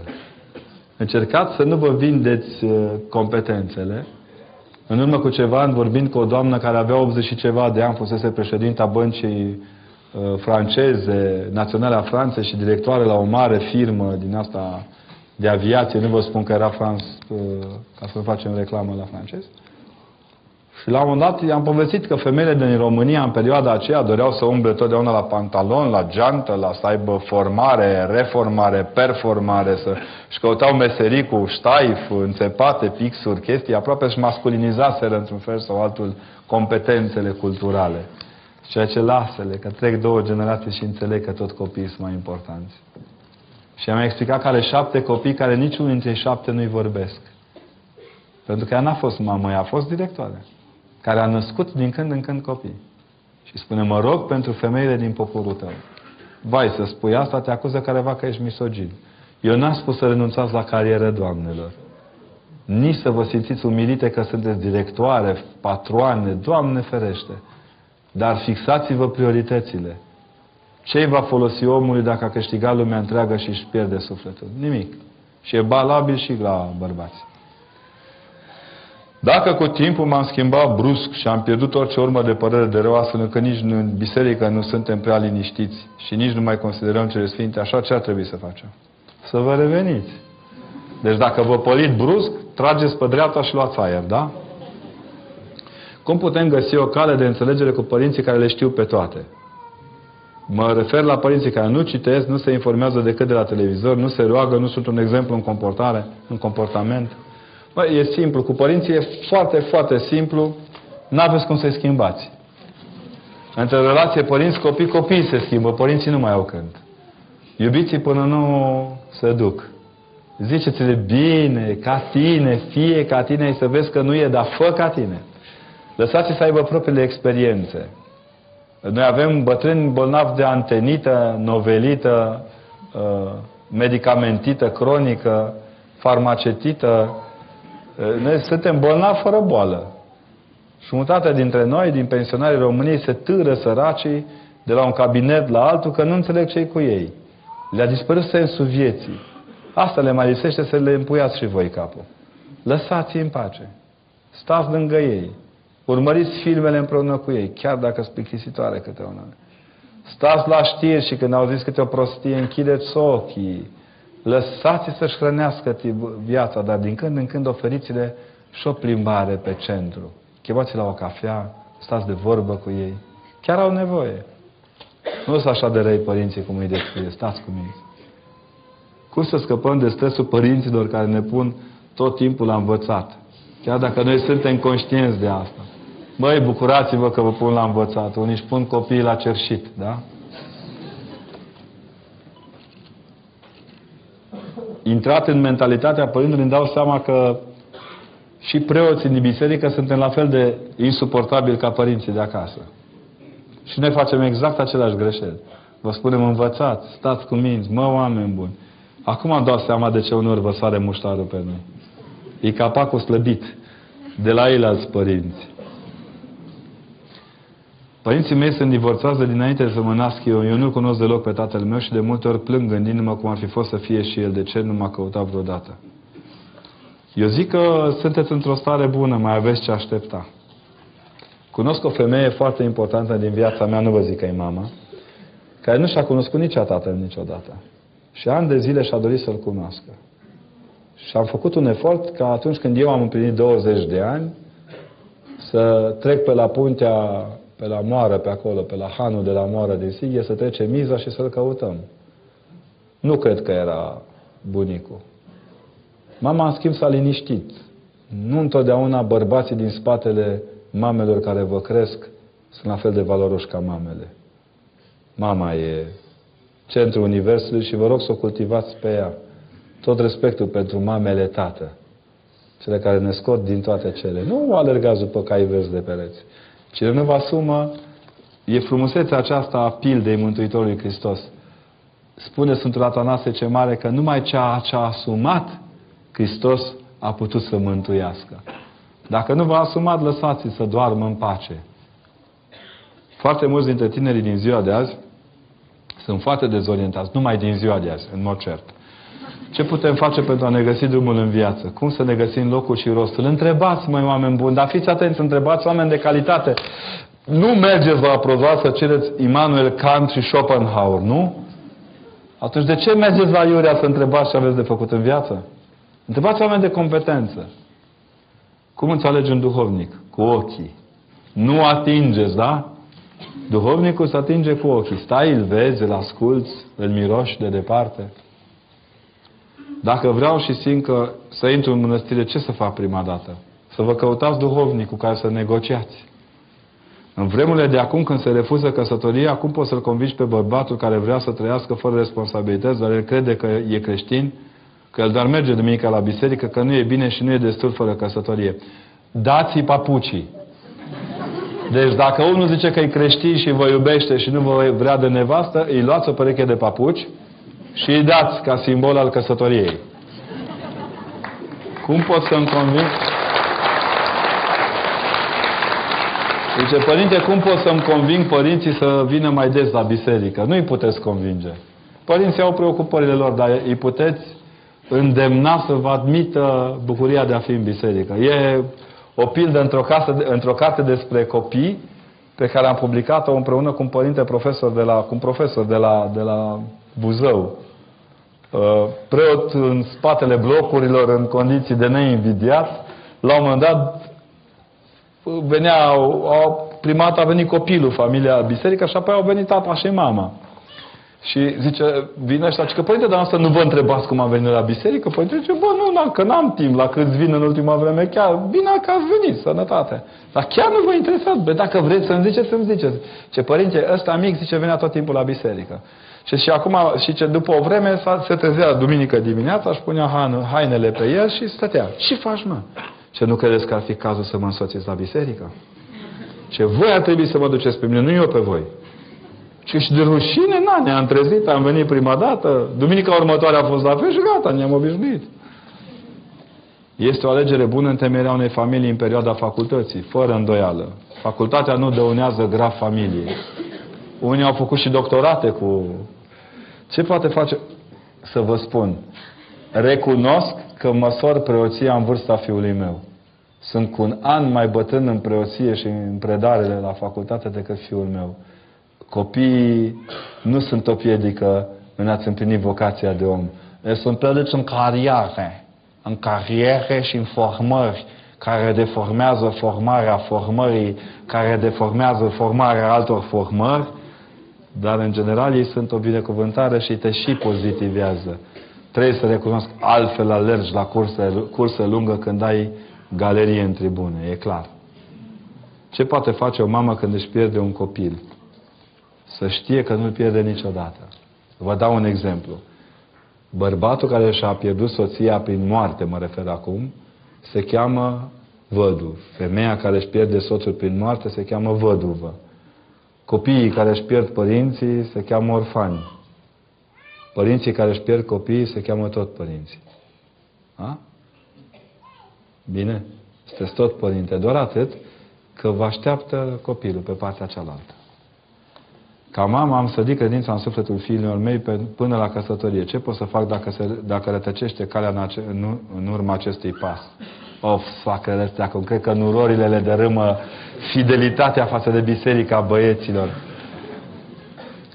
Încercați să nu vă vindeți uh, competențele. În urmă cu ceva ani, vorbind cu o doamnă care avea 80 și ceva de ani, fusese președinta băncii uh, franceze, naționale a Franței și directoare la o mare firmă din asta de aviație, nu vă spun că era France, uh, ca să facem reclamă la francez. Și la un moment dat i-am povestit că femeile din România în perioada aceea doreau să umble totdeauna la pantalon, la geantă, la să aibă formare, reformare, performare, să și căutau meserii cu ștaif, înțepate, pixuri, chestii, aproape și masculinizaseră într-un fel sau altul competențele culturale. Ceea ce lasă-le, că trec două generații și înțeleg că tot copiii sunt mai importanți. Și am explicat că are șapte copii care niciunul dintre șapte nu-i vorbesc. Pentru că ea n-a fost mamă, ea a fost directoare. Care a născut din când în când copii. Și spune, mă rog pentru femeile din poporul tău. Vai, să spui asta, te acuză careva că ești misogin. Eu n-am spus să renunțați la carieră, doamnelor. Nici să vă simțiți umilite că sunteți directoare, patroane, Doamne ferește. Dar fixați-vă prioritățile. Ce va folosi omului dacă a câștigat lumea întreagă și își pierde sufletul? Nimic. Și e balabil și la bărbați. Dacă cu timpul m-am schimbat brusc și am pierdut orice urmă de părere de rău, astfel încât nici în biserică nu suntem prea liniștiți și nici nu mai considerăm cele sfinte, așa ce ar trebui să facem? Să vă reveniți. Deci dacă vă pălit brusc, trageți pe dreapta și luați aer, da? Cum putem găsi o cale de înțelegere cu părinții care le știu pe toate? Mă refer la părinții care nu citesc, nu se informează decât de la televizor, nu se roagă, nu sunt un exemplu în comportare, în comportament. Bă, e simplu. Cu părinții e foarte, foarte simplu. N-aveți cum să-i schimbați. Între relație părinți-copii, copiii se schimbă. Părinții nu mai au când. Iubiți până nu se duc. Ziceți-le bine, ca tine, fie ca tine, să vezi că nu e, dar fă ca tine. Lăsați-i să aibă propriile experiențe. Noi avem bătrâni bolnavi de antenită, novelită, uh, medicamentită, cronică, farmacetită. Uh, noi suntem bolnavi fără boală. Jumătate dintre noi, din pensionarii României, se târă săracii de la un cabinet la altul că nu înțeleg ce cu ei. Le-a dispărut sensul vieții. Asta le mai lisește să le împuiați și voi capul. Lăsați-i în pace. Stați lângă ei. Urmăriți filmele împreună cu ei, chiar dacă sunt plictisitoare câte una. Stați la știri și când auziți câte o prostie, închideți ochii. Lăsați să-și hrănească viața, dar din când în când oferiți-le și o plimbare pe centru. Chemați la o cafea, stați de vorbă cu ei. Chiar au nevoie. Nu sunt așa de răi părinții cum îi descrie. Stați cu mine. Cum să scăpăm de stresul părinților care ne pun tot timpul la învățat? Chiar dacă noi suntem conștienți de asta. Măi, bucurați-vă că vă pun la învățat. Unii își pun copiii la cerșit, da? Intrat în mentalitatea părintului, îmi dau seama că și preoții din biserică suntem la fel de insuportabili ca părinții de acasă. Și noi facem exact aceleași greșeli. Vă spunem învățați, stați cu minți, mă, oameni buni. Acum am dat seama de ce uneori vă sare muștarul pe noi. E capacul slăbit de la ei alți părinți. Părinții mei sunt divorțați de dinainte să mă nasc eu. Eu nu cunosc deloc pe tatăl meu și de multe ori plâng gândindu-mă cum ar fi fost să fie și el. De ce nu m-a căutat vreodată? Eu zic că sunteți într-o stare bună, mai aveți ce aștepta. Cunosc o femeie foarte importantă din viața mea, nu vă zic că e mama, care nu și-a cunoscut nici a tatăl niciodată. Și ani de zile și-a dorit să-l cunoască. Și am făcut un efort ca atunci când eu am împlinit 20 de ani, să trec pe la puntea pe la moară, pe acolo, pe la hanul de la moară din Sighe, să trece miza și să-l căutăm. Nu cred că era bunicul. Mama, în schimb, s-a liniștit. Nu întotdeauna bărbații din spatele mamelor care vă cresc sunt la fel de valoroși ca mamele. Mama e centrul Universului și vă rog să o cultivați pe ea. Tot respectul pentru mamele tată. Cele care ne scot din toate cele. Nu alergați după cai verzi de pereți. Cine nu vă asumă, e frumusețea aceasta a pildei Mântuitorului Hristos. Spune Sfântul Atanase ce mare că numai ceea ce a asumat Hristos a putut să mântuiască. Dacă nu v-a asumat, lăsați să doarmă în pace. Foarte mulți dintre tinerii din ziua de azi sunt foarte dezorientați, numai din ziua de azi, în mod cert. Ce putem face pentru a ne găsi drumul în viață? Cum să ne găsim locul și rostul? Întrebați, mai oameni buni, dar fiți atenți, întrebați oameni de calitate. Nu mergeți la aprobat să cereți Immanuel Kant și Schopenhauer, nu? Atunci de ce mergeți la Iurea să întrebați ce aveți de făcut în viață? Întrebați oameni de competență. Cum înțelegi un duhovnic? Cu ochii. Nu atingeți, da? Duhovnicul se atinge cu ochii. Stai, îl vezi, îl asculți, îl miroși de departe. Dacă vreau și simt că să intru în mănăstire, ce să fac prima dată? Să vă căutați duhovnic cu care să negociați. În vremurile de acum, când se refuză căsătoria, cum poți să-l convingi pe bărbatul care vrea să trăiască fără responsabilități, dar el crede că e creștin, că el doar merge duminica la biserică, că nu e bine și nu e destul fără căsătorie. Dați-i papucii. Deci dacă unul zice că e creștin și vă iubește și nu vă vrea de nevastă, îi luați o pereche de papuci și îi dați ca simbol al căsătoriei. Cum pot să-mi conving? Zice, părinte, cum pot să-mi conving părinții să vină mai des la biserică? Nu îi puteți convinge. Părinții au preocupările lor, dar îi puteți îndemna să vă admită bucuria de a fi în biserică. E o pildă într-o, într carte despre copii pe care am publicat-o împreună cu un părinte profesor de la, cu un profesor de la, de la Buzău. Uh, preot în spatele blocurilor, în condiții de neinvidiat. La un moment dat venea, prima dată a venit copilul, familia biserică și apoi au venit tata și mama. Și zice, vine ăștia, că părinte, dar asta nu vă întrebați cum am venit la biserică? Părinte zice, bă, nu, na, că n-am timp la cât vin în ultima vreme, chiar, bine că ați venit, sănătate. Dar chiar nu vă interesați, bă, dacă vreți să-mi ziceți, să-mi ziceți. Ce părinte, ăsta mic, zice, venea tot timpul la biserică. Și, și acum, și ce după o vreme, se trezea duminică dimineața, își punea hainele pe el și stătea. Ce faci, mă? Ce nu credeți că ar fi cazul să mă însoțiți la biserică? Ce voi ar trebui să mă duceți pe mine, nu eu pe voi. Și și de rușine, na, ne-am trezit, am venit prima dată, duminica următoare a fost la fel și gata, ne-am obișnuit. Este o alegere bună întemeierea unei familii în perioada facultății, fără îndoială. Facultatea nu dăunează grav familiei. Unii au făcut și doctorate cu... Ce poate face? Să vă spun. Recunosc că măsor preoția în vârsta fiului meu. Sunt cu un an mai bătrân în preoție și în predarele la facultate decât fiul meu. Copiii nu sunt o piedică în a-ți împlini vocația de om. Ei sunt piedici în cariere, în cariere și în formări care deformează formarea formării, care deformează formarea altor formări, dar în general ei sunt o binecuvântare și te și pozitivează. Trebuie să recunosc, altfel alergi la curse, curse lungă când ai galerie în tribune, e clar. Ce poate face o mamă când își pierde un copil? să știe că nu-l pierde niciodată. Vă dau un exemplu. Bărbatul care și-a pierdut soția prin moarte, mă refer acum, se cheamă văduv. Femeia care își pierde soțul prin moarte se cheamă văduvă. Copiii care își pierd părinții se cheamă orfani. Părinții care își pierd copiii se cheamă tot părinții. A? Bine? Sunteți tot părinte. Doar atât că vă așteaptă copilul pe partea cealaltă. Ca mamă am sădit credința în sufletul fiilor mei până la căsătorie. Ce pot să fac dacă, se, dacă rătăcește calea în, ace, în, în urma acestui pas? Of, soacrele astea, cum cred că nurorile le dărâmă fidelitatea față de biserica băieților.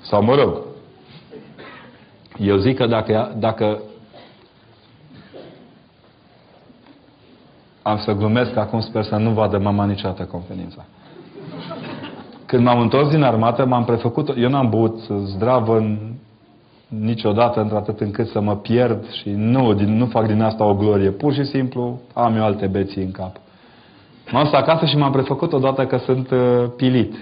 Sau mă rog, eu zic că dacă, dacă am să glumesc acum, sper să nu vadă mama niciodată conferința. Când m-am întors din armată, m-am prefăcut, eu n-am băut zdravă în, niciodată într-atât încât să mă pierd și nu, din, nu fac din asta o glorie. Pur și simplu am eu alte beții în cap. M-am stat acasă și m-am prefăcut odată că sunt uh, pilit.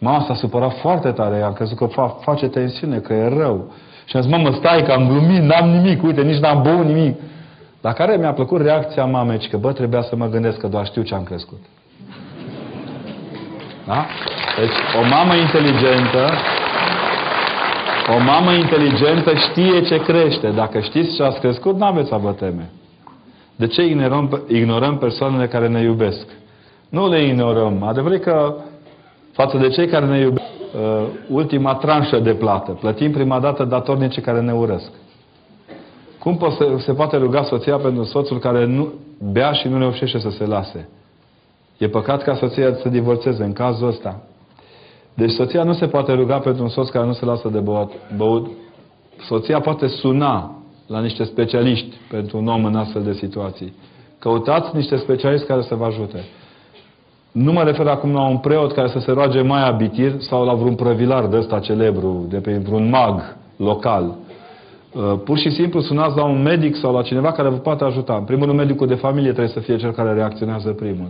Mama s-a supărat foarte tare, am crezut că fa, face tensiune, că e rău. Și am zis, mă, stai că am glumit, n-am nimic, uite, nici n-am băut nimic. La care mi-a plăcut reacția mamei, că bă, trebuia să mă gândesc că doar știu ce am crescut. Da? Deci, o mamă inteligentă, o mamă inteligentă știe ce crește. Dacă știți ce ați crescut, nu aveți să vă teme. De ce ignorăm, ignorăm persoanele care ne iubesc? Nu le ignorăm. Adevărat că față de cei care ne iubesc, uh, ultima tranșă de plată. Plătim prima dată datornicii care ne urăsc. Cum se, se poate ruga soția pentru soțul care nu bea și nu reușește să se lase? E păcat ca soția să divorțeze în cazul ăsta. Deci soția nu se poate ruga pentru un soț care nu se lasă de băut. băut. Soția poate suna la niște specialiști pentru un om în astfel de situații. Căutați niște specialiști care să vă ajute. Nu mă refer acum la un preot care să se roage mai abitir sau la vreun prăvilar de ăsta celebru, de pe vreun mag local. Uh, pur și simplu sunați la un medic sau la cineva care vă poate ajuta. În primul rând, medicul de familie trebuie să fie cel care reacționează primul.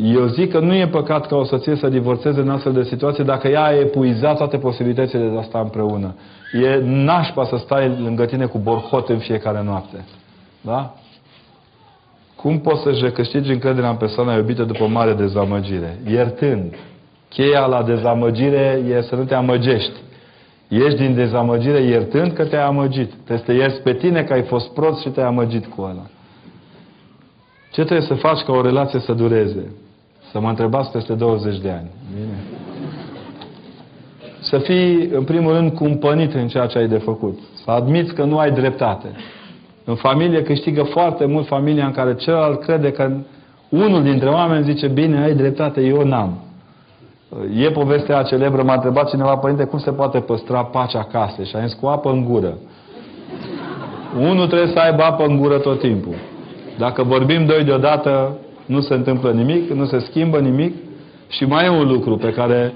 Uh, eu zic că nu e păcat ca o soție să divorțeze în astfel de situație dacă ea a epuizat toate posibilitățile de a sta împreună. E nașpa să stai lângă tine cu borhot în fiecare noapte. Da? Cum poți să-și câștigi încrederea în persoana iubită după o mare dezamăgire? Iertând. Cheia la dezamăgire e să nu te amăgești. Ești din dezamăgire iertând că te-ai amăgit. Trebuie să te ierți pe tine că ai fost prost și te-ai amăgit cu ăla. Ce trebuie să faci ca o relație să dureze? Să mă întrebați peste 20 de ani. Bine? Să fii, în primul rând, cumpănit în ceea ce ai de făcut. Să admiți că nu ai dreptate. În familie câștigă foarte mult familia în care celălalt crede că unul dintre oameni zice, bine, ai dreptate, eu n-am. E povestea aia celebră, m-a întrebat cineva, părinte, cum se poate păstra pacea acasă? Și a zis, cu apă în gură. Unul trebuie să aibă apă în gură tot timpul. Dacă vorbim doi deodată, nu se întâmplă nimic, nu se schimbă nimic. Și mai e un lucru pe care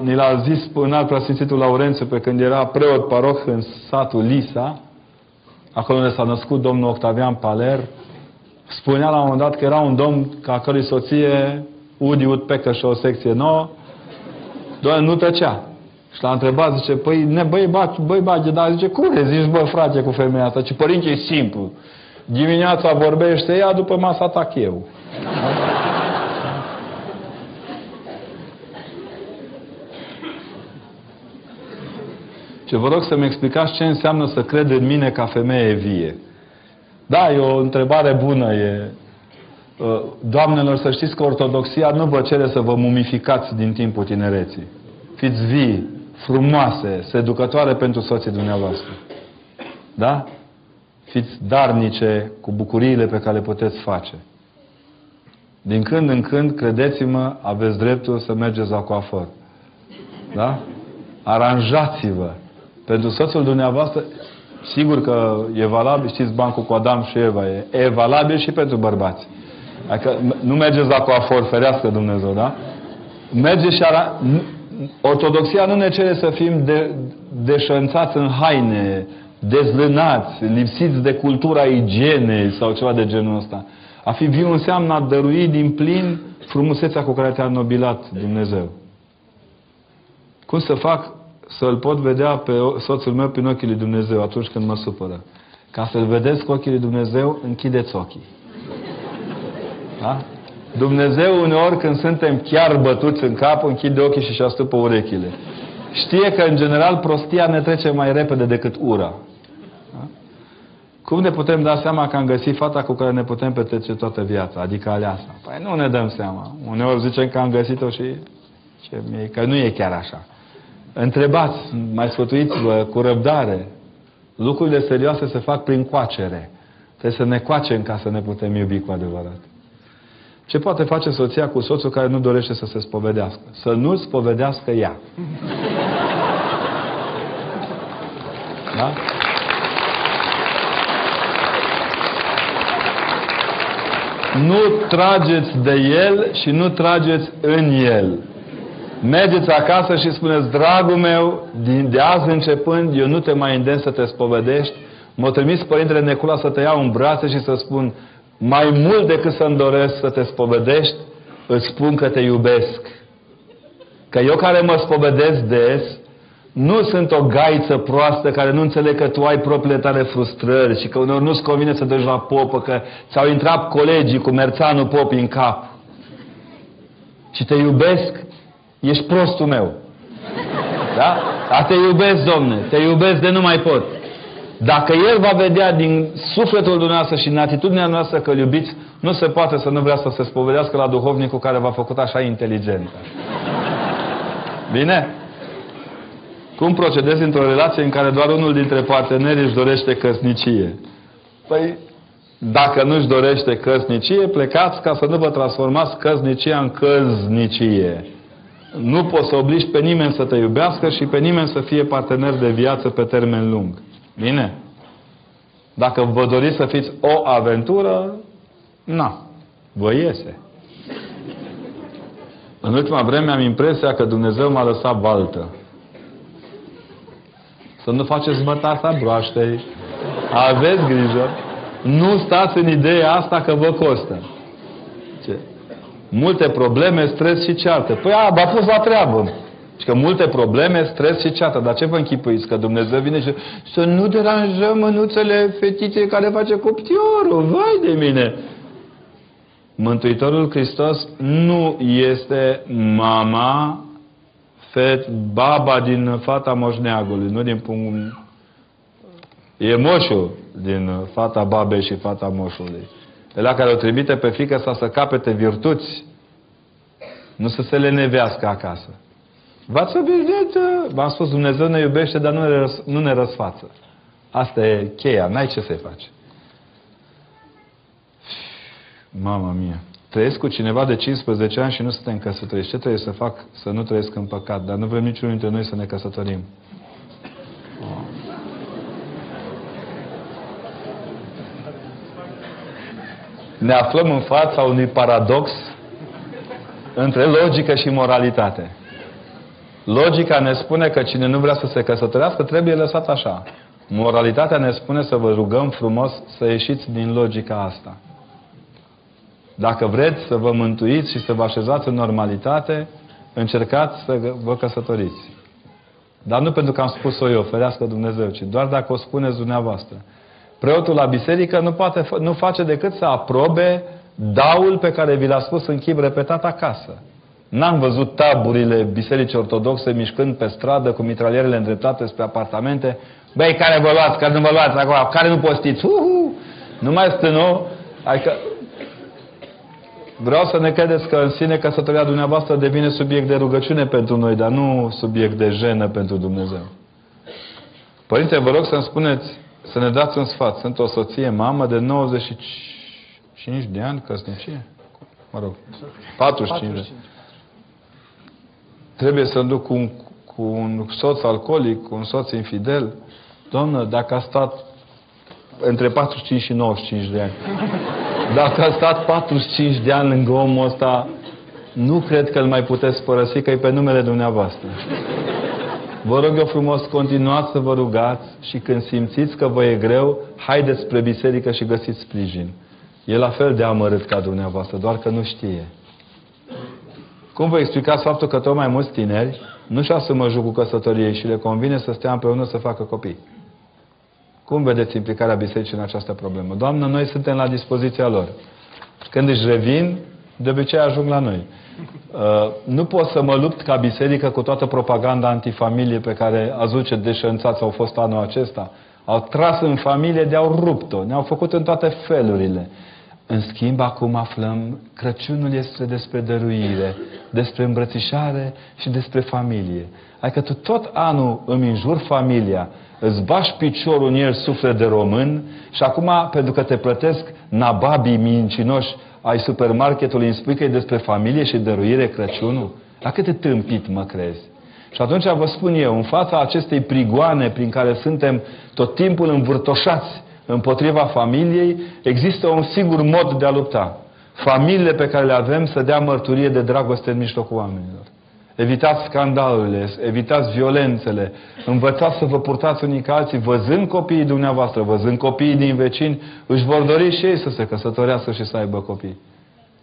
ni l-a, zis în alt preasfințitul Laurențiu pe când era preot paroh în satul Lisa, acolo unde s-a născut domnul Octavian Paler, spunea la un moment dat că era un domn ca cărui soție Udi Utpecă și o secție nouă, doar nu tăcea. Și l-a întrebat, zice, păi, ne, băi, băi, băi, băi, dar zice, cum le zici, bă, frate, cu femeia asta? Ce părinte, e simplu. Dimineața vorbește ea, după masa atac eu. Ce vă rog să-mi explicați ce înseamnă să cred în mine ca femeie vie. Da, e o întrebare bună. E... Ă, doamnelor, să știți că ortodoxia nu vă cere să vă mumificați din timpul tinereții. Fiți vii, frumoase, seducătoare pentru soții dumneavoastră. Da? Fiți darnice cu bucuriile pe care le puteți face. Din când în când, credeți-mă, aveți dreptul să mergeți la coafor. Da? Aranjați-vă. Pentru soțul dumneavoastră, sigur că e valabil, știți bancul cu Adam și Eva, e, e valabil și pentru bărbați. Adică nu mergeți la coafor, ferească Dumnezeu, da? Mergeți și ara... Ortodoxia nu ne cere să fim de, deșănțați în haine, dezlânați, lipsiți de cultura igienei sau ceva de genul ăsta. A fi viu înseamnă a dărui din plin frumusețea cu care te-a nobilat Dumnezeu. Cum să fac să-L pot vedea pe soțul meu prin ochii lui Dumnezeu atunci când mă supără? Ca să-L vedeți cu ochii lui Dumnezeu, închideți ochii. Da? Dumnezeu uneori când suntem chiar bătuți în cap, închide ochii și își astupă urechile. Știe că în general prostia ne trece mai repede decât ura. Cum ne putem da seama că am găsit fata cu care ne putem petrece toată viața, adică aleasa? Păi nu ne dăm seama. Uneori zicem că am găsit-o și ce, că nu e chiar așa. Întrebați, mai sfătuiți-vă cu răbdare. Lucrurile serioase se fac prin coacere. Trebuie să ne coacem ca să ne putem iubi cu adevărat. Ce poate face soția cu soțul care nu dorește să se spovedească? Să nu spovedească ea. Da? Nu trageți de el și nu trageți în el. Mergeți acasă și spuneți, dragul meu, din de azi începând, eu nu te mai îndemn să te spovedești. Mă trimis Părintele Necula să te iau în brațe și să spun, mai mult decât să-mi doresc să te spovedești, îți spun că te iubesc. Că eu care mă spovedesc des, nu sunt o gaiță proastă care nu înțeleg că tu ai propriile tale frustrări și că uneori nu-ți convine să duci la popă, că ți-au intrat colegii cu merțanul popi în cap. Și te iubesc, ești prostul meu. Da? A te iubesc, domne, te iubesc de nu mai pot. Dacă El va vedea din sufletul dumneavoastră și din atitudinea noastră că îl iubiți, nu se poate să nu vrea să se spovedească la duhovnicul care v-a făcut așa inteligent. Bine? Cum procedezi într-o relație în care doar unul dintre parteneri își dorește căsnicie? Păi, dacă nu își dorește căsnicie, plecați ca să nu vă transformați căsnicia în căznicie. Nu poți să obligi pe nimeni să te iubească și pe nimeni să fie partener de viață pe termen lung. Bine? Dacă vă doriți să fiți o aventură, na, vă iese. În ultima vreme am impresia că Dumnezeu m-a lăsat baltă. Să nu faceți mătasa broaștei. Aveți grijă. Nu stați în ideea asta că vă costă. Ce? Multe probleme, stres și ceartă. Păi a, v-a pus la treabă. Și că multe probleme, stres și ceartă. Dar ce vă închipuiți? Că Dumnezeu vine și să nu deranjăm mânuțele fetiței care face coptiorul. Vai de mine! Mântuitorul Hristos nu este mama, fet, baba din fata moșneagului, nu din punct... E moșul din fata babei și fata moșului. la care o trimite pe fică sa să capete virtuți, nu să se lenevească acasă. V-ați obișnuit? V-am spus, Dumnezeu ne iubește, dar nu ne, răs, nu ne răsfață. Asta e cheia, n-ai ce să-i faci. Mama mia. Trăiesc cu cineva de 15 ani și nu suntem căsătoriți. Ce trebuie să fac să nu trăiesc în păcat? Dar nu vrem niciunul dintre noi să ne căsătorim. Ne aflăm în fața unui paradox între logică și moralitate. Logica ne spune că cine nu vrea să se căsătorească trebuie lăsat așa. Moralitatea ne spune să vă rugăm frumos să ieșiți din logica asta. Dacă vreți să vă mântuiți și să vă așezați în normalitate, încercați să vă căsătoriți. Dar nu pentru că am spus-o eu, ferească Dumnezeu, ci doar dacă o spuneți dumneavoastră. Preotul la biserică nu, poate, nu face decât să aprobe daul pe care vi l-a spus în chip repetat acasă. N-am văzut taburile bisericii ortodoxe mișcând pe stradă cu mitralierele îndreptate spre apartamente. Băi, care vă luați, care nu vă luați acolo, care nu postiți? Uhu! Nu mai stână. Adică Vreau să ne credeți că în sine căsătoria dumneavoastră devine subiect de rugăciune pentru noi, dar nu subiect de jenă pentru Dumnezeu. Părinte, vă rog să-mi spuneți, să ne dați un sfat. Sunt o soție, mamă de 95 de ani, căsnicie? Mă rog, 45 de Trebuie să duc cu un, cu un soț alcoolic, cu un soț infidel. Doamnă, dacă a stat între 45 și 95 de ani. Dacă a stat 45 de ani lângă omul ăsta, nu cred că îl mai puteți părăsi, că e pe numele dumneavoastră. Vă rog eu frumos, continuați să vă rugați și când simțiți că vă e greu, haideți spre biserică și găsiți sprijin. E la fel de amărât ca dumneavoastră, doar că nu știe. Cum vă explicați faptul că tot mai mulți tineri nu-și asumă jucul căsătoriei și le convine să stea împreună să facă copii? Cum vedeți implicarea bisericii în această problemă? Doamnă, noi suntem la dispoziția lor. Când își revin, de obicei ajung la noi. Uh, nu pot să mă lupt ca biserică cu toată propaganda antifamilie pe care ați văzut ce deșanțați au fost anul acesta. Au tras în familie de-au rupt-o. Ne-au făcut în toate felurile. În schimb, acum aflăm, Crăciunul este despre dăruire, despre îmbrățișare și despre familie. Adică tu tot anul îmi înjur familia, îți bași piciorul în el suflet de român și acum, pentru că te plătesc nababii mincinoși ai supermarketului, îmi spui că e despre familie și dăruire Crăciunul? La cât de tâmpit mă crezi? Și atunci vă spun eu, în fața acestei prigoane prin care suntem tot timpul învârtoșați împotriva familiei, există un singur mod de a lupta. familiile pe care le avem să dea mărturie de dragoste în mijlocul oamenilor. Evitați scandalurile, evitați violențele, învățați să vă purtați unii ca alții, văzând copiii dumneavoastră, văzând copiii din vecini, își vor dori și ei să se căsătorească și să aibă copii.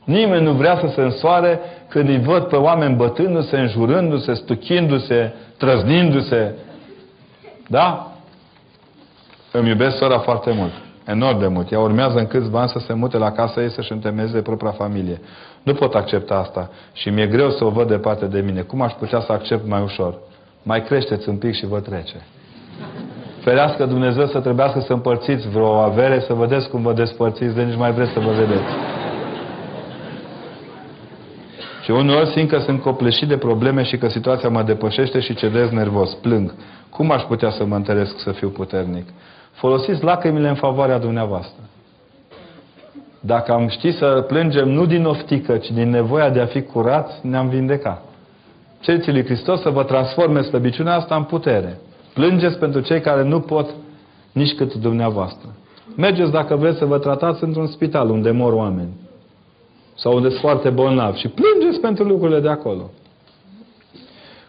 Nimeni nu vrea să se însoare când îi văd pe oameni bătându-se, înjurându-se, stuchindu-se, trăznindu-se. Da? Îmi iubesc sora foarte mult. Enorm de mult. Ea urmează în câțiva ani să se mute la casa ei să-și întemeieze propria familie. Nu pot accepta asta. Și mi-e greu să o văd departe de mine. Cum aș putea să accept mai ușor? Mai creșteți un pic și vă trece. Ferească Dumnezeu să trebuiască să împărțiți vreo avere, să vedeți cum vă despărțiți, de nici mai vreți să vă vedeți. Și uneori simt că sunt copleșit de probleme și că situația mă depășește și cedez nervos, plâng. Cum aș putea să mă întăresc să fiu puternic? Folosiți lacrimile în favoarea dumneavoastră. Dacă am ști să plângem nu din oftică, ci din nevoia de a fi curați, ne-am vindecat. Cereți lui Hristos să vă transforme slăbiciunea asta în putere. Plângeți pentru cei care nu pot nici cât dumneavoastră. Mergeți dacă vreți să vă tratați într-un spital unde mor oameni. Sau unde sunt foarte bolnavi. Și plângeți pentru lucrurile de acolo.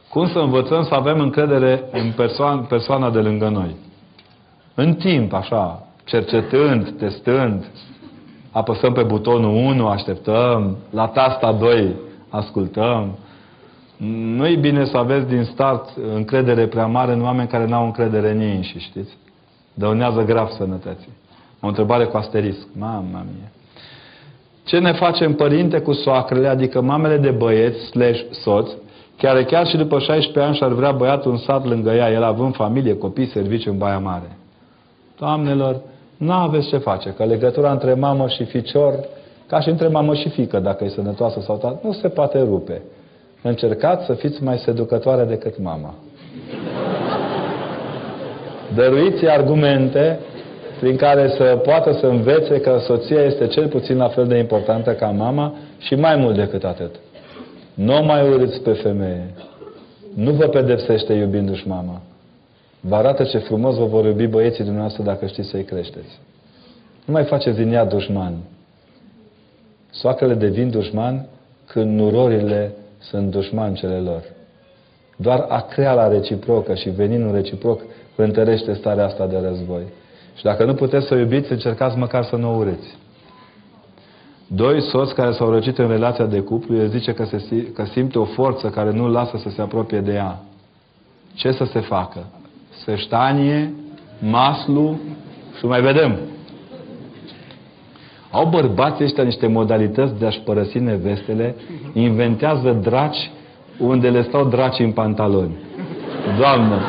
Cum să învățăm să avem încredere în persoana, persoana de lângă noi? În timp, așa, cercetând, testând, apăsăm pe butonul 1, așteptăm, la tasta 2, ascultăm. Nu e bine să aveți din start încredere prea mare în oameni care n-au încredere în ei și știți? Dăunează grav sănătății. O întrebare cu asterisc. Mama mie. Ce ne facem părinte cu soacrele, adică mamele de băieți, slash soți, care chiar și după 16 ani și-ar vrea băiatul în sat lângă ea, el având familie, copii, serviciu în Baia Mare. Doamnelor, nu aveți ce face, că legătura între mamă și ficior, ca și între mamă și fică, dacă e sănătoasă sau tată, nu se poate rupe. Încercați să fiți mai seducătoare decât mama. Dăruiți argumente prin care să poată să învețe că soția este cel puțin la fel de importantă ca mama și mai mult decât atât. Nu mai urâți pe femeie. Nu vă pedepsește iubindu-și mama. Vă arată ce frumos vă vor iubi băieții dumneavoastră dacă știți să-i creșteți. Nu mai faceți din ea dușman. Soacrele devin dușman când nurorile sunt dușman cele lor. Doar acreala reciprocă și veninul reciproc întărește starea asta de război. Și dacă nu puteți să o iubiți, încercați măcar să nu o urâți. Doi soți care s-au răcit în relația de cuplu, el zice că, se, că simte o forță care nu lasă să se apropie de ea. Ce să se facă? Săștanie, maslu și mai vedem. Au bărbații ăștia niște modalități de a-și părăsi nevestele, inventează draci unde le stau draci în pantaloni. Doamnă,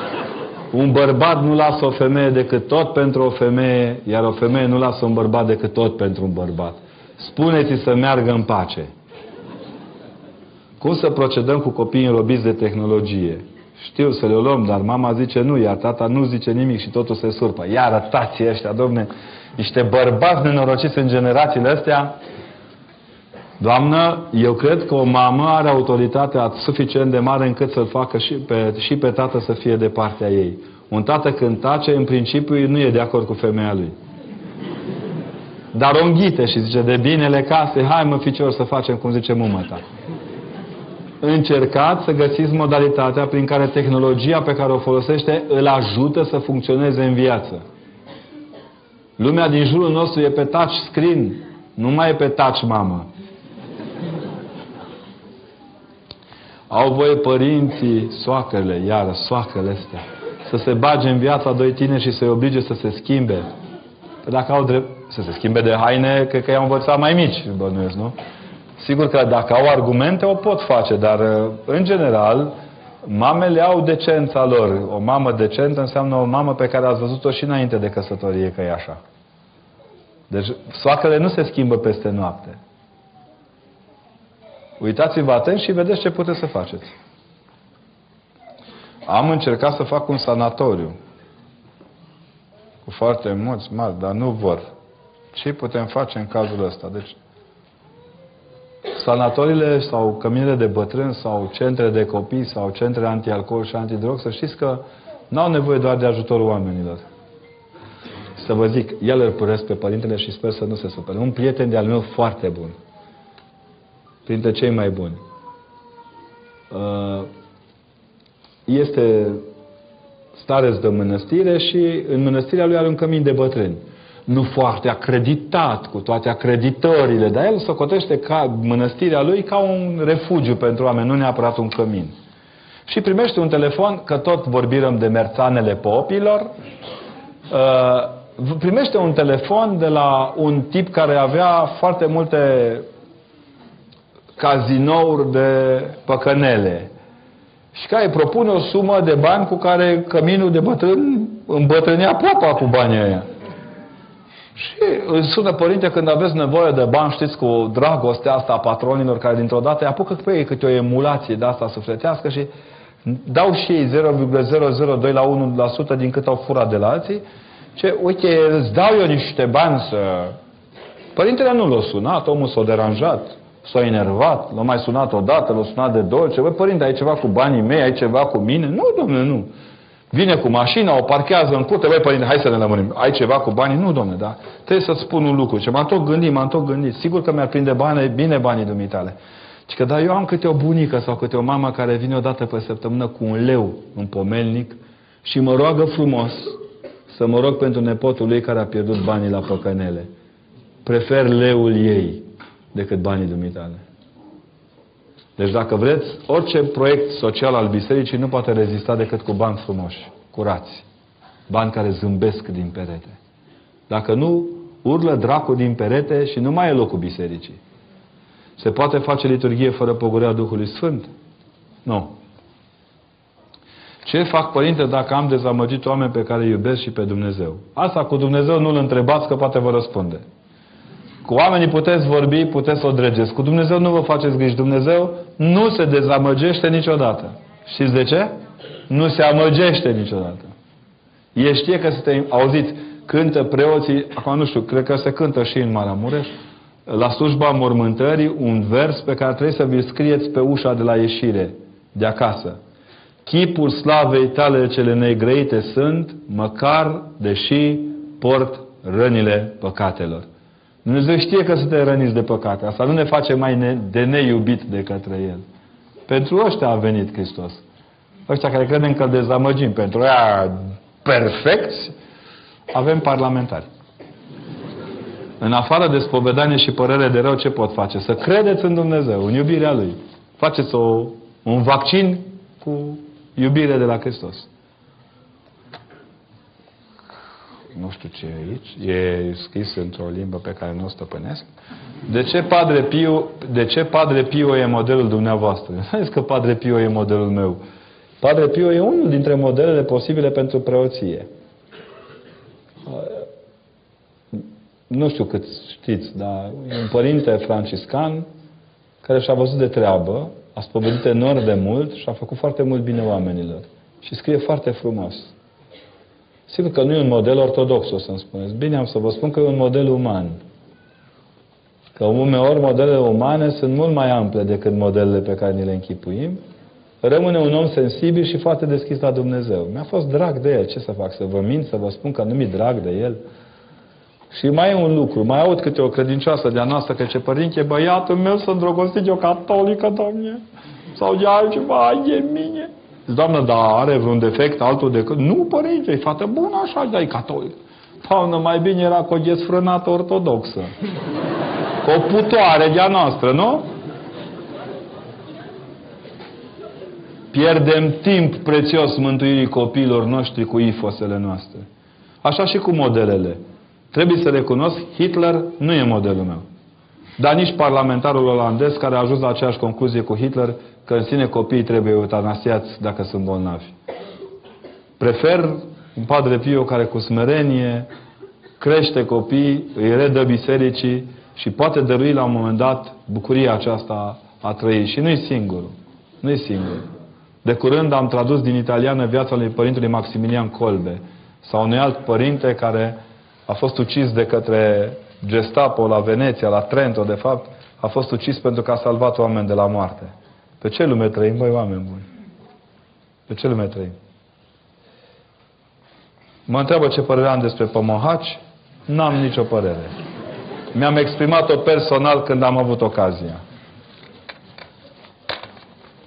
un bărbat nu lasă o femeie decât tot pentru o femeie, iar o femeie nu lasă un bărbat decât tot pentru un bărbat. Spuneți să meargă în pace. Cum să procedăm cu copiii înrobiți de tehnologie? Știu să le luăm, dar mama zice nu, iar tata nu zice nimic și totul se surpă. Ia arătați ăștia, domne, niște bărbați nenorociți în generațiile astea. Doamnă, eu cred că o mamă are autoritatea suficient de mare încât să-l facă și pe, și pe tată să fie de partea ei. Un tată când tace, în principiu, nu e de acord cu femeia lui. Dar o înghite și zice, de binele casei, hai mă ficior să facem cum zice mumă ta. Încercați să găsiți modalitatea prin care tehnologia pe care o folosește îl ajută să funcționeze în viață. Lumea din jurul nostru e pe touch screen, nu mai e pe touch mamă. Au voie părinții, soacrele, iară, soacrele astea, să se bage în viața doi tineri și să-i oblige să se schimbe. Păi dacă au drept să se schimbe de haine, cred că i-au învățat mai mici, bănuiesc, nu? Sigur că dacă au argumente, o pot face, dar în general, mamele au decența lor. O mamă decentă înseamnă o mamă pe care ați văzut-o și înainte de căsătorie, că e așa. Deci soacrele nu se schimbă peste noapte. Uitați-vă atent și vedeți ce puteți să faceți. Am încercat să fac un sanatoriu. Cu foarte mulți mari, dar nu vor. Ce putem face în cazul ăsta? Deci, sanatoriile sau căminele de bătrâni sau centre de copii sau centre antialcool și antidrog, să știți că n-au nevoie doar de ajutorul oamenilor. Să vă zic, el îl păresc pe părintele și sper să nu se supere. Un prieten de-al meu foarte bun. printre cei mai buni. Uh, este stareț de mănăstire și în mănăstirea lui are un cămin de bătrâni. Nu foarte acreditat, cu toate acreditările, dar el socotește ca mănăstirea lui ca un refugiu pentru oameni, nu neapărat un cămin. Și primește un telefon, că tot vorbim de merțanele popilor, uh, primește un telefon de la un tip care avea foarte multe cazinouri de păcănele și care îi propune o sumă de bani cu care căminul de bătrân îmbătrânea papa cu banii aia. Și îi sună părinte când aveți nevoie de bani, știți, cu dragostea asta a patronilor care dintr-o dată îi apucă pe ei câte o emulație de asta sufletească și dau și ei 0,002 la 1% din cât au furat de la alții. Ce, uite, îți dau eu niște bani să... Părintele nu l-a sunat, omul s-a deranjat. S-a enervat, l-a mai sunat odată, l-a sunat de două ori. Băi, părinte, ai ceva cu banii mei, ai ceva cu mine? Nu, domnule, nu. Vine cu mașina, o parchează în curte, băi, părinte, hai să ne lămurim. Ai ceva cu banii? Nu, domnule, da. Trebuie să-ți spun un lucru. Ce m-am tot gândit, m-am tot gândit. Sigur că mi-ar prinde bani, bine banii dumitale. Și că, da, eu am câte o bunică sau câte o mamă care vine o dată pe săptămână cu un leu în pomelnic și mă roagă frumos să mă rog pentru nepotul ei care a pierdut banii la păcănele. Prefer leul ei decât banii dumitale. Deci dacă vreți, orice proiect social al bisericii nu poate rezista decât cu bani frumoși, curați. Bani care zâmbesc din perete. Dacă nu, urlă dracul din perete și nu mai e locul bisericii. Se poate face liturghie fără pogurea Duhului Sfânt? Nu. Ce fac, Părinte, dacă am dezamăgit oameni pe care îi iubesc și pe Dumnezeu? Asta cu Dumnezeu nu-L întrebați, că poate vă răspunde. Cu oamenii puteți vorbi, puteți să o dregeți. Cu Dumnezeu nu vă faceți griji. Dumnezeu nu se dezamăgește niciodată. Știți de ce? Nu se amăgește niciodată. El știe că suntem, auziți, cântă preoții, acum nu știu, cred că se cântă și în Maramureș, la slujba mormântării, un vers pe care trebuie să vi scrieți pe ușa de la ieșire, de acasă. Chipul slavei tale cele negrăite sunt, măcar deși port rănile păcatelor. Dumnezeu știe că suntem răniți de păcate. Asta nu ne face mai ne, de neiubit de către El. Pentru ăștia a venit Hristos. Ăștia care credem că îl dezamăgim. Pentru ea perfecți, avem parlamentari. În afară de spovedanie și părere de rău, ce pot face? Să credeți în Dumnezeu, în iubirea Lui. Faceți o, un vaccin cu iubire de la Hristos. Nu știu ce e aici, e scris într-o limbă pe care nu o stăpânesc. De ce Padre Pio, de ce Padre Pio e modelul dumneavoastră? [laughs] Nu zis că Padre Pio e modelul meu. Padre Pio e unul dintre modelele posibile pentru preoție. Nu știu cât știți, dar e un părinte franciscan care și-a văzut de treabă, a spovedit enorm de mult și a făcut foarte mult bine oamenilor. Și scrie foarte frumos. Sigur că nu e un model ortodox, o să-mi spuneți. Bine, am să vă spun că e un model uman. Că uneori modelele umane sunt mult mai ample decât modelele pe care ni le închipuim. Rămâne un om sensibil și foarte deschis la Dumnezeu. Mi-a fost drag de el. Ce să fac? Să vă mint, să vă spun că nu mi-e drag de el? Și mai e un lucru. Mai aud câte o credincioasă de-a noastră că ce părinte, băiatul meu să îndrăgostit o catolică, domne. Sau de altceva, ai de mine. Doamnă, dar are vreun defect altul decât... Nu, părinte, e fată bună așa, dar e catolic. Doamnă, mai bine era cu o desfrânată ortodoxă. [laughs] Cu o putoare de-a noastră, nu? Pierdem timp prețios mântuirii copiilor noștri cu ifosele noastre. Așa și cu modelele. Trebuie să recunosc, Hitler nu e modelul meu. Dar nici parlamentarul olandez care a ajuns la aceeași concluzie cu Hitler că în sine copiii trebuie eutanasiați dacă sunt bolnavi. Prefer un Padre Pio care cu smerenie crește copii, îi redă bisericii și poate dărui la un moment dat bucuria aceasta a trăi. Și nu-i singur. Nu-i singur. De curând am tradus din italiană viața lui Părintele Maximilian Colbe sau unui alt părinte care a fost ucis de către Gestapo la Veneția, la Trento, de fapt, a fost ucis pentru că a salvat oameni de la moarte. Pe ce lume trăim, băi, oameni buni? Pe ce lume trăim? Mă întreabă ce părere am despre pomohaci. N-am nicio părere. Mi-am exprimat-o personal când am avut ocazia.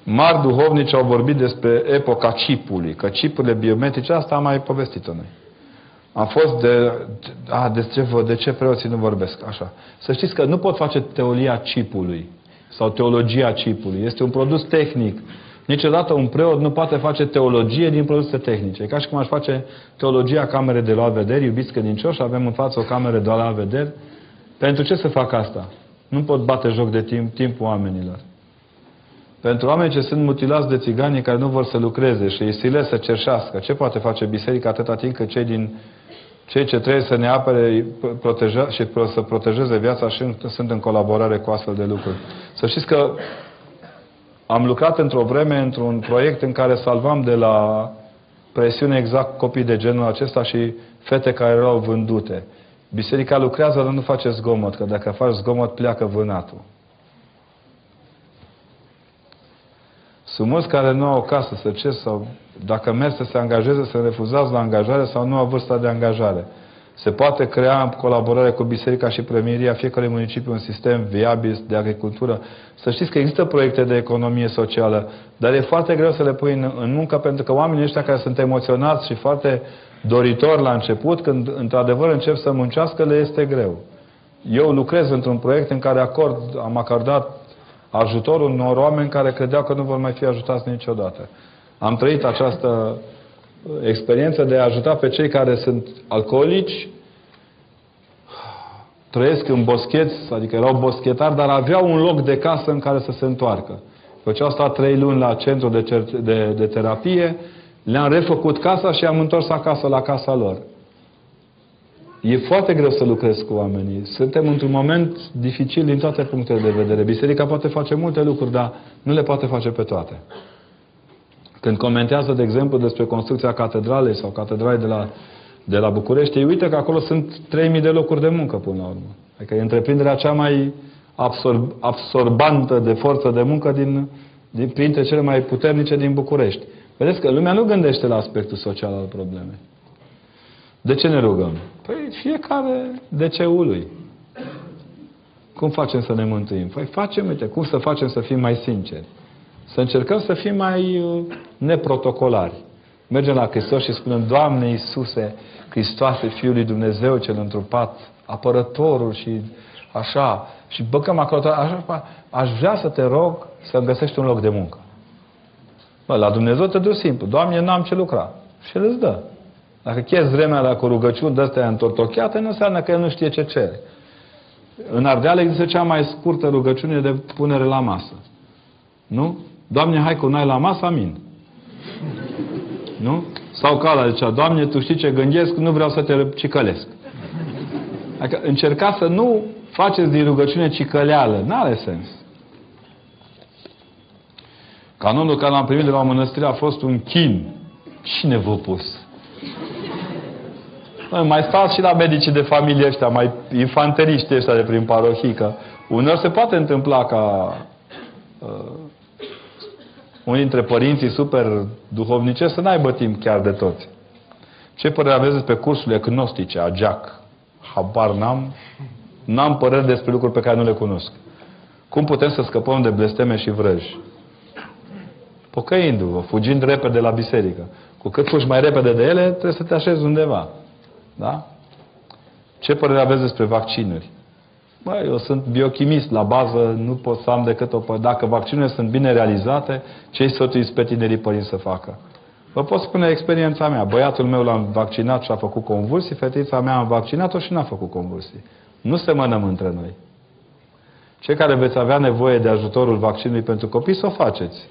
Mari duhovnici au vorbit despre epoca chipului, că chipurile biometrice, asta am mai povestit-o noi. Am fost de... A, de ce, de ce preoții nu vorbesc? Așa. Să știți că nu pot face teoria chipului sau teologia chipului. Este un produs tehnic. Niciodată un preot nu poate face teologie din produse tehnice. E ca și cum aș face teologia camerei de la vederi, iubiți credincioși, avem în față o cameră de la vederi. Pentru ce să fac asta? Nu pot bate joc de timp, timpul oamenilor. Pentru oameni ce sunt mutilați de țiganii care nu vor să lucreze și îi sile să cerșească, ce poate face biserica atâta timp că cei din cei ce trebuie să ne apere proteja, și să protejeze viața și sunt în colaborare cu astfel de lucruri. Să știți că am lucrat într-o vreme într-un proiect în care salvam de la presiune exact copii de genul acesta și fete care erau vândute. Biserica lucrează, dar nu face zgomot, că dacă faci zgomot, pleacă vânatul. Sunt mulți care nu au o casă să cer sau dacă merg să se angajeze, să refuzați la angajare sau nu au vârsta de angajare. Se poate crea în colaborare cu Biserica și Premieria fiecare municipiu un sistem viabil de agricultură. Să știți că există proiecte de economie socială, dar e foarte greu să le pui în, în muncă pentru că oamenii ăștia care sunt emoționați și foarte doritori la început, când într-adevăr încep să muncească, le este greu. Eu lucrez într-un proiect în care acord, am acordat ajutorul unor oameni care credeau că nu vor mai fi ajutați niciodată. Am trăit această experiență de a ajuta pe cei care sunt alcoolici, trăiesc în boscheți, adică erau boschetari, dar aveau un loc de casă în care să se întoarcă. După ce au stat trei luni la centru de, de, de terapie, le-am refăcut casa și am întors acasă la casa lor. E foarte greu să lucrezi cu oamenii. Suntem într-un moment dificil din toate punctele de vedere. Biserica poate face multe lucruri, dar nu le poate face pe toate. Când comentează, de exemplu, despre construcția catedralei sau catedralei de la, de la București, ei uite că acolo sunt 3.000 de locuri de muncă până la urmă. Adică e întreprinderea cea mai absorb, absorbantă de forță de muncă din, din, printre cele mai puternice din București. Vedeți că lumea nu gândește la aspectul social al problemei. De ce ne rugăm? Păi fiecare de ceul lui. Cum facem să ne mântuim? Păi facem, uite, cum să facem să fim mai sinceri? Să încercăm să fim mai uh, neprotocolari. Mergem la Hristos și spunem, Doamne Iisuse, Hristoase, Fiul lui Dumnezeu cel întrupat, apărătorul și așa, și băgăm acolo, așa, aș vrea să te rog să găsești un loc de muncă. Bă, la Dumnezeu te duci simplu. Doamne, n-am ce lucra. Și El îți dă. Dacă chezi vremea la cu rugăciuni de-astea întortocheate, nu înseamnă că El nu știe ce cere. În Ardeal există cea mai scurtă rugăciune de punere la masă. Nu? Doamne, hai cu noi la masă, amin. Nu? Sau cala zicea, Doamne, Tu știi ce gândesc, nu vreau să te cicălesc. Adică încerca să nu faceți din rugăciune cicăleală. N-are sens. Canonul care l-am primit de la o mănăstire a fost un chin. Cine v-a pus? Mai stați și la medicii de familie ăștia, mai infanteriști ăștia de prin parohii, că uneori se poate întâmpla ca uh, unii dintre părinții super duhovnice să n-aibă timp chiar de toți. Ce părere aveți despre cursurile gnostice, a Jack? Habar n-am. N-am păreri despre lucruri pe care nu le cunosc. Cum putem să scăpăm de blesteme și vrăji? Pocăindu-vă, fugind repede de la biserică. Cu cât fugi mai repede de ele, trebuie să te așezi undeva. Da? Ce părere aveți despre vaccinuri? Bă, eu sunt biochimist, la bază nu pot să am decât o... Dacă vaccinurile sunt bine realizate, ce-i sfătuiți pe tinerii părinți să facă? Vă pot spune experiența mea. Băiatul meu l-am vaccinat și a făcut convulsii, fetița mea am vaccinat-o și n-a făcut convulsii. Nu se mănăm între noi. Cei care veți avea nevoie de ajutorul vaccinului pentru copii, să o faceți.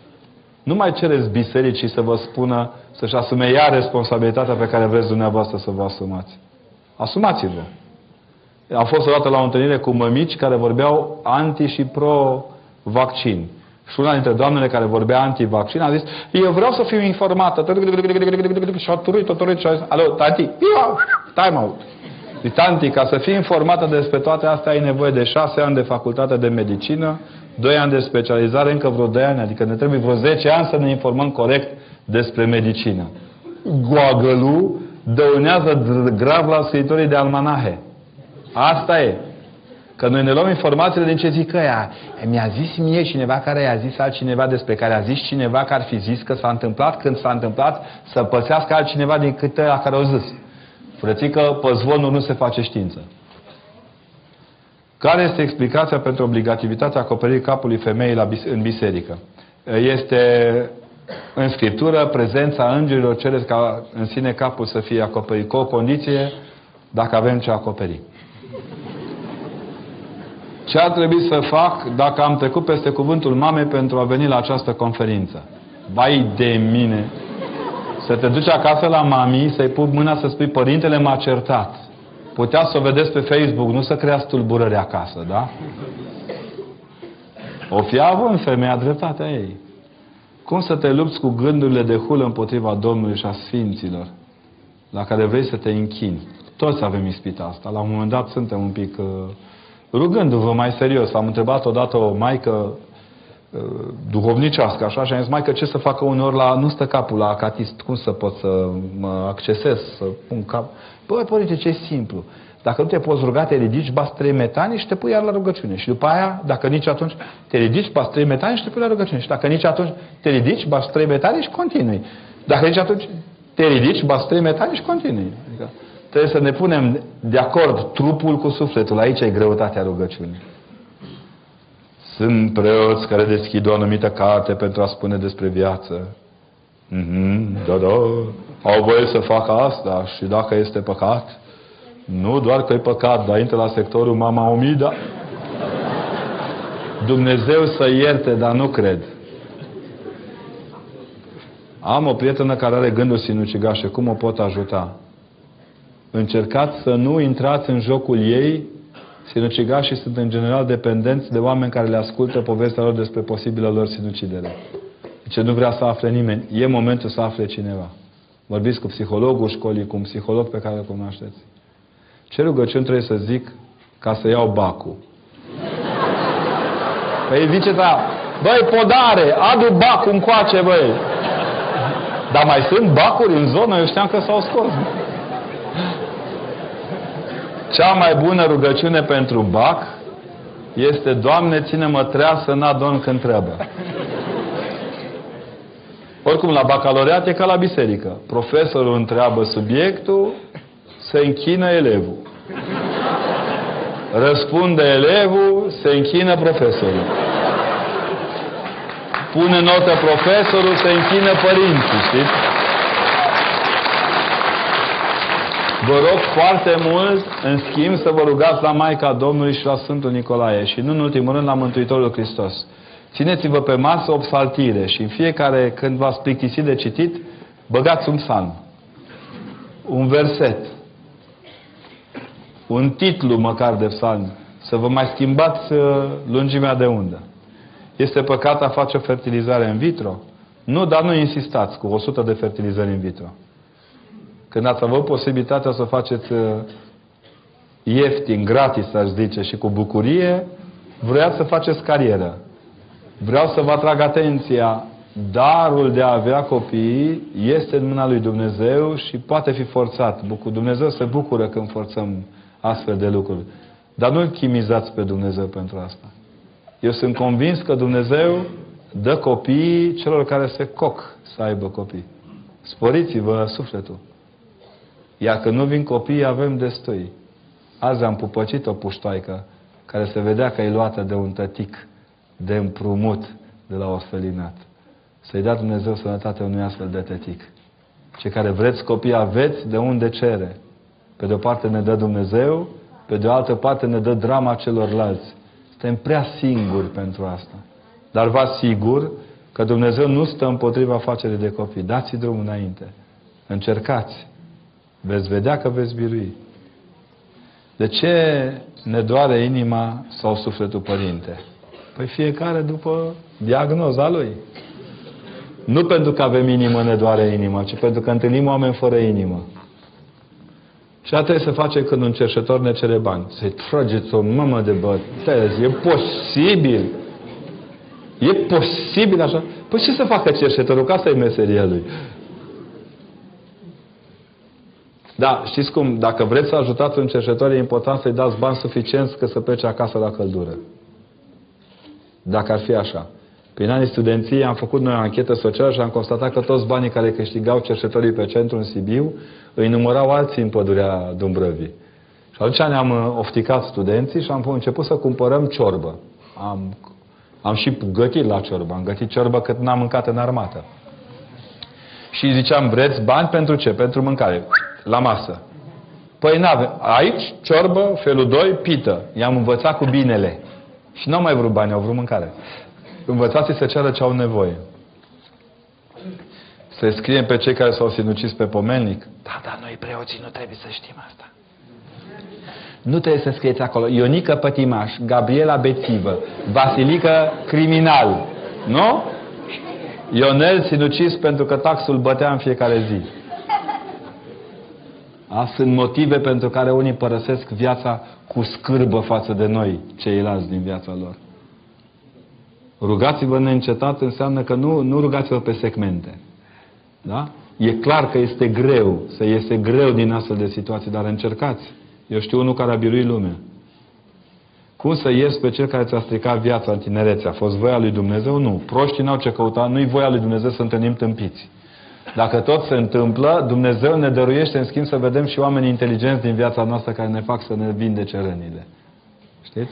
Nu mai cereți bisericii să vă spună să-și asume ea responsabilitatea pe care vreți dumneavoastră să vă asumați. Asumați-vă. Am fost odată la o întâlnire cu mămici care vorbeau anti și pro-vaccin. Și una dintre doamnele care vorbea anti-vaccin a zis eu vreau să fiu informată. Și a turuit, a turuit și a zis alo, tanti, time out. Deci, tanti, ca să fii informată despre toate astea ai nevoie de șase ani de facultate de medicină, doi ani de specializare, încă vreo doi ani, adică ne trebuie vreo 10 ani să ne informăm corect despre medicină. Goagălul dăunează grav la scriitorii de almanahe. Asta e. Că noi ne luăm informațiile din ce zic ăia. Mi-a zis mie cineva care i-a zis altcineva despre care a zis cineva că ar fi zis că s-a întâmplat când s-a întâmplat să păsească altcineva din câte ăia care au zis. Frățică, pe zvonul nu se face știință. Care este explicația pentru obligativitatea acoperirii capului femeii la bis- în biserică? Este în Scriptură prezența îngerilor cere ca în sine capul să fie acoperit cu o condiție dacă avem ce acoperi. Ce ar trebui să fac dacă am trecut peste cuvântul mamei pentru a veni la această conferință? Vai de mine! Să te duci acasă la mami, să-i pui mâna să spui, părintele m-a certat. Putea să o vedeți pe Facebook, nu să creați tulburări acasă, da? O fi având femeia dreptatea ei. Cum să te lupți cu gândurile de hulă împotriva Domnului și a Sfinților, la care vrei să te închini? Toți avem ispita asta. La un moment dat suntem un pic uh, rugându-vă mai serios. Am întrebat odată o maică uh, duhovnicească, așa, și am zis, maică, ce să facă uneori la, nu stă capul la acatist, cum să pot să mă accesez, să pun cap? Băi, părinte, ce simplu. Dacă nu te poți ruga, te ridici, bați trei metani și te pui iar la rugăciune. Și după aia, dacă nici atunci, te ridici, bați trei metani și te pui la rugăciune. Și dacă nici atunci, te ridici, bați trei metani și continui. Dacă nici atunci, te ridici, bați trei metani și continui. Adică, trebuie să ne punem de acord trupul cu sufletul. Aici e greutatea rugăciunii. Sunt preoți care deschid o anumită carte pentru a spune despre viață. Mm-hmm, da, da. Au voie să facă asta și dacă este păcat, nu doar că e păcat, dar intră la sectorul Mama Omida. Dumnezeu să ierte, dar nu cred. Am o prietenă care are gânduri sinucigașe. Cum o pot ajuta? Încercați să nu intrați în jocul ei. Sinucigașii sunt în general dependenți de oameni care le ascultă povestea lor despre posibilă lor sinucidere. Ce nu vrea să afle nimeni. E momentul să afle cineva. Vorbiți cu psihologul școlii, cu un psiholog pe care îl cunoașteți. Ce rugăciuni trebuie să zic ca să iau bacul? Păi zice, da, băi, podare, adu bacul încoace, băi. Dar mai sunt bacuri în zonă? Eu știam că s-au scos. Cea mai bună rugăciune pentru bac este, Doamne, ține-mă treasă, n-adon când trebuie. Oricum, la bacalaureat e ca la biserică. Profesorul întreabă subiectul, se închină elevul. Răspunde elevul, se închină profesorul. Pune notă profesorul, se închină părinții, știți? Vă rog foarte mult, în schimb, să vă rugați la Maica Domnului și la Sfântul Nicolae și nu în ultimul rând la Mântuitorul Hristos. Țineți-vă pe masă o psaltire și în fiecare când v-ați plictisit de citit, băgați un psalm, un verset, un titlu măcar de psalm, să vă mai schimbați uh, lungimea de undă. Este păcat a face o fertilizare în vitro? Nu, dar nu insistați cu 100 de fertilizări în vitro. Când ați avut posibilitatea să o faceți uh, ieftin, gratis, aș zice, și cu bucurie, vreau să faceți carieră. Vreau să vă atrag atenția. Darul de a avea copii este în mâna lui Dumnezeu și poate fi forțat. Dumnezeu se bucură când forțăm astfel de lucruri. Dar nu chimizați pe Dumnezeu pentru asta. Eu sunt convins că Dumnezeu dă copii celor care se coc să aibă copii. Sporiți-vă sufletul. Iar când nu vin copii, avem destui. Azi am pupăcit o puștoaică care se vedea că e luată de un tătic de împrumut de la orfelinat. Să-i dea Dumnezeu sănătate unui astfel de tătic. Cei care vreți copii aveți de unde cere. Pe de o parte ne dă Dumnezeu, pe de o altă parte ne dă drama celorlalți. Suntem prea singuri pentru asta. Dar vă asigur că Dumnezeu nu stă împotriva facerii de copii. Dați-i drumul înainte. Încercați. Veți vedea că veți birui. De ce ne doare inima sau sufletul părinte? Păi fiecare după diagnoza lui. Nu pentru că avem inimă ne doare inima, ci pentru că întâlnim oameni fără inimă. Și asta trebuie să face când un cerșător ne cere bani. Să-i trageți o mamă de bătezi. E posibil. E posibil așa? Păi ce să facă cerșătorul? Că asta e meseria lui. Da, știți cum? Dacă vreți să ajutați un cercetător, e important să-i dați bani suficienți ca să plece acasă la căldură. Dacă ar fi așa. Prin anii studenției am făcut noi o anchetă socială și am constatat că toți banii care câștigau cercetătorii pe centru în Sibiu îi numărau alții în pădurea Dumbrăvii. Și atunci ne-am uh, ofticat studenții și am început să cumpărăm ciorbă. Am, am și gătit la ciorbă. Am gătit ciorbă cât n-am mâncat în armată. Și ziceam, vreți bani pentru ce? Pentru mâncare. La masă. Păi n-avem. Aici, ciorbă, felul 2, pită. I-am învățat cu binele. Și n-au mai vrut bani, au vrut mâncare. Învățați să ceară ce au nevoie. Să scriem pe cei care s-au sinucis pe pomelnic. Da, da, noi preoții nu trebuie să știm asta. Nu trebuie să scrieți acolo. Ionică Pătimaș, Gabriela Bețivă, Vasilică Criminal. Nu? Ionel sinucis pentru că taxul bătea în fiecare zi. A, sunt motive pentru care unii părăsesc viața cu scârbă față de noi, ceilalți din viața lor. Rugați-vă neîncetat înseamnă că nu, nu rugați-vă pe segmente. Da? E clar că este greu, să iese greu din astfel de situații, dar încercați. Eu știu unul care a biruit lumea. Cum să ies pe cel care ți-a stricat viața în tinerețe? A fost voia lui Dumnezeu? Nu. Proștii n-au ce căuta. Nu-i voia lui Dumnezeu să întâlnim tâmpiți. Dacă tot se întâmplă, Dumnezeu ne dăruiește în schimb să vedem și oameni inteligenți din viața noastră care ne fac să ne vindece rănile. Știți?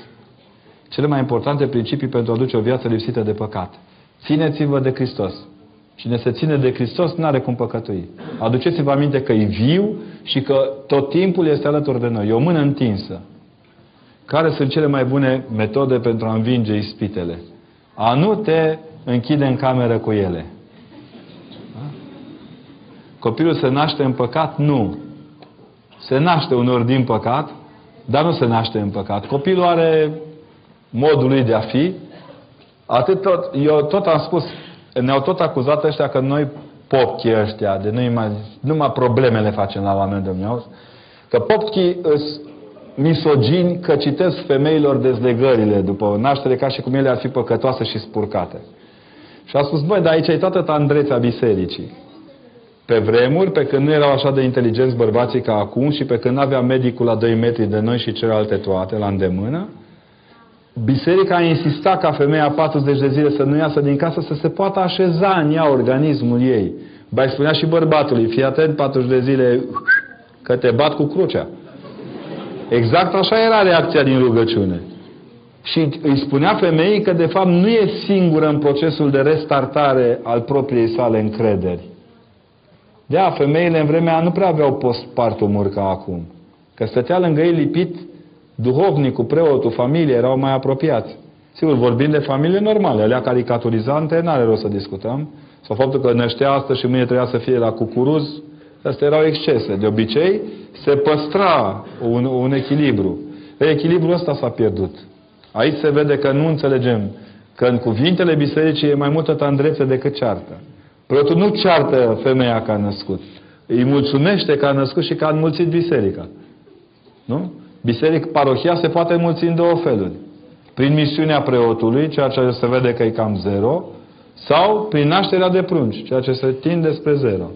Cele mai importante principii pentru a duce o viață lipsită de păcat. Țineți-vă de Hristos. Cine se ține de Hristos nu are cum păcătui. Aduceți-vă aminte că e viu și că tot timpul este alături de noi. E o mână întinsă. Care sunt cele mai bune metode pentru a învinge ispitele? A nu te închide în cameră cu ele. Da? Copilul se naște în păcat? Nu. Se naște unor din păcat, dar nu se naște în păcat. Copilul are modul lui de a fi. Atât tot, eu tot am spus, ne-au tot acuzat ăștia că noi popchii ăștia, de noi mai, numai problemele facem la oameni de că popchii sunt misogini că citesc femeilor dezlegările după o naștere ca și cum ele ar fi păcătoase și spurcate. Și a spus, băi, dar aici e toată tandrețea bisericii. Pe vremuri, pe când nu erau așa de inteligenți bărbații ca acum și pe când avea medicul la 2 metri de noi și celelalte toate la îndemână, Biserica a insistat ca femeia 40 de zile să nu iasă din casă, să se poată așeza în ea organismul ei. Ba spunea și bărbatului, fii atent 40 de zile că te bat cu crucea. Exact așa era reacția din rugăciune. Și îi spunea femeii că de fapt nu e singură în procesul de restartare al propriei sale încrederi. De a, femeile în vremea nu prea aveau postpartum ca acum. Că stătea lângă ei lipit duhovnicul, preotul, familie erau mai apropiați. Sigur, vorbim de familie normale, alea caricaturizante, n-are rost să discutăm. Sau faptul că năștea astăzi și mâine trebuia să fie la cucuruz, astea erau excese. De obicei, se păstra un, un echilibru. E, echilibrul ăsta s-a pierdut. Aici se vede că nu înțelegem că în cuvintele bisericii e mai multă tandrețe decât ceartă. Preotul nu ceartă femeia că a născut. Îi mulțumește că a născut și că a înmulțit biserica. Nu? Biserică, parohia se poate mulți în două feluri. Prin misiunea preotului, ceea ce se vede că e cam zero, sau prin nașterea de prunci, ceea ce se tinde spre zero.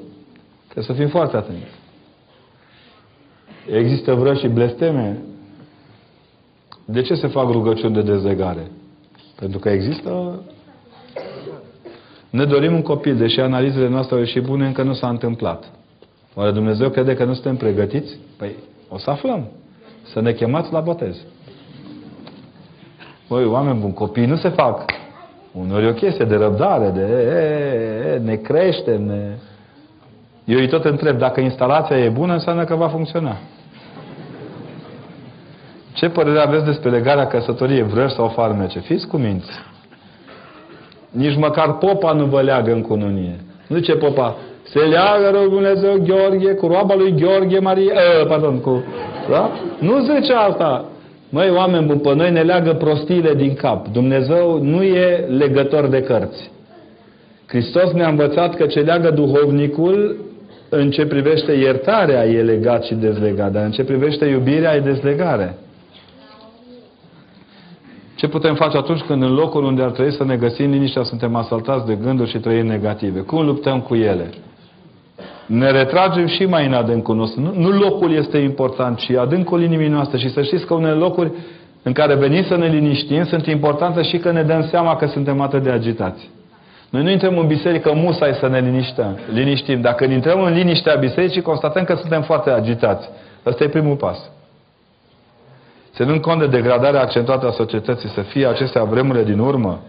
Trebuie să fim foarte atenți. Există vreo și blesteme? De ce se fac rugăciuni de dezlegare? Pentru că există... Ne dorim un copil, deși analizele noastre au ieșit bune, încă nu s-a întâmplat. Oare Dumnezeu crede că nu suntem pregătiți? Păi o să aflăm. Să ne chemați la botez. Băi, oameni buni, copii nu se fac. Unor e o chestie de răbdare, de e, e, e, ne crește, ne... Eu îi tot întreb, dacă instalația e bună, înseamnă că va funcționa. Ce părere aveți despre legarea căsătoriei vrăși sau farmece? Fiți cu minți. Nici măcar popa nu vă leagă în cununie. Nu ce popa? Se leagă rog Dumnezeu Gheorghe cu roaba lui Gheorghe Maria, uh, pardon, cu, da? Nu zice asta. Măi, oameni buni, pe noi ne leagă prostiile din cap. Dumnezeu nu e legător de cărți. Hristos ne-a învățat că ce leagă duhovnicul în ce privește iertarea e legat și dezlegat, dar în ce privește iubirea e dezlegare. Ce putem face atunci când în locul unde ar trebui să ne găsim liniștea suntem asaltați de gânduri și trăiri negative? Cum luptăm cu ele? ne retragem și mai în adâncul nostru. Nu, nu locul este important, ci adâncul inimii noastre. Și să știți că unele locuri în care venim să ne liniștim sunt importante și că ne dăm seama că suntem atât de agitați. Noi nu intrăm în biserică musai să ne liniștăm, liniștim. Dacă intrăm în liniștea bisericii, constatăm că suntem foarte agitați. Ăsta e primul pas. Ținând cont de degradarea accentuată a societății, să fie acestea vremurile din urmă?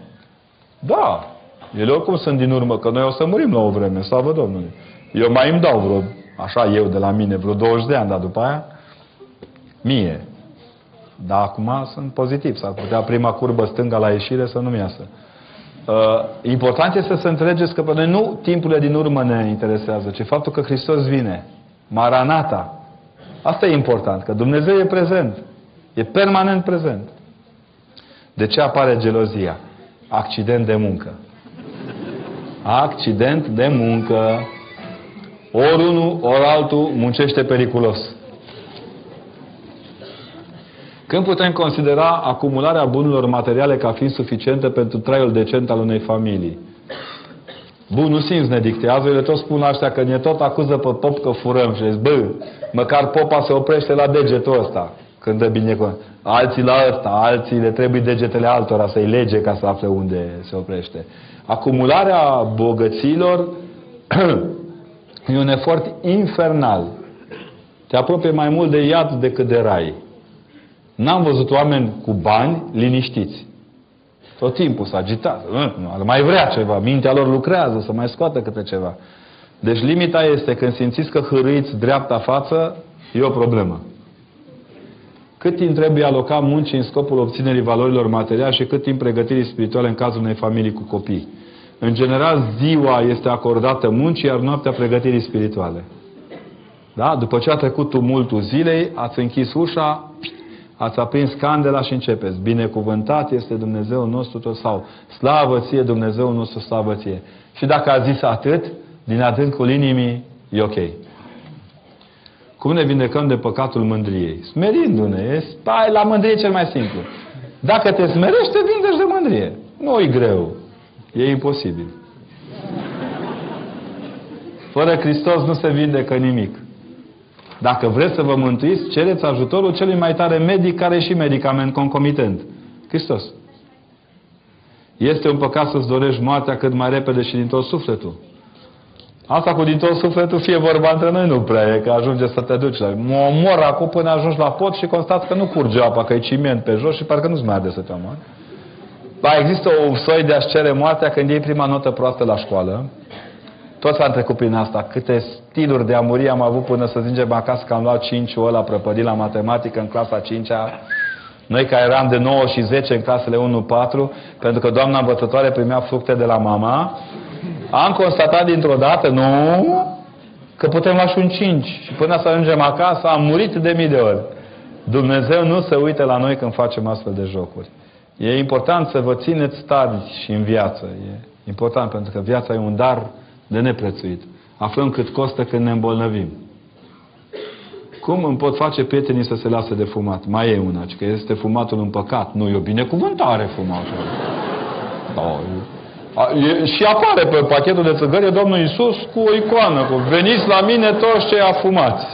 Da, ele oricum sunt din urmă, că noi o să murim la o vreme, slavă Domnului. Eu mai îmi dau vreo, așa eu de la mine, vreo 20 de ani, dar după aia, mie. Dar acum sunt pozitiv, s-ar putea prima curbă stânga la ieșire să nu-mi iasă. Uh, important este să înțelegeți că pe noi nu timpurile din urmă ne interesează, ci faptul că Hristos vine. Maranata. Asta e important, că Dumnezeu e prezent. E permanent prezent. De ce apare gelozia? Accident de muncă. Accident de muncă. Ori unul, ori altul muncește periculos. Când putem considera acumularea bunurilor materiale ca fiind suficientă pentru traiul decent al unei familii? Bunul simț ne dictează, ele tot spun așa că ne tot acuză pe pop că furăm și zic, bă, măcar popa se oprește la degetul ăsta când dă bine Alții la ăsta, alții le trebuie degetele altora să-i lege ca să afle unde se oprește. Acumularea bogăților [clears throat] e un efort infernal. Te apropie mai mult de iad decât de rai. N-am văzut oameni cu bani liniștiți. Tot timpul s-a agitat. Ar mai vrea ceva. Mintea lor lucrează să mai scoată câte ceva. Deci limita este când simțiți că hârâiți dreapta față, e o problemă. Cât timp trebuie alocat muncii în scopul obținerii valorilor materiale și cât timp pregătirii spirituale în cazul unei familii cu copii. În general, ziua este acordată muncii, iar noaptea pregătirii spirituale. Da? După ce a trecut tumultul zilei, ați închis ușa, ați aprins candela și începeți. Binecuvântat este Dumnezeu nostru tot sau slavă ție Dumnezeu nostru, slavă ție. Și dacă a zis atât, din adâncul inimii, e ok. Cum ne vindecăm de păcatul mândriei? Smerindu-ne. Stai la mândrie cel mai simplu. Dacă te smerești, te vindești de mândrie. Nu e greu. E imposibil. Fără Hristos nu se vindecă nimic. Dacă vreți să vă mântuiți, cereți ajutorul celui mai tare medic care e și medicament concomitent. Hristos. Este un păcat să-ți dorești moartea cât mai repede și din tot sufletul. Asta cu din tot sufletul, fie vorba între noi, nu prea e, că ajunge să te duci la... Mă omor acum până ajungi la pot și constați că nu curge apa, că e ciment pe jos și parcă nu-ți mai arde să te omori. Ba, există o soi de a-ți cere moartea când iei prima notă proastă la școală. Toți am trecut prin asta. Câte stiluri de a muri am avut până să zingem acasă că am luat 5 ăla prăpădit la matematică în clasa 5-a. Noi care eram de 9 și 10 în clasele 1-4, pentru că doamna învățătoare primea fructe de la mama, am constatat dintr-o dată, nu, că putem lua și un 5. Și până să ajungem acasă, am murit de mii de ori. Dumnezeu nu se uită la noi când facem astfel de jocuri. E important să vă țineți tari și în viață. E important pentru că viața e un dar de neprețuit. Aflăm cât costă când ne îmbolnăvim. Cum îmi pot face prietenii să se lasă de fumat? Mai e una, că este fumatul un păcat. Nu, e o binecuvântare fumatul. Da, e, și apare pe pachetul de țigări Domnul Iisus cu o icoană, cu veniți la mine toți cei afumați.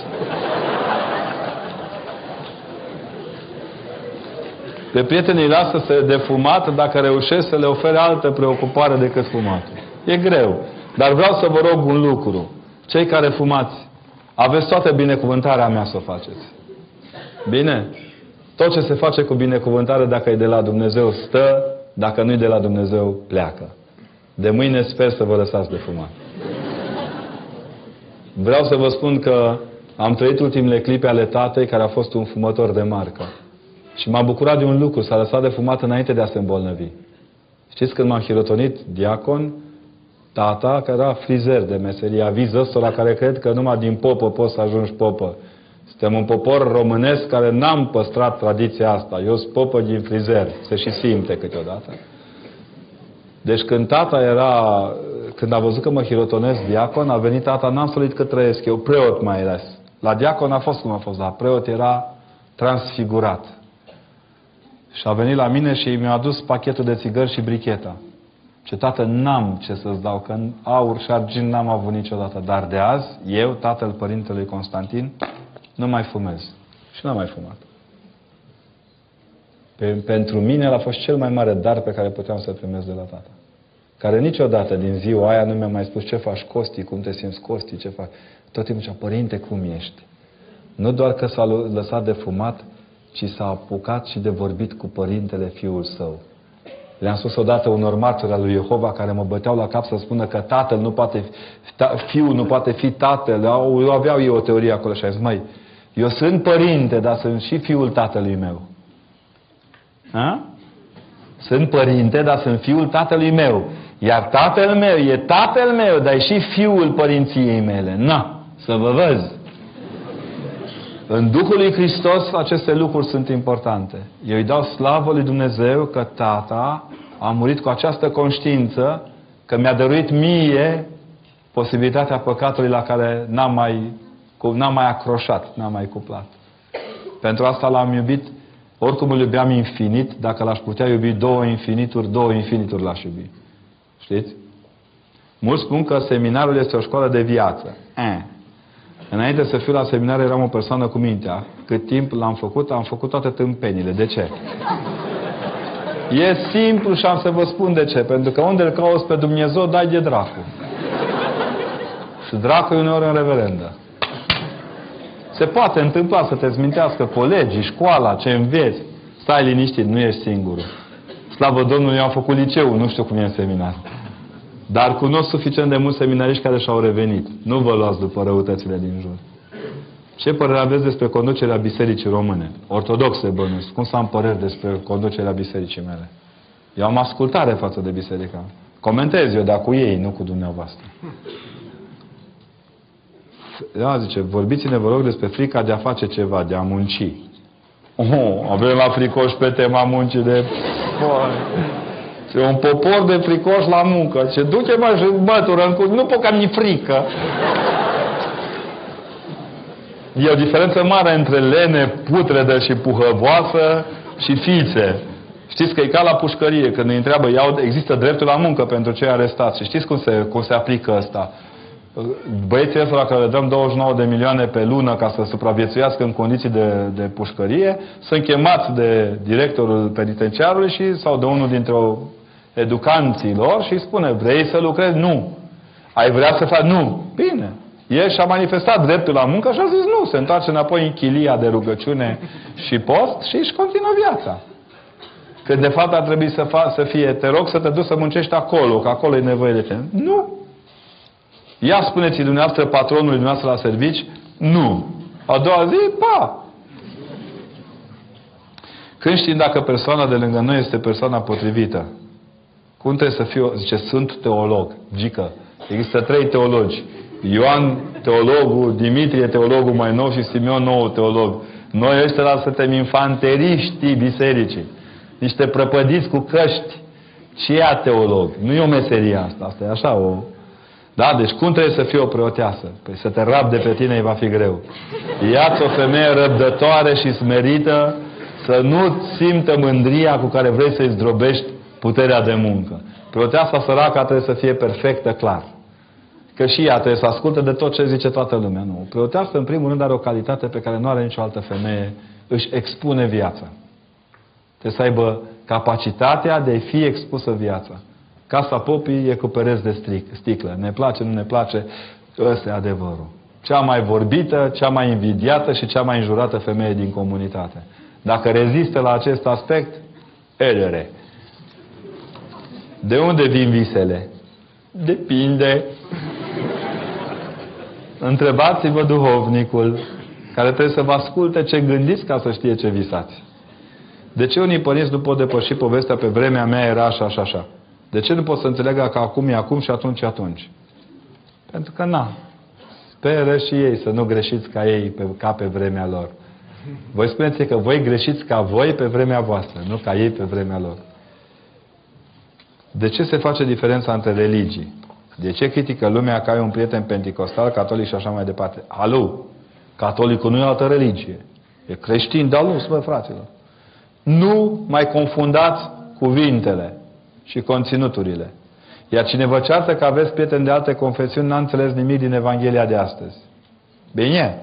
Pe prietenii lasă să de fumat dacă reușesc să le ofere altă preocupare decât fumatul. E greu. Dar vreau să vă rog un lucru. Cei care fumați, aveți toată binecuvântarea mea să o faceți. Bine? Tot ce se face cu binecuvântare, dacă e de la Dumnezeu, stă, dacă nu e de la Dumnezeu, pleacă. De mâine sper să vă lăsați de fumat. Vreau să vă spun că am trăit ultimele clipe ale tatei care a fost un fumător de marcă. Și m-am bucurat de un lucru, s-a lăsat de fumat înainte de a se îmbolnăvi. Știți când m-am hirotonit diacon, tata, care era frizer de meserie, aviz ăstora care cred că numai din popă poți să ajungi popă. Suntem un popor românesc care n-am păstrat tradiția asta. Eu sunt popă din frizer. Se și simte câteodată. Deci când tata era, când a văzut că mă hirotonesc diacon, a venit tata, n-am solit că trăiesc eu, preot mai ales. La diacon a fost cum a fost, dar preot era transfigurat. Și a venit la mine și mi-a adus pachetul de țigări și bricheta. Și tată, n-am ce să-ți dau, că aur și argint n-am avut niciodată. Dar de azi, eu, tatăl părintelui Constantin, nu mai fumez. Și n-am mai fumat. Pe, pentru mine a fost cel mai mare dar pe care puteam să primesc de la tata. Care niciodată din ziua aia nu mi-a mai spus ce faci Costi, cum te simți Costi, ce faci. Tot timpul zicea, părinte, cum ești? Nu doar că s-a lăsat de fumat, ci s-a apucat și de vorbit cu părintele fiul său. Le-am spus odată unor martori al lui Jehova care mă băteau la cap să spună că tatăl nu poate, ta, fiul nu poate fi tatăl. Au, aveau ei o teorie acolo și a zis, măi, eu sunt părinte, dar sunt și fiul tatălui meu. Ha? Sunt părinte, dar sunt fiul tatălui meu. Iar tatăl meu e tatăl meu, dar e și fiul părinției mele. Na, să vă văz. În Duhul lui Hristos aceste lucruri sunt importante. Eu îi dau slavă lui Dumnezeu că Tata a murit cu această conștiință că mi-a dăruit mie posibilitatea păcatului la care n-am mai, n-am mai acroșat, n-am mai cuplat. Pentru asta l-am iubit, oricum îl iubeam infinit, dacă l-aș putea iubi două infinituri, două infinituri l-aș iubi. Știți? Mulți spun că seminarul este o școală de viață. Eh. Înainte să fiu la seminar eram o persoană cu mintea. Cât timp l-am făcut, am făcut toate tâmpenile. De ce? E simplu și am să vă spun de ce. Pentru că unde îl cauți pe Dumnezeu, dai de dracu. Și dracu e uneori în reverendă. Se poate întâmpla să te zmintească colegii, școala, ce înveți. Stai liniștit, nu ești singurul. Slavă Domnului, eu am făcut liceu, nu știu cum e în seminar. Dar cunosc suficient de mulți seminariști care și-au revenit. Nu vă luați după răutățile din jur. Ce părere aveți despre conducerea bisericii române? Ortodoxe bănuiesc. Cum să am păreri despre conducerea bisericii mele? Eu am ascultare față de biserica. Comentez eu, dar cu ei, nu cu dumneavoastră. Da, zice, vorbiți-ne, vă rog, despre frica de a face ceva, de a munci. Oh, avem la fricoș pe tema muncii de... E un popor de fricoși la muncă. Ce duce mă și bătură în cu... Nu pot că mi frică. E o diferență mare între lene putredă și puhăvoasă și fițe. Știți că e ca la pușcărie, când îi întreabă, iau, există dreptul la muncă pentru cei arestați. Și știți cum se, cum se aplică asta? Băieții ăsta la care le dăm 29 de milioane pe lună ca să supraviețuiască în condiții de, de pușcărie, sunt chemați de directorul penitenciarului și, sau de unul dintre o educanților și îi spune, vrei să lucrezi? Nu. Ai vrea să faci? Nu. Bine. El și-a manifestat dreptul la muncă și a zis nu. Se întoarce înapoi în chilia de rugăciune și post și își continuă viața. Când de fapt ar trebui să, fa- să fie, te rog să te duci să muncești acolo, că acolo e nevoie de tine. Nu. Ia spuneți dumneavoastră patronului dumneavoastră la servici, nu. A doua zi, pa! Când știm dacă persoana de lângă noi este persoana potrivită? Cum trebuie să fiu, zice, sunt teolog, gică. Există trei teologi. Ioan, teologul, Dimitrie, teologul mai nou și Simeon, nou teolog. Noi ăștia suntem infanteriștii bisericii. Niște prăpădiți cu căști. Ce ia teolog? Nu e o meserie asta. Asta e așa o... Da? Deci cum trebuie să fie o preoteasă? Păi să te rabde pe tine va fi greu. Iați o femeie răbdătoare și smerită să nu simtă mândria cu care vrei să-i zdrobești puterea de muncă. Preoteasa săraca trebuie să fie perfectă, clar. Că și ea trebuie să asculte de tot ce zice toată lumea. Nu. Preoteasa, în primul rând, are o calitate pe care nu are nicio altă femeie. Își expune viața. Trebuie să aibă capacitatea de a fi expusă viața. Casa popii e cu pereți de stric, sticlă. Ne place, nu ne place, ăsta e adevărul. Cea mai vorbită, cea mai invidiată și cea mai înjurată femeie din comunitate. Dacă rezistă la acest aspect, edere. De unde vin visele? Depinde. Întrebați-vă duhovnicul care trebuie să vă asculte ce gândiți ca să știe ce visați. De ce unii părinți nu pot depăși povestea pe vremea mea era așa și așa? De ce nu pot să înțeleagă că acum e acum și atunci e atunci? Pentru că na. Speră și ei să nu greșiți ca ei pe, ca pe vremea lor. Voi spuneți că voi greșiți ca voi pe vremea voastră, nu ca ei pe vremea lor. De ce se face diferența între religii? De ce critică lumea că ai un prieten pentecostal, catolic și așa mai departe? Alo! Catolicul nu e altă religie. E creștin, dar nu, mă, fraților. Nu mai confundați cuvintele și conținuturile. Iar cine vă ceartă că aveți prieteni de alte confesiuni, n-a înțeles nimic din Evanghelia de astăzi. Bine?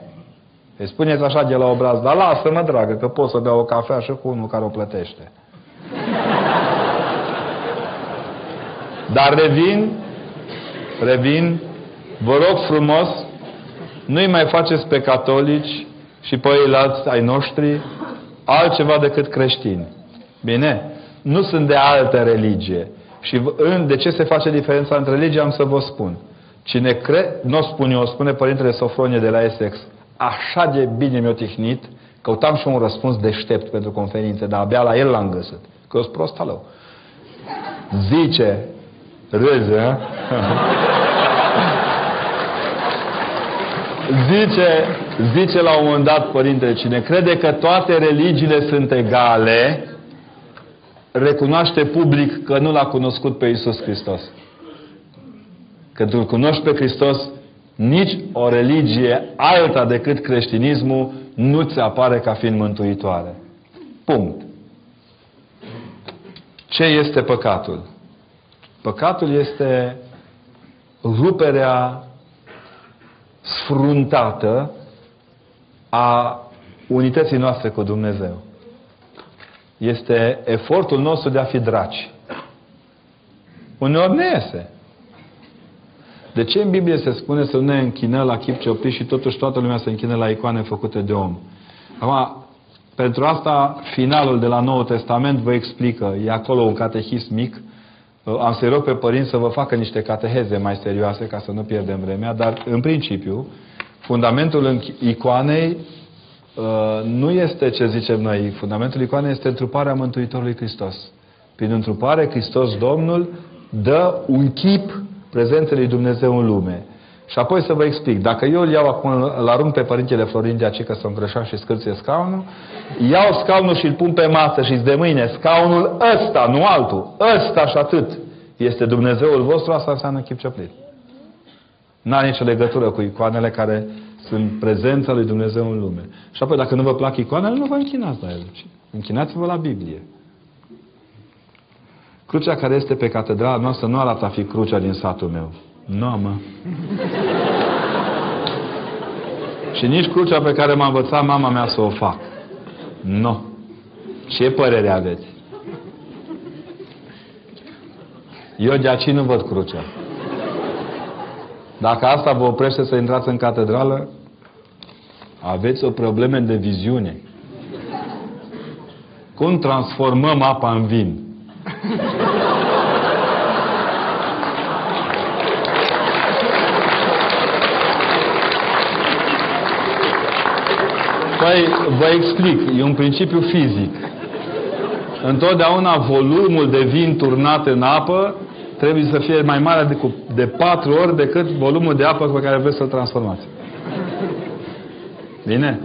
Îi spuneți așa de la obraz, dar lasă-mă, dragă, că pot să beau o cafea și cu unul care o plătește. [laughs] Dar revin, revin, vă rog frumos, nu-i mai faceți pe catolici și pe ei alți ai noștri altceva decât creștini. Bine? Nu sunt de altă religie. Și de ce se face diferența între religie am să vă spun. Cine crede, nu o spun eu, o spune Părintele Sofronie de la Essex, așa de bine mi-a tihnit, căutam și un răspuns deștept pentru conferințe, dar abia la el l-am găsit. Că eu sunt prost alău. Zice, râze, zice, zice la un moment dat Părintele, cine crede că toate religiile sunt egale, recunoaște public că nu l-a cunoscut pe Isus Hristos. Când îl cunoști pe Hristos, nici o religie alta decât creștinismul nu ți apare ca fiind mântuitoare. Punct. Ce este păcatul? Păcatul este ruperea sfruntată a unității noastre cu Dumnezeu. Este efortul nostru de a fi draci. Uneori ne iese. De ce în Biblie se spune să nu ne închină la chip cioplit și totuși toată lumea se închină la icoane făcute de om? Acum, pentru asta, finalul de la Noul Testament vă explică. E acolo un catehism mic. Am să-i rog pe părinți să vă facă niște cateheze mai serioase ca să nu pierdem vremea, dar în principiu, fundamentul icoanei uh, nu este ce zicem noi. Fundamentul icoanei este întruparea Mântuitorului Hristos. Prin întrupare, Hristos Domnul dă un chip prezenței lui Dumnezeu în lume. Și apoi să vă explic. Dacă eu îl iau acum, îl arunc pe Părintele Florin de aceea că s-a îngrășat și scârție scaunul, iau scaunul și îl pun pe masă și de mâine scaunul ăsta, nu altul, ăsta și atât, este Dumnezeul vostru, asta înseamnă chip cioplit. N-are nicio legătură cu icoanele care sunt prezența lui Dumnezeu în lume. Și apoi, dacă nu vă plac icoanele, nu vă închinați la ele. Închinați-vă la Biblie. Crucea care este pe catedrala noastră nu arată a fi crucea din satul meu. Nu, mă. Și nici crucea pe care m-a învățat mama mea să o fac. Nu. Ce părere aveți? Eu de aici nu văd crucea. Dacă asta vă oprește să intrați în catedrală, aveți o problemă de viziune. Cum transformăm apa în vin? Păi, vă explic. E un principiu fizic. Întotdeauna volumul de vin turnat în apă trebuie să fie mai mare de, de patru ori decât volumul de apă pe care vreți să-l transformați. Bine?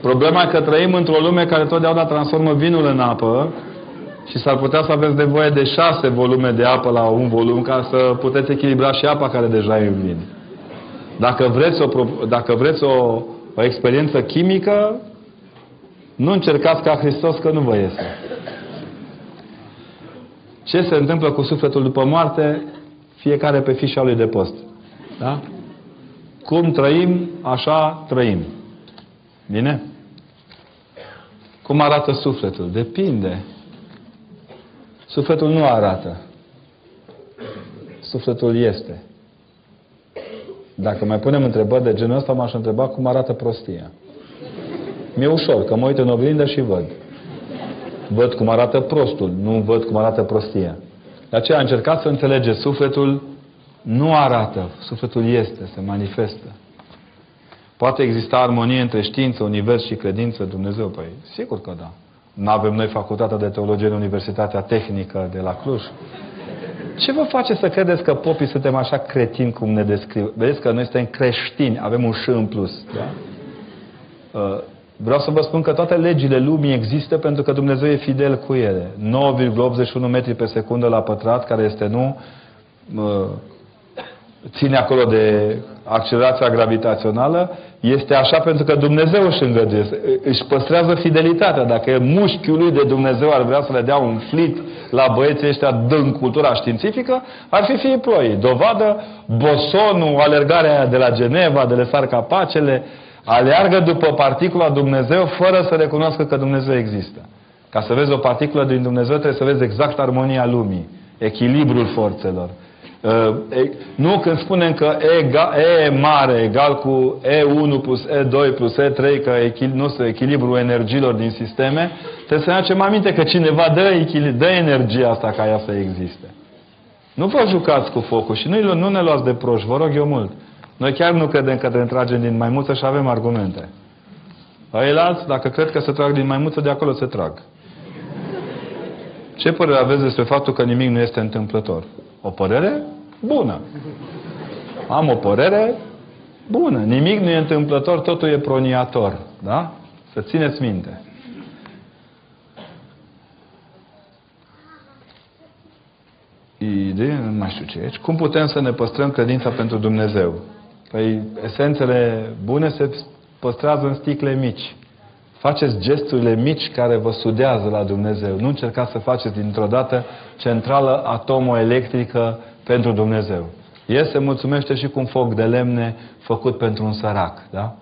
Problema e că trăim într-o lume care totdeauna transformă vinul în apă și s-ar putea să aveți nevoie de șase volume de apă la un volum ca să puteți echilibra și apa care deja e în vin. Dacă vreți o, dacă vreți o, o experiență chimică, nu încercați ca Hristos că nu vă iese. Ce se întâmplă cu sufletul după moarte? Fiecare pe fișa lui de post. Da? Cum trăim, așa trăim. Bine? Cum arată sufletul? Depinde. Sufletul nu arată. Sufletul este. Dacă mai punem întrebări de genul ăsta, m-aș întreba cum arată prostia. Mi-e ușor, că mă uit în oglindă și văd. Văd cum arată prostul, nu văd cum arată prostia. De aceea am încercat să înțelegeți, sufletul nu arată, sufletul este, se manifestă. Poate exista armonie între știință, univers și credință, Dumnezeu? Păi, sigur că da. Nu avem noi facultatea de teologie în Universitatea Tehnică de la Cluj. Ce vă face să credeți că popii suntem așa cretini cum ne descriu? Vedeți că noi suntem creștini, avem un ș în plus. Da? Uh, vreau să vă spun că toate legile lumii există pentru că Dumnezeu e fidel cu ele. 9,81 metri pe secundă la pătrat, care este nu, uh, ține acolo de accelerația gravitațională, este așa pentru că Dumnezeu își îngăduie, își păstrează fidelitatea. Dacă mușchiul lui de Dumnezeu ar vrea să le dea un flit la băieții ăștia din cultura științifică, ar fi fii ploi. Dovadă, bosonul, alergarea aia de la Geneva, de lăsar capacele, aleargă după particula Dumnezeu fără să recunoască că Dumnezeu există. Ca să vezi o particulă din Dumnezeu trebuie să vezi exact armonia lumii, echilibrul forțelor. Uh, nu când spunem că E, e mare egal cu E1 plus E2 plus E3, că nu știu, echilibrul energiilor din sisteme, trebuie să ne facem aminte că cineva dă, dă energia asta ca ea să existe. Nu vă jucați cu focul și nu, nu ne luați de proști, vă rog eu mult. Noi chiar nu credem că ne tragem din maimuță și avem argumente. Ailalți, dacă cred că se trag din maimuță, de acolo se trag. Ce părere aveți despre faptul că nimic nu este întâmplător? O părere bună. Am o părere bună. Nimic nu e întâmplător, totul e proniator. Da? Să țineți minte. Ideea, nu mai știu ce e. Cum putem să ne păstrăm credința pentru Dumnezeu? Păi esențele bune se păstrează în sticle mici. Faceți gesturile mici care vă sudează la Dumnezeu. Nu încercați să faceți dintr-o dată centrală atomoelectrică pentru Dumnezeu. El se mulțumește și cu un foc de lemne făcut pentru un sărac. Da?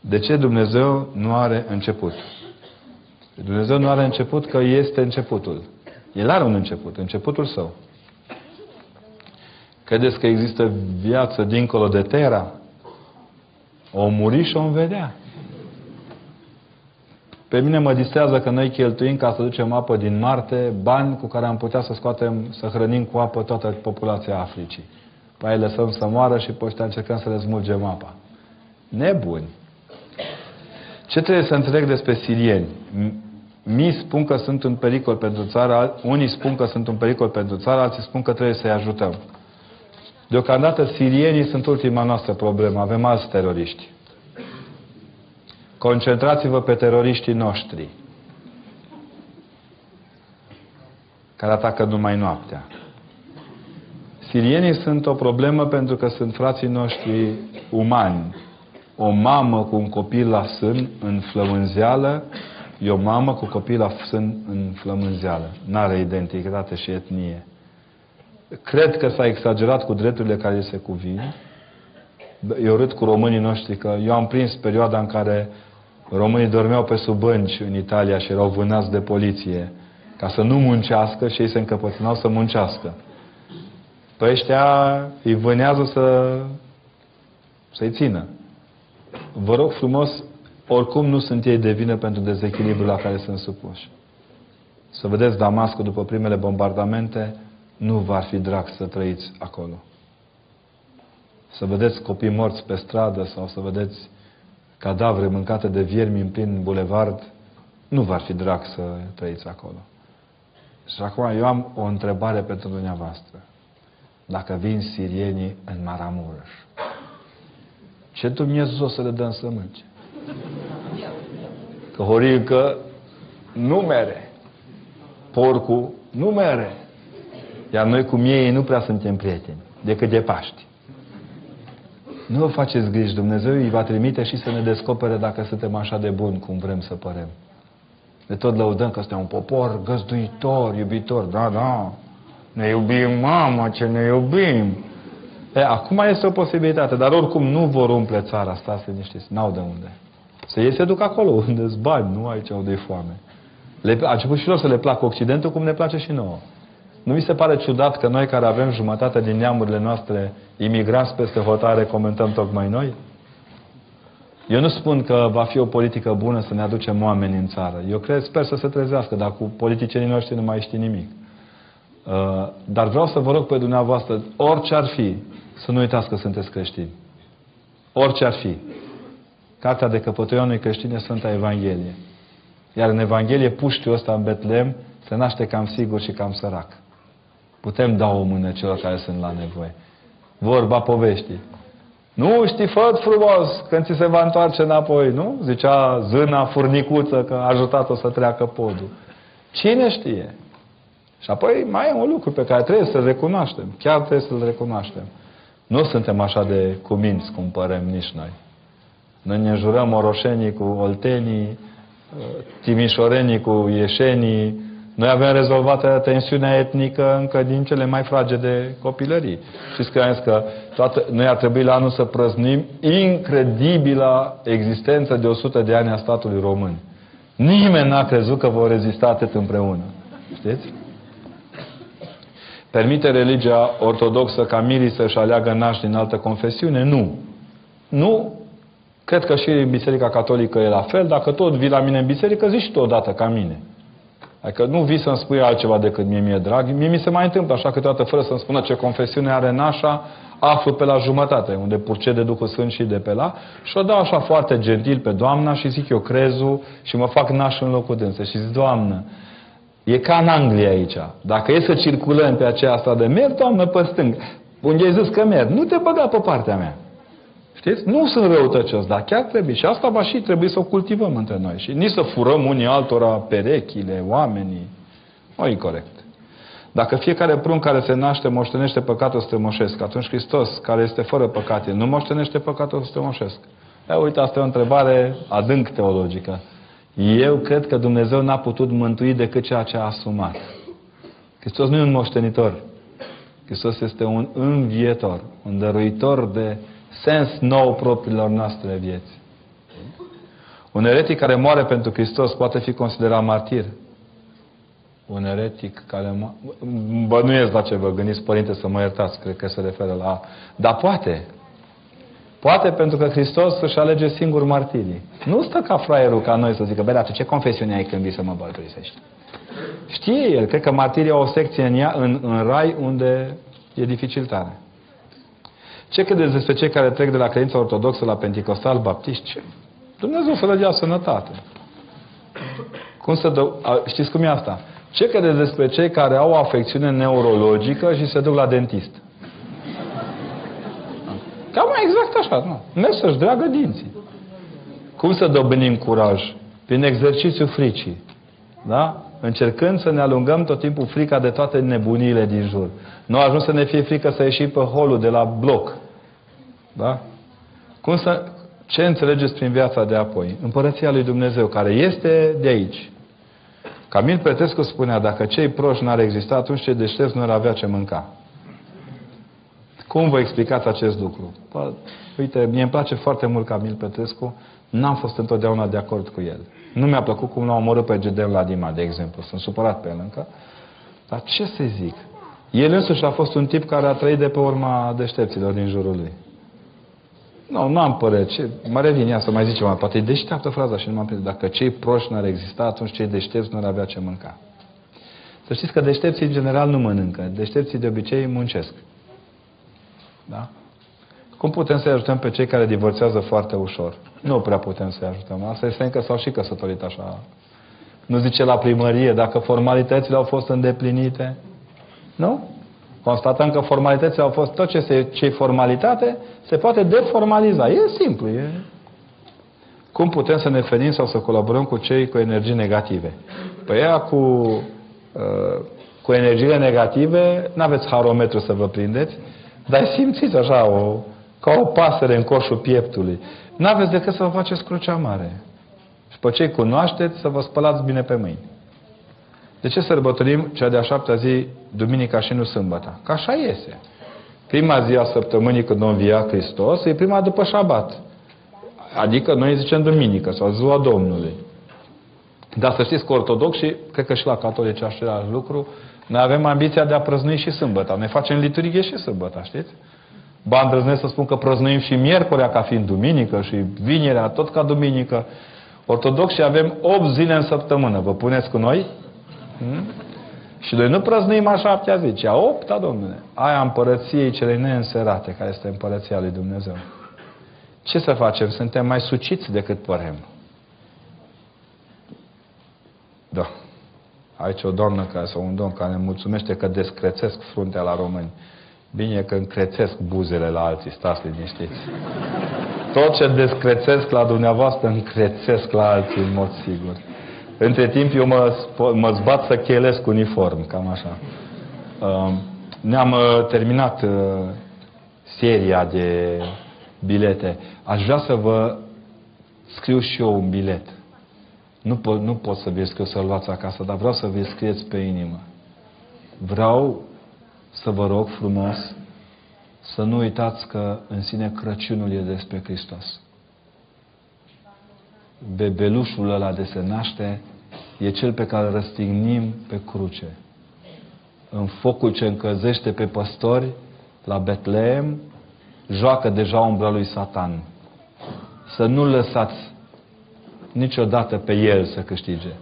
De ce Dumnezeu nu are început? Dumnezeu nu are început că este începutul. El are un început, începutul său. Credeți că există viață dincolo de Terra? O muri și o vedea. Pe mine mă distrează că noi cheltuim ca să ducem apă din Marte, bani cu care am putea să scoatem, să hrănim cu apă toată populația Africii. Păi lăsăm să moară și pe ăștia încercăm să le smulgem apa. Nebuni! Ce trebuie să înțeleg despre sirieni? Mi spun că sunt un pericol pentru țară, unii spun că sunt un pericol pentru țară, alții spun că trebuie să-i ajutăm. Deocamdată sirienii sunt ultima noastră problemă, avem alți teroriști. Concentrați-vă pe teroriștii noștri care atacă numai noaptea. Sirienii sunt o problemă pentru că sunt frații noștri umani. O mamă cu un copil la sân în flămânzeală e o mamă cu copil la sân în flămânzeală. N-are identitate și etnie. Cred că s-a exagerat cu drepturile care se cuvin. Eu râd cu românii noștri că eu am prins perioada în care Românii dormeau pe sub bănci în Italia și erau vânați de poliție ca să nu muncească și ei se încăpățânau să muncească. Pe ăștia îi vânează să, să-i țină. Vă rog frumos, oricum nu sunt ei de vină pentru dezechilibrul la care sunt supuși. Să vedeți Damascul după primele bombardamente, nu va fi drag să trăiți acolo. Să vedeți copii morți pe stradă sau să vedeți cadavre mâncate de viermi în plin bulevard, nu v-ar fi drag să trăiți acolo. Și acum eu am o întrebare pentru dumneavoastră. Dacă vin sirienii în Maramureș, ce Dumnezeu să le dăm să mânce? Că horică nu mere. Porcul nu mere. Iar noi cu ei nu prea suntem prieteni, decât de Paști. Nu vă faceți griji, Dumnezeu îi va trimite și să ne descopere dacă suntem așa de buni cum vrem să părem. Ne tot lăudăm că suntem un popor găzduitor, iubitor. Da, da, ne iubim, mamă, ce ne iubim. E, acum este o posibilitate, dar oricum nu vor umple țara, stați liniștiți, n-au de unde. Să ei se duc acolo unde sunt bani, nu aici unde e foame. Le, a început și lor să le placă Occidentul cum ne place și nouă. Nu mi se pare ciudat că noi care avem jumătate din neamurile noastre imigrați peste hotare comentăm tocmai noi? Eu nu spun că va fi o politică bună să ne aducem oameni în țară. Eu cred, sper să se trezească, dar cu politicienii noștri nu mai știi nimic. Uh, dar vreau să vă rog pe dumneavoastră, orice ar fi, să nu uitați că sunteți creștini. Orice ar fi. Cartea de căpătoianului creștine Sfânta Evanghelie. Iar în Evanghelie, puștiul ăsta în Betlehem se naște cam sigur și cam sărac. Putem da o mână celor care sunt la nevoie. Vorba poveștii. Nu știi, fă frumos, când ți se va întoarce înapoi, nu? Zicea zâna furnicuță că a ajutat-o să treacă podul. Cine știe? Și apoi mai e un lucru pe care trebuie să-l recunoaștem. Chiar trebuie să-l recunoaștem. Nu suntem așa de cuminți cum părem nici noi. Noi ne jurăm oroșenii cu oltenii, timișorenii cu ieșenii. Noi avem rezolvată tensiunea etnică încă din cele mai fragede copilării. Știți că am zis că toată, noi ar trebui la anul să prăznim incredibila existență de 100 de ani a statului român. Nimeni n-a crezut că vor rezista atât împreună. Știți? Permite religia ortodoxă ca mirii să-și aleagă nași din altă confesiune? Nu. Nu. Cred că și Biserica Catolică e la fel. Dacă tot vii la mine în biserică, zici și tu odată ca mine. Adică nu vii să-mi spui altceva decât mie mi-e drag. Mie mi se mai întâmplă așa câteodată fără să-mi spună ce confesiune are nașa, aflu pe la jumătate, unde purce de Duhul Sfânt și de pe la, și o dau așa foarte gentil pe doamna și zic eu crezul și mă fac naș în locul dânsă. Și zic, doamnă, E ca în Anglia aici. Dacă e să circulăm pe aceea asta de merg, doamnă, pe stâng. Unde ai zis că merg? Nu te băga pe partea mea. Știți? Nu sunt răutăcios, dar chiar trebuie. Și asta va și trebui să o cultivăm între noi. Și nici să furăm unii altora perechile, oamenii. Nu e corect. Dacă fiecare prunc care se naște moștenește păcatul strămoșesc, atunci Hristos, care este fără păcate, nu moștenește păcatul strămoșesc. E, uite, asta e o întrebare adânc teologică. Eu cred că Dumnezeu n-a putut mântui decât ceea ce a asumat. Hristos nu e un moștenitor. Hristos este un învietor, un dăruitor de sens nou propriilor noastre vieți. Un eretic care moare pentru Hristos poate fi considerat martir. Un eretic care moare... Bănuiesc la ce vă gândiți, părinte, să mă iertați, cred că se referă la... Dar poate, Poate pentru că Hristos își alege singur martirii. Nu stă ca fraierul ca noi să zică, bă, dar tu ce confesiune ai când vii să mă bălturisești? Știe el, cred că martirii au o secție în, ea, în, în rai unde e dificil tare. Ce credeți despre cei care trec de la credința ortodoxă la pentecostal, baptiști? Dumnezeu să le dea sănătate. Cum să dă... Știți cum e asta? Ce credeți despre cei care au o afecțiune neurologică și se duc la dentist? Cam exact așa, nu. Merg să-și dragă dinții. Cum să dobândim curaj? Prin exercițiul fricii. Da? Încercând să ne alungăm tot timpul frica de toate nebuniile din jur. Nu a ajuns să ne fie frică să ieșim pe holul de la bloc. Da? Cum să, ce înțelegeți prin viața de apoi? Împărăția lui Dumnezeu, care este de aici. Camil Petrescu spunea, dacă cei proști n-ar exista, atunci cei deștepți nu ar avea ce mânca. Cum vă explicați acest lucru? Bă, uite, mie îmi place foarte mult Camil Petrescu, n-am fost întotdeauna de acord cu el. Nu mi-a plăcut cum l-a omorât pe Gedeon Ladima, de exemplu. Sunt supărat pe el încă. Dar ce să zic? El însuși a fost un tip care a trăit de pe urma deștepților din jurul lui. Nu, nu am părere. Ce... Mă revin ea să mai zice mai Poate e deșteaptă fraza și nu m-am prins. Dacă cei proști n-ar exista, atunci cei deștepți nu ar avea ce mânca. Să știți că deștepții în general nu mănâncă. Deștepții de obicei muncesc. Da? Cum putem să ajutăm pe cei care divorțează foarte ușor? Nu prea putem să-i ajutăm. Asta este încă s-au și căsătorit așa. Nu zice la primărie, dacă formalitățile au fost îndeplinite. Nu? Constatăm că formalitățile au fost tot ce se, ce formalitate, se poate deformaliza. E simplu. E... Cum putem să ne ferim sau să colaborăm cu cei cu energii negative? Păi ea cu, uh, cu energiile negative, nu aveți harometru să vă prindeți, dar simțiți așa, o, ca o pasăre în coșul pieptului. N-aveți decât să vă faceți crucea mare. Și pe cei cunoașteți să vă spălați bine pe mâini. De ce sărbătorim cea de-a șaptea zi, duminica și nu sâmbătă? Că așa iese. Prima zi a săptămânii când a învia Hristos e prima după șabat. Adică noi zicem duminică sau ziua Domnului. Dar să știți că ortodoxii, cred că și la catolici același lucru, noi avem ambiția de a prăznui și sâmbătă. Ne facem liturghie și sâmbătă, știți? Ba îndrăznesc să spun că prăznuim și miercurea ca fiind duminică și vinerea tot ca duminică. Ortodoxi avem 8 zile în săptămână. Vă puneți cu noi? Hmm? Și noi nu prăznuim a șaptea zi, ci a opta, domnule. Aia împărăției cele neînserate, care este împărăția lui Dumnezeu. Ce să facem? Suntem mai suciți decât părem. Da. Aici o doamnă care, sau un domn care mulțumește că descrețesc fruntea la români. Bine că încrețesc buzele la alții, stați liniștiți. Tot ce descrețesc la dumneavoastră, încrețesc la alții, în mod sigur. Între timp, eu mă, mă zbat să chelesc uniform, cam așa. Um, ne-am uh, terminat uh, seria de bilete. Aș vrea să vă scriu și eu un bilet. Nu pot, nu pot să vi scriu să-l luați acasă, dar vreau să vi scrieți pe inimă. Vreau să vă rog frumos să nu uitați că în sine Crăciunul e despre Hristos. Bebelușul ăla de se naște e cel pe care îl răstignim pe cruce. În focul ce încălzește pe păstori la Betleem, joacă deja umbra lui Satan. Să nu lăsați niciodată pe el să câștige.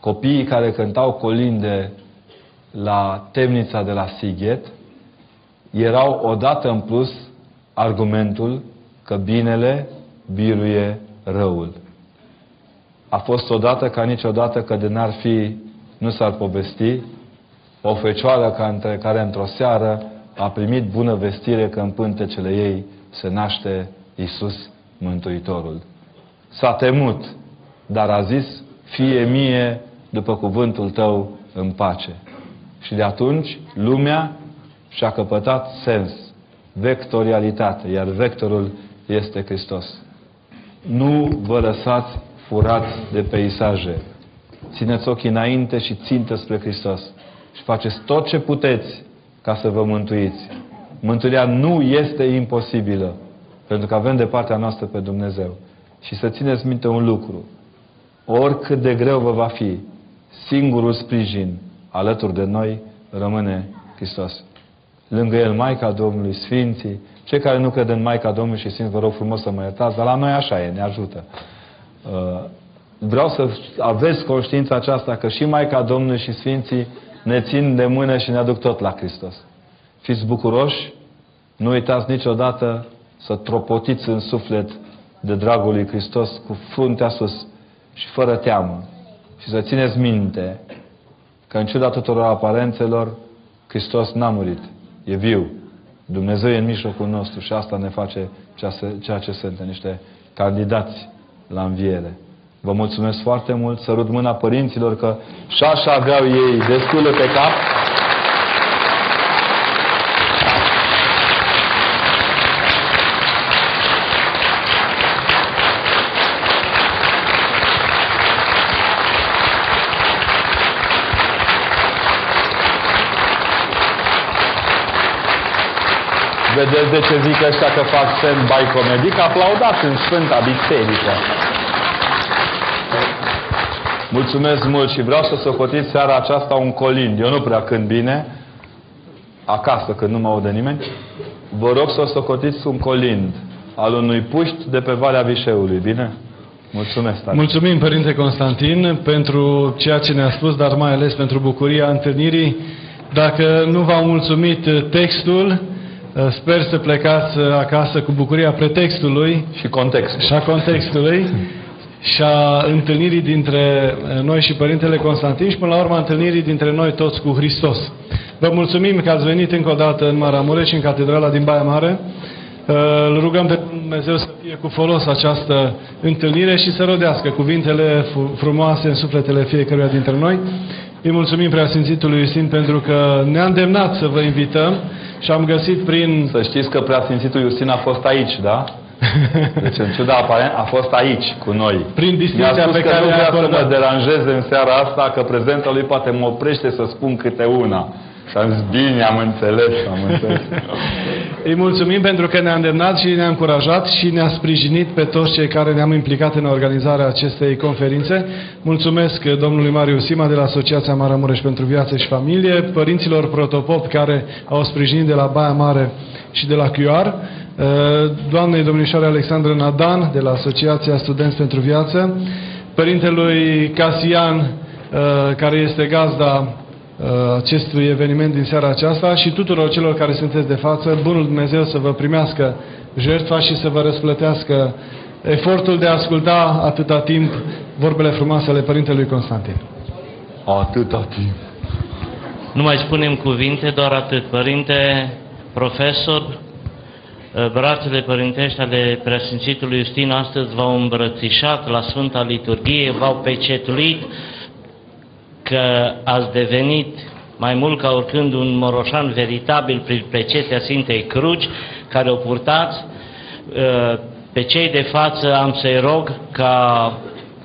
Copiii care cântau colinde la temnița de la Sighet erau odată în plus argumentul că binele biruie răul. A fost odată ca niciodată că de n-ar fi, nu s-ar povesti, o fecioară care, care într-o seară a primit bună vestire că în pântecele ei se naște Isus Mântuitorul. S-a temut, dar a zis, fie mie după cuvântul tău în pace. Și de atunci lumea și-a căpătat sens, vectorialitate, iar vectorul este Hristos. Nu vă lăsați furați de peisaje. Țineți ochii înainte și țintă spre Hristos. Și faceți tot ce puteți ca să vă mântuiți. Mântuirea nu este imposibilă, pentru că avem de partea noastră pe Dumnezeu. Și să țineți minte un lucru. Oricât de greu vă va fi, singurul sprijin alături de noi rămâne Hristos. Lângă El Maica Domnului, Sfinții, cei care nu cred în Maica Domnului și Sfinți, vă rog frumos să mă iertați, dar la noi așa e, ne ajută. Uh, vreau să aveți conștiința aceasta că și Maica Domnului și Sfinții ne țin de mână și ne aduc tot la Hristos. Fiți bucuroși, nu uitați niciodată să tropotiți în suflet de dragul lui Hristos cu fruntea sus și fără teamă. Și să țineți minte că în ciuda tuturor aparențelor, Hristos n-a murit. E viu. Dumnezeu e în mijlocul nostru și asta ne face ceea ce suntem, niște candidați la înviere. Vă mulțumesc foarte mult, sărut mâna părinților că și așa aveau ei destule pe cap. Vedeți de ce zic ăștia că fac stand-by comedic? Aplaudați în Sfânta Biserică. Mulțumesc mult și vreau să socotiți seara aceasta un colind. Eu nu prea cânt bine, acasă când nu mă aude nimeni. Vă rog să socotiți un colind al unui puști de pe Valea Vișeului, bine? Mulțumesc tare. Mulțumim, Părinte Constantin, pentru ceea ce ne-a spus, dar mai ales pentru bucuria întâlnirii. Dacă nu v-a mulțumit textul, sper să plecați acasă cu bucuria pretextului și contextul. Și a contextului și a întâlnirii dintre eh, noi și Părintele Constantin și până la urmă întâlnirii dintre noi toți cu Hristos. Vă mulțumim că ați venit încă o dată în Maramureș, în Catedrala din Baia Mare. Eh, îl rugăm pe Dumnezeu să fie cu folos această întâlnire și să rodească cuvintele frumoase în sufletele fiecăruia dintre noi. Îi mulțumim Preasfințitului Iustin pentru că ne-a îndemnat să vă invităm și am găsit prin... Să știți că Preasfințitul Iustin a fost aici, da? Deci, în ciuda aparent, a fost aici cu noi. Prin distinția pe că care nu vrea să mă deranjeze în seara asta, că prezența lui poate mă oprește să spun câte una. Și am zis, bine, am înțeles, [laughs] am înțeles. Îi mulțumim pentru că ne-a îndemnat și ne-a încurajat și ne-a sprijinit pe toți cei care ne-am implicat în organizarea acestei conferințe. Mulțumesc domnului Marius Sima de la Asociația Maramureș pentru Viață și Familie, părinților protopop care au sprijinit de la Baia Mare și de la QR, Uh, doamnei domnișoare Alexandra Nadan de la Asociația Studenți pentru Viață, părintelui Casian, uh, care este gazda uh, acestui eveniment din seara aceasta și tuturor celor care sunteți de față, Bunul Dumnezeu să vă primească jertfa și să vă răsplătească efortul de a asculta atâta timp vorbele frumoase ale Părintelui Constantin. Atâta timp. Nu mai spunem cuvinte, doar atât. Părinte, profesor, Eh, brațele părintești ale preasfințitului Iustin astăzi v-au îmbrățișat la Sfânta Liturghie, v-au pecetuit că ați devenit mai mult ca oricând un moroșan veritabil prin plecetea Sfintei Cruci, care o purtați. Uh, pe cei de față am să-i rog ca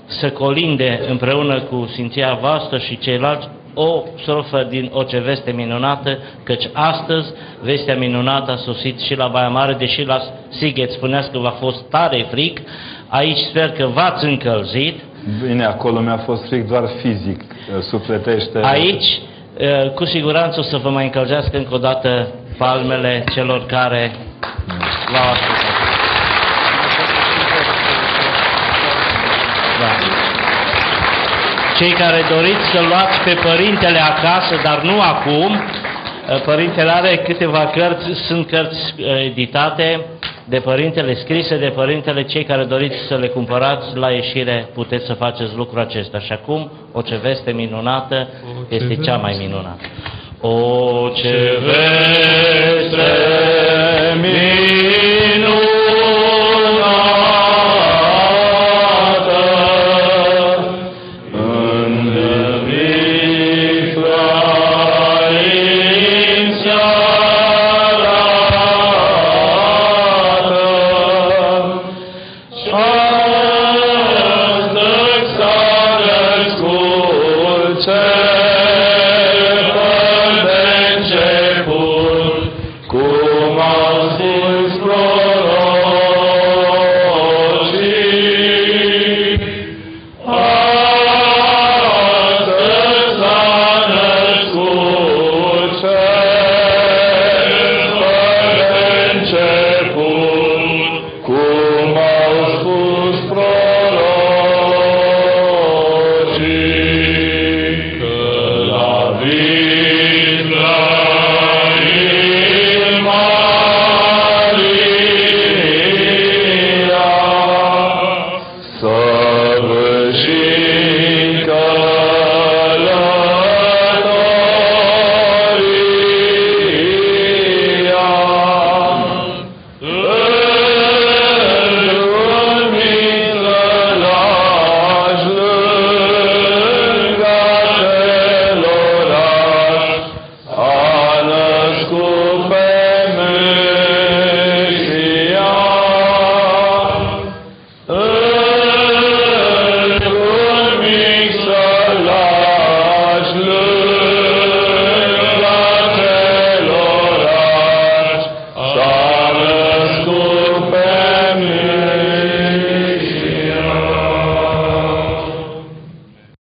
să colinde împreună cu Sfinția voastră și ceilalți o strofă din o ce veste minunată, căci astăzi vestea minunată a sosit și la Baia Mare, deși la Sighet spuneați că v-a fost tare fric, aici sper că v-ați încălzit. Bine, acolo mi-a fost fric doar fizic, sufletește. Aici, cu siguranță o să vă mai încălzească încă o dată palmele celor care l-au ascultat. Da. Cei care doriți să luați pe părintele acasă, dar nu acum, părintele are câteva cărți, sunt cărți editate de părintele, scrise de părintele, cei care doriți să le cumpărați la ieșire puteți să faceți lucrul acesta. Și acum, o ce veste minunată este cea mai minunată. O ce veste minunată